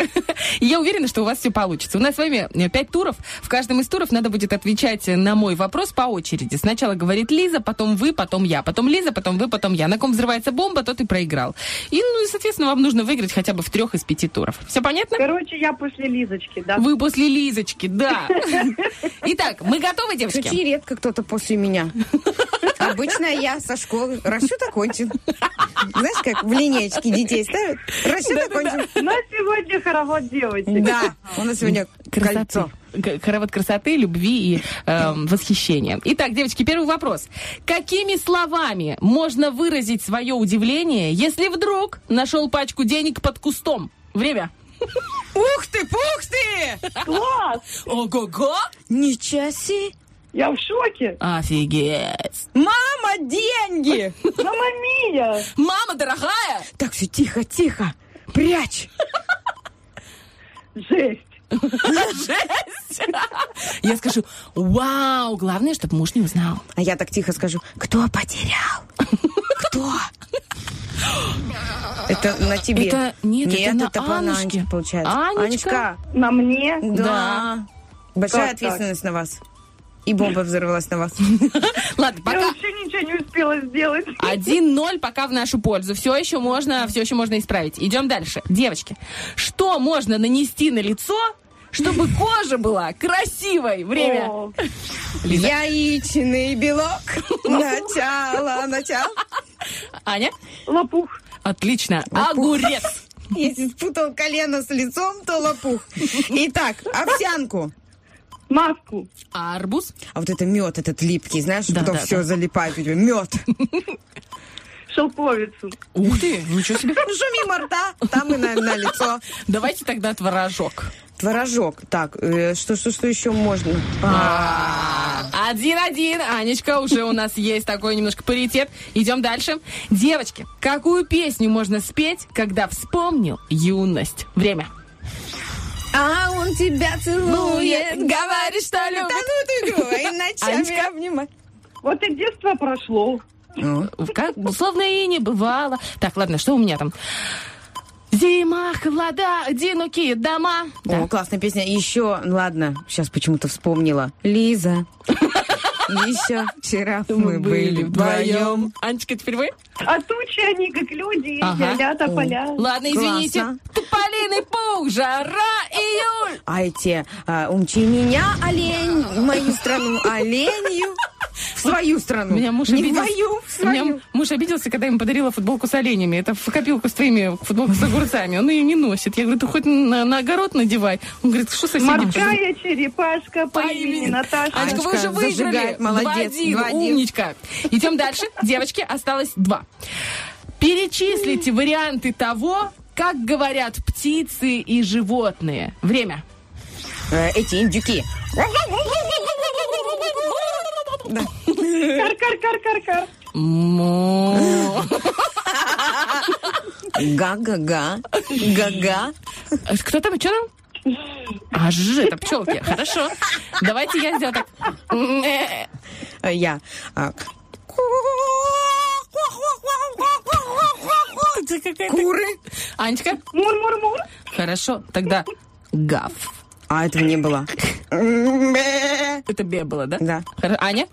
И я уверена, что у вас все получится. У нас с вами э, пять туров. В каждом из туров надо будет отвечать на мой вопрос по очереди. Сначала говорит Лиза, потом вы, потом я, потом Лиза, потом вы, потом я. На ком взрывается бомба, тот и проиграл. И, ну, и, соответственно, вам нужно выиграть хотя бы в трех из пяти туров. Все понятно? Короче, я после Лизочки, да. Вы после Лизочки, да. Итак, мы готовы, девочки? Очень редко кто-то после меня. Обычно я со школы. Расчет окончен. Знаешь, как в линеечке детей ставят? Расчет окончен. На сегодня хоровод девочек. Да, у нас сегодня кольцо. Хоровод красоты, любви и эм, восхищения. Итак, девочки, первый вопрос. Какими словами можно выразить свое удивление, если вдруг нашел пачку денег под кустом? Время. Ух ты, пух ты! Класс! Ого-го! Ничего себе! Я в шоке! Офигеть! Мама, деньги! Мама Мия! Мама дорогая! Так, все, тихо, тихо. Прячь. Жесть! Жесть! Я скажу, вау, главное, чтобы муж не узнал. А я так тихо скажу, кто потерял? Кто? Это на тебе. Это- нет, это на это по Аннушке. Анечке, получается. Анечка? Анечка, На мне? да. Большая Как так? ответственность на вас. И бомба взорвалась на вас. Ладно, Я пока вообще ничего не успела сделать. 1-0 пока в нашу пользу. Все еще можно, все еще можно исправить. Идем дальше. Девочки, что можно нанести на лицо, чтобы кожа была красивой? Время. О, Яичный белок. Начало, начало. Аня? лопух. Отлично. Огурец. Если спутал колено с лицом, то лопух. Итак, овсянку. Маску. Арбуз. А вот это мед, этот липкий, знаешь, Да, потом да, все да. залипает у тебя. Мед. Шелковицу. Ух ты, ничего себе. Что мимо рта, там и на, на лицо. Давайте тогда творожок. Творожок. Так, э, что, что, что еще можно? Один-один. Анечка, уже у нас есть такой немножко паритет. Идем дальше. Девочки, какую песню можно спеть, когда вспомнил юность? Время. А он тебя целует, говорит, что Да любит. ну ты игру, и ночами Анечка? обнимай. Вот и детство прошло. Как, словно и не бывало. Так, ладно, что у меня там? Зима, холода, одинокие дома. О, классная песня. Еще, ладно, сейчас почему-то вспомнила. Лиза. Еще вчера мы были вдвоем. Анечка, теперь вы? А тучи они как люди, Ага. ля тополя. Ладно, извините. Классно. Туполиный пух, жара, июль. А эти а, «Умчи меня, олень, в мою страну, оленью». В свою страну. Меня муж Не обиделся. мою, в У меня свою. муж обиделся, когда ему подарила футболку с оленями. Это в копилку с твоими футболку с огурцами. Он ее не носит. Я говорю, ты хоть на, на огород надевай. Он говорит, что соседи? Морская черепашка по По имени имени Наташа. Анечка, вы уже выиграли. зажигает, молодец. 2-1, Два-один. умничка. Идем дальше. Девочки, осталось два. Перечислите варианты того, как говорят птицы и животные. Время. Э, Эти индюки. Кар-кар-кар-кар-кар. Мо. Га-га-га. Га-га. Кто там? Что там? А, ж, это пчелки. Хорошо. Давайте я сделаю так. Э, Э, Я. это какая-то- Куры. Анечка? Мур-мур-мур. Хорошо. Тогда гав. А этого не было. Это бе было, да? Да. Хоро- Аня?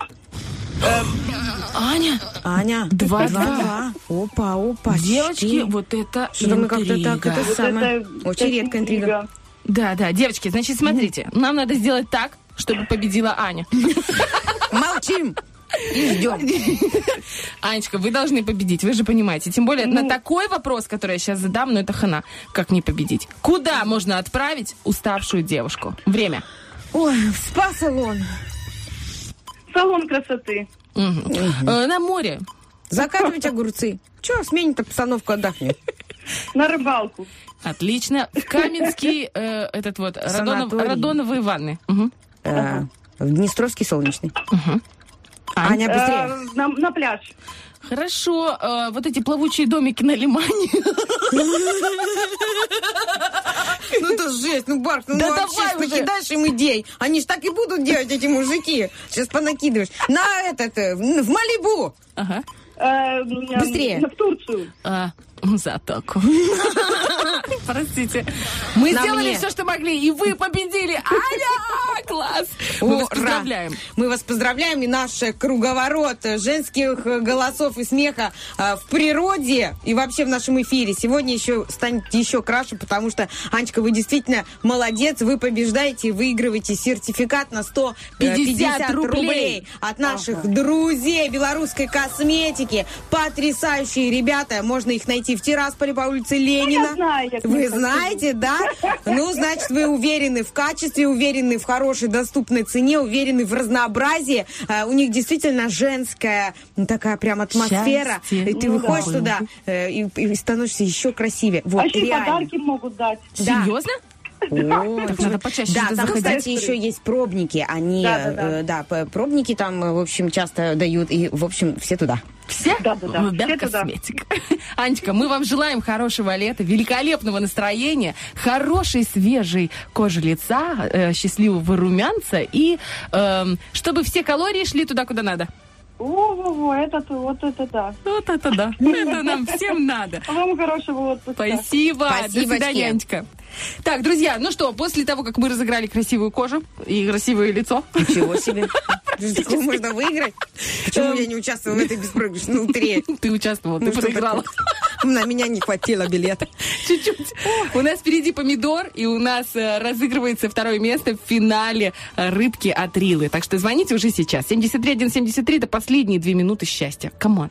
Аня? Аня. Два-два. Опа, опа. Девочки, вот это Что-то мы как-то так, это Вот самое. это Очень редкая интрига. Да, да, девочки, значит, смотрите, нам надо сделать так, чтобы победила Аня. Молчим. И ждем. Анечка, вы должны победить, вы же понимаете. Тем более на такой вопрос, который я сейчас задам, ну это хана. Как не победить? Куда можно отправить уставшую девушку? Время. Ой, в спа-салон. Салон красоты. Мгм. Э, На море. Закатывать огурцы. Че, сменит обстановку, отдохнем. На рыбалку. Отлично. В Каменский э, этот вот Радонов. Радоновые ванны. Мгм. Э, В Днестровский солнечный. Ань? Аня, быстрее. Э, на, на пляж. Хорошо. э, вот эти плавучие домики на Лимане. Ну это жесть, ну Барк, ну Да вообще давай уже. накидаешь им идей. Они ж так и будут делать, эти мужики. Сейчас понакидываешь. На этот, э, в Малибу. Ага. Э, Быстрее. В Турцию. А, затоку. Простите. Мы На сделали мне. все, что могли, и вы победили. Аня! Класс! Мы вас Ура! поздравляем. Мы вас поздравляем, и наш э, круговорот э, женских э, голосов и смеха э, в природе и вообще в нашем эфире сегодня еще станет еще краше, потому что, Анечка, вы действительно молодец, вы побеждаете, выигрываете сертификат на 150 50 рублей. рублей от наших друзей белорусской косметики. Потрясающие ребята, можно их найти в Тирасполе по улице Ленина. я знаю, я Вы знаете, да? Ну, значит, вы уверены в качестве, уверены в хорошей доступной цене, уверены в разнообразии. А, У них действительно женская ну, такая прям атмосфера. Счастье. И ты Ну выходишь да. туда э, и, и становишься еще красивее. Вот, А еще реально. подарки могут дать. Да. Серьезно? О, Так надо почаще Да, там, заходить. кстати, еще есть пробники. Они, Да, да, да. э, да, пробники там, э, в общем, часто дают. И, в общем, все туда. Все? Да-да-да, Ну, все туда. косметик. Анечка, мы вам желаем хорошего лета, великолепного настроения, хорошей свежей кожи лица, э, счастливого румянца и эм, чтобы все калории шли туда, куда надо. О-о-о, это, вот это да. Вот это да. Это нам всем надо. Вам хорошего отпуска. Спасибо. До Спасибочки. свидания, Анечка. Так, друзья, ну что, после того, как мы разыграли красивую кожу и красивое лицо, Чего себе? Такого можно выиграть? Почему я не участвовала в этой беспроигрышной лотерее? ты участвовала, ты Ну, что проиграла. На меня не хватило билета. Чуть-чуть. У нас впереди помидор, и у нас э, разыгрывается второе место в финале э, рыбки от Рилы. Так что звоните уже сейчас. 73173 это последние две минуты счастья. Come on.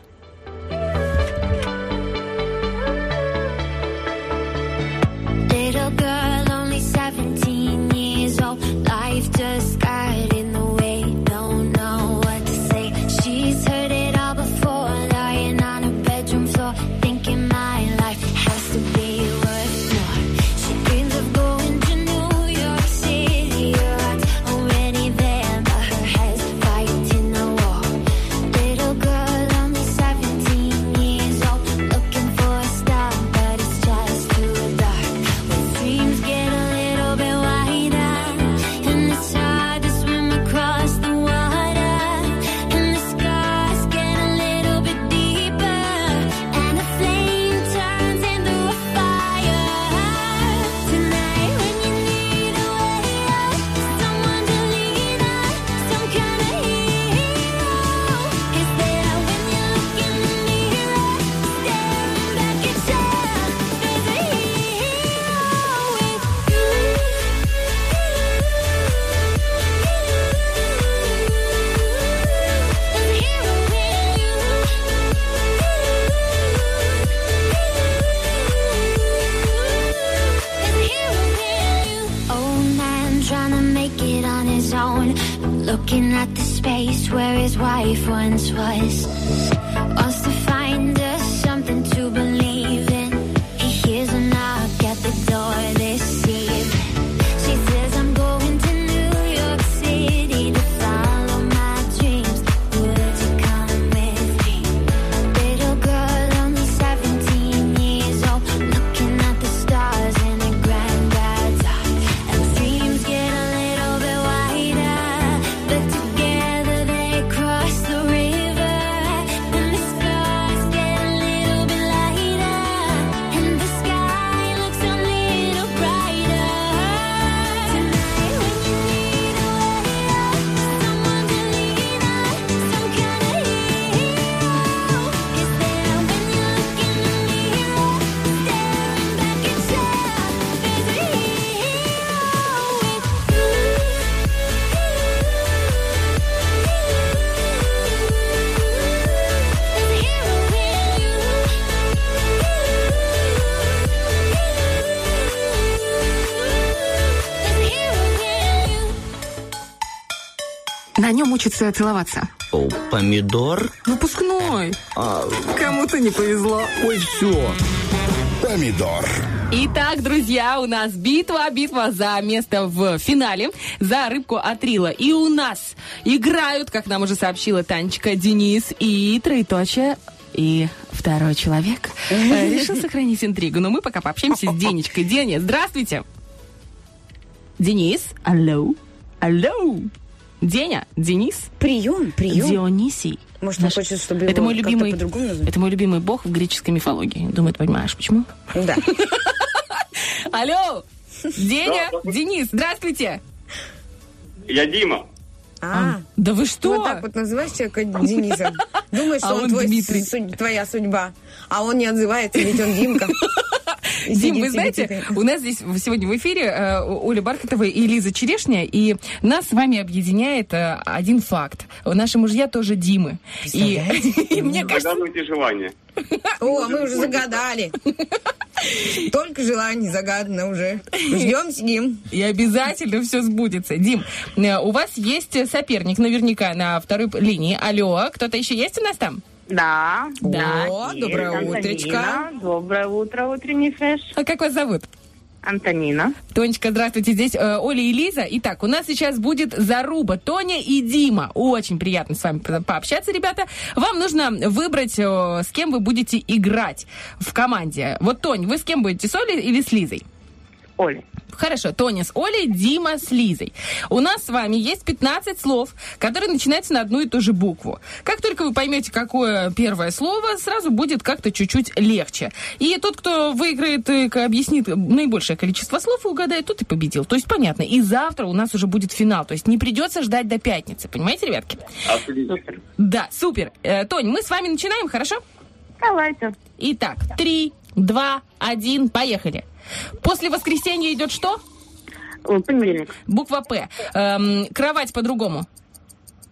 Looking at the space where his wife once was. Учатся целоваться. О, помидор? Выпускной. А, Кому-то не повезло. ой, все. Помидор. Итак, друзья, у нас битва, битва за место в финале, за рыбку от Рила. И у нас играют, как нам уже сообщила Танечка, Денис и троеточие и второй человек э, решил сохранить интригу. Но мы пока пообщаемся с Денечкой. Деня, здравствуйте. Денис, алло, алло. Деня, Денис, Прием, прием. Дионисий. Может, он Наш- хочет, чтобы это его мой как-то любимый, по-другому назвать? это мой любимый бог в греческой мифологии. Думаю, ты понимаешь, почему? Да. Алло, Деня, Денис, здравствуйте. Я Дима. А, Да вы что? вот так вот называешь человека Денисом. Думаешь, А что он твоя судьба. А он не отзывается, ведь он Димка. Дим, вы знаете, у нас здесь сегодня в эфире э, Оля Бархатова и Лиза Черешня, и нас с вами объединяет э, один факт. Наши мужья тоже Димы. И, и мне кажется, Загадывайте желание. О, мы уже загадали. Только желание загадано уже. Ждем, сидим. и обязательно все сбудется. Дим, э, у вас есть соперник наверняка на второй линии. Алло, кто-то еще есть у нас там? Да. Да. О, доброе Антонина. утречко. Доброе утро, утренний фреш. А как вас зовут? Антонина. Тонечка, здравствуйте, здесь э, Оля и Лиза. Итак, у нас сейчас будет заруба Тоня и Дима. Очень приятно с вами по- пообщаться, ребята. Вам нужно выбрать, э, с кем вы будете играть в команде. Вот, Тонь, вы с кем будете, с Олей или с Лизой? Оля. Хорошо, Тоня с Олей, Дима с Лизой. У нас с вами есть 15 слов, которые начинаются на одну и ту же букву. Как только вы поймете, какое первое слово, сразу будет как-то чуть-чуть легче. И тот, кто выиграет, и объяснит наибольшее количество слов и угадает, тот и победил. То есть понятно. И завтра у нас уже будет финал. То есть не придется ждать до пятницы. Понимаете, ребятки? Отлично. Да, супер. Э, Тонь, мы с вами начинаем, хорошо? Давайте. Итак, три, два, один, поехали. После воскресенья идет что? О, Понедельник. Буква П. Эм, кровать по-другому.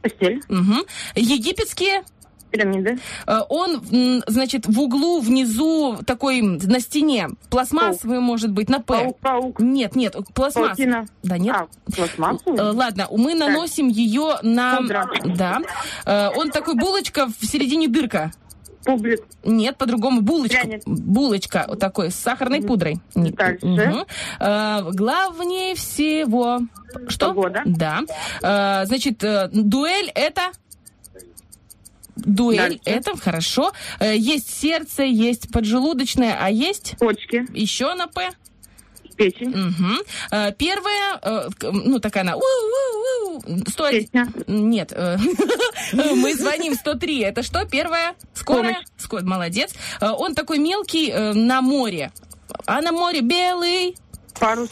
Постель. Мгм. Египетские. Пирамиды. э, он, значит, в углу внизу такой на стене пластмассовый может быть на П. Паук, паук. Нет, нет, пластмасс. Паутина. Да нет. А, пластмассовый? Э, Ладно, мы наносим ее на... Пудра. Да. Э, Он такой булочка в середине дырка. Публик. Нет, по-другому булочка. Пряник. Булочка вот такой с сахарной пудрой. Не- Дальше. Мгм. Э, главнее всего. Что? Погода. Да. Э, значит, э, дуэль это. Дуэль Дальше. это хорошо. Э, есть сердце, есть поджелудочное, а есть Почки. еще на П. Печень. Мгм. Э, Первая, э, ну такая она. 101. Песня. Нет, э, мы звоним 103. Это что? Первая? Скорая? Ско- Молодец. Он такой мелкий на море. А на море белый Парус.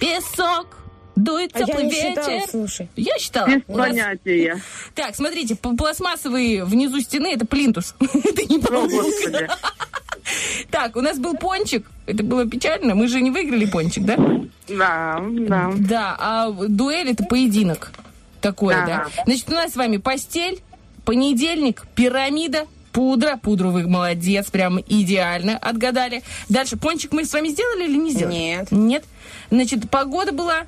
песок. Дует А я теплый не считала, ветер. слушай. Я считала. Без нас- понятия. Так, смотрите, п- пластмассовый внизу стены это плинтус. Это не паук. Так, у нас был пончик. Это было печально. Мы же не выиграли пончик, да? Да, да. Да, а дуэль это поединок. Такой, да. Ага. Значит, у нас с вами постель, понедельник, пирамида, пудра. Пудру вы молодец, прям идеально отгадали. Дальше, пончик мы с вами сделали или не сделали? Нет. Нет. Значит, погода была,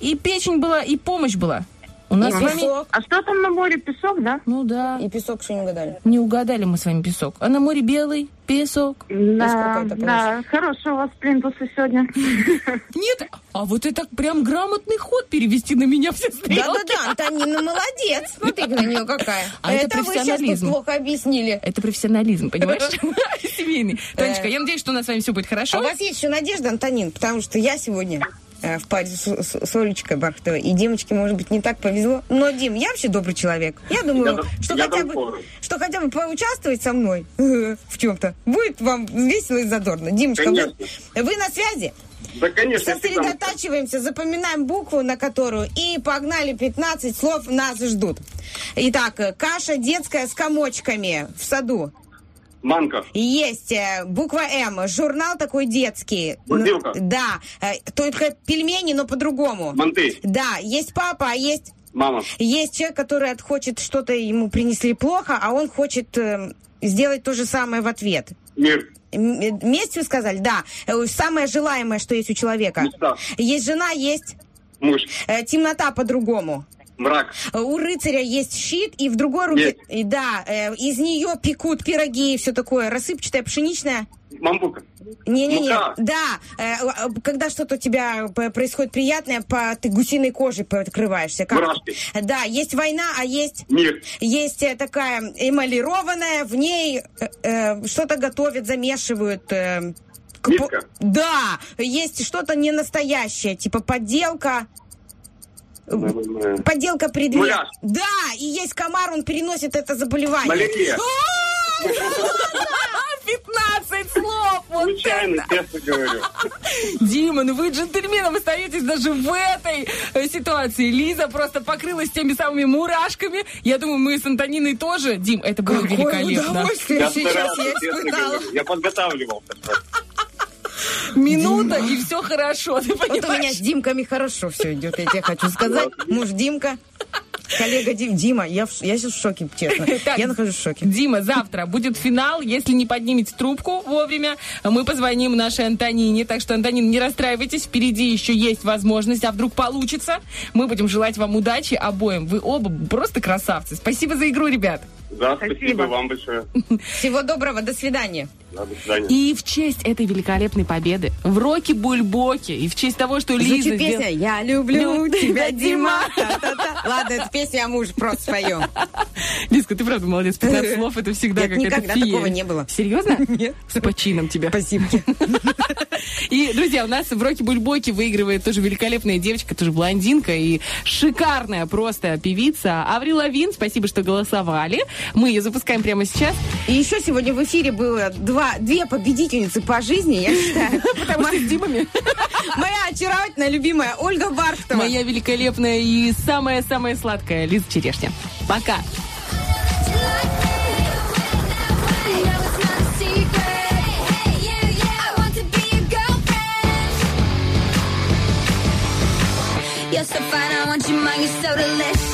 и печень была, и помощь была. У нас И с вами... песок. А что там на море? Песок, да? Ну да. И песок, что не угадали. Не угадали мы с вами песок. А на море белый песок. Да, сколько это да. Хороший у вас плинтусы сегодня. Нет, а вот это прям грамотный ход перевести на меня все стрелки. Да-да-да, Антонина молодец. Смотри на нее какая. А это это вы сейчас тут плохо объяснили. Это профессионализм, понимаешь? Семейный. Тонечка, я надеюсь, что у нас с вами все будет А хорошо. у вас есть еще надежда, Антонин? Потому что я сегодня э, в паре с, с- Олечкой Бархтовой. И Димочке, может быть, не так повезло. Но, Дим, я вообще добрый человек. Я думаю, Я- что, я хотя бы, что хотя бы поучаствовать со мной э, в чем-то будет вам весело и задорно. Димочка, вы, вы на связи? Да, конечно. Сосредотачиваемся, запоминаем букву, на которую, и погнали 15 слов нас ждут. Итак, э, каша детская с комочками в саду. Манка. Есть э, буква М, журнал такой детский. Бурдилка. Да, э, только пельмени, но по-другому. Манты. Да, есть папа, а есть Мама. есть человек, который от- хочет что-то ему принесли плохо, а он хочет э, сделать то же самое в ответ. Мир. М- Месть вы сказали? Да. Самое желаемое, что есть у человека. Мечта. Есть жена, есть Муж. темнота по-другому. Мрак. Э, У рыцаря есть щит, и в другой руке... Есть. И да, э, из нее пекут пироги и все такое. Рассыпчатое, пшеничное. Мамбука. Не-не-не, Мука. да, э, э, когда что-то у тебя происходит приятное, по, ты гусиной кожей покрываешься. Как? Мурашки. Да, есть война, а есть... Мир. Есть э, такая эмалированная, в ней э, э, что-то готовят, замешивают. э, к- Миска. Да, есть что-то не настоящее, типа подделка. Подделка предмет. Муляж. Да, и есть комар, он переносит это заболевание. Малярия. 15 слов! Вот Случайно, честно говорю. Дима, ну вы джентльменом остаетесь даже в этой э, ситуации. Лиза просто покрылась теми самыми мурашками. Я думаю, мы с Антониной тоже. Дим, это было Какое великолепно. удовольствие Я сейчас старался, я испытала. Я подготавливался. просто. Минута, и все хорошо, ты Вот у меня понимаешь? с Димками хорошо все идет, я тебе хочу сказать. Муж Димка, коллега Дим, Дима, я, в я сейчас в шоке, честно. Так, Я нахожусь в шоке. Дима, завтра будет финал. Если не поднимете трубку вовремя, мы позвоним нашей Антонине. Так что, Антонин, не расстраивайтесь. Впереди еще есть возможность. А вдруг получится? Мы будем желать вам удачи обоим. Вы оба просто красавцы. Спасибо за игру, ребят. Да, спасибо вам большое. Всего доброго, до свидания. Да, до свидания. И в честь этой великолепной победы в Роке Бульбоке и в честь того, что Лиза... Звучит сделала- песня «Я люблю тебя, Дима». Ладно, это песня, а мы уже просто споем. Лизка, ты правда молодец. 15 слов это всегда Нет, какая-то никогда такого не было. Серьезно? Нет. С почином тебя. Спасибо. И, друзья, у нас в Роке Бульбоке выигрывает тоже великолепная девочка, тоже блондинка и шикарная просто певица. Аврил Лавин, спасибо, что голосовали. Мы ее запускаем прямо сейчас. И еще сегодня в эфире было два, две победительницы по жизни, я считаю. Потому что с Димами. Моя очаровательная любимая Ольга Бархтова. Моя великолепная и самая-самая сладкая Лиза Черешня. Пока. You're so fine, I want you mine, you're so delicious.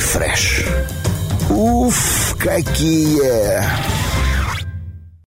Фреш. Уф, какие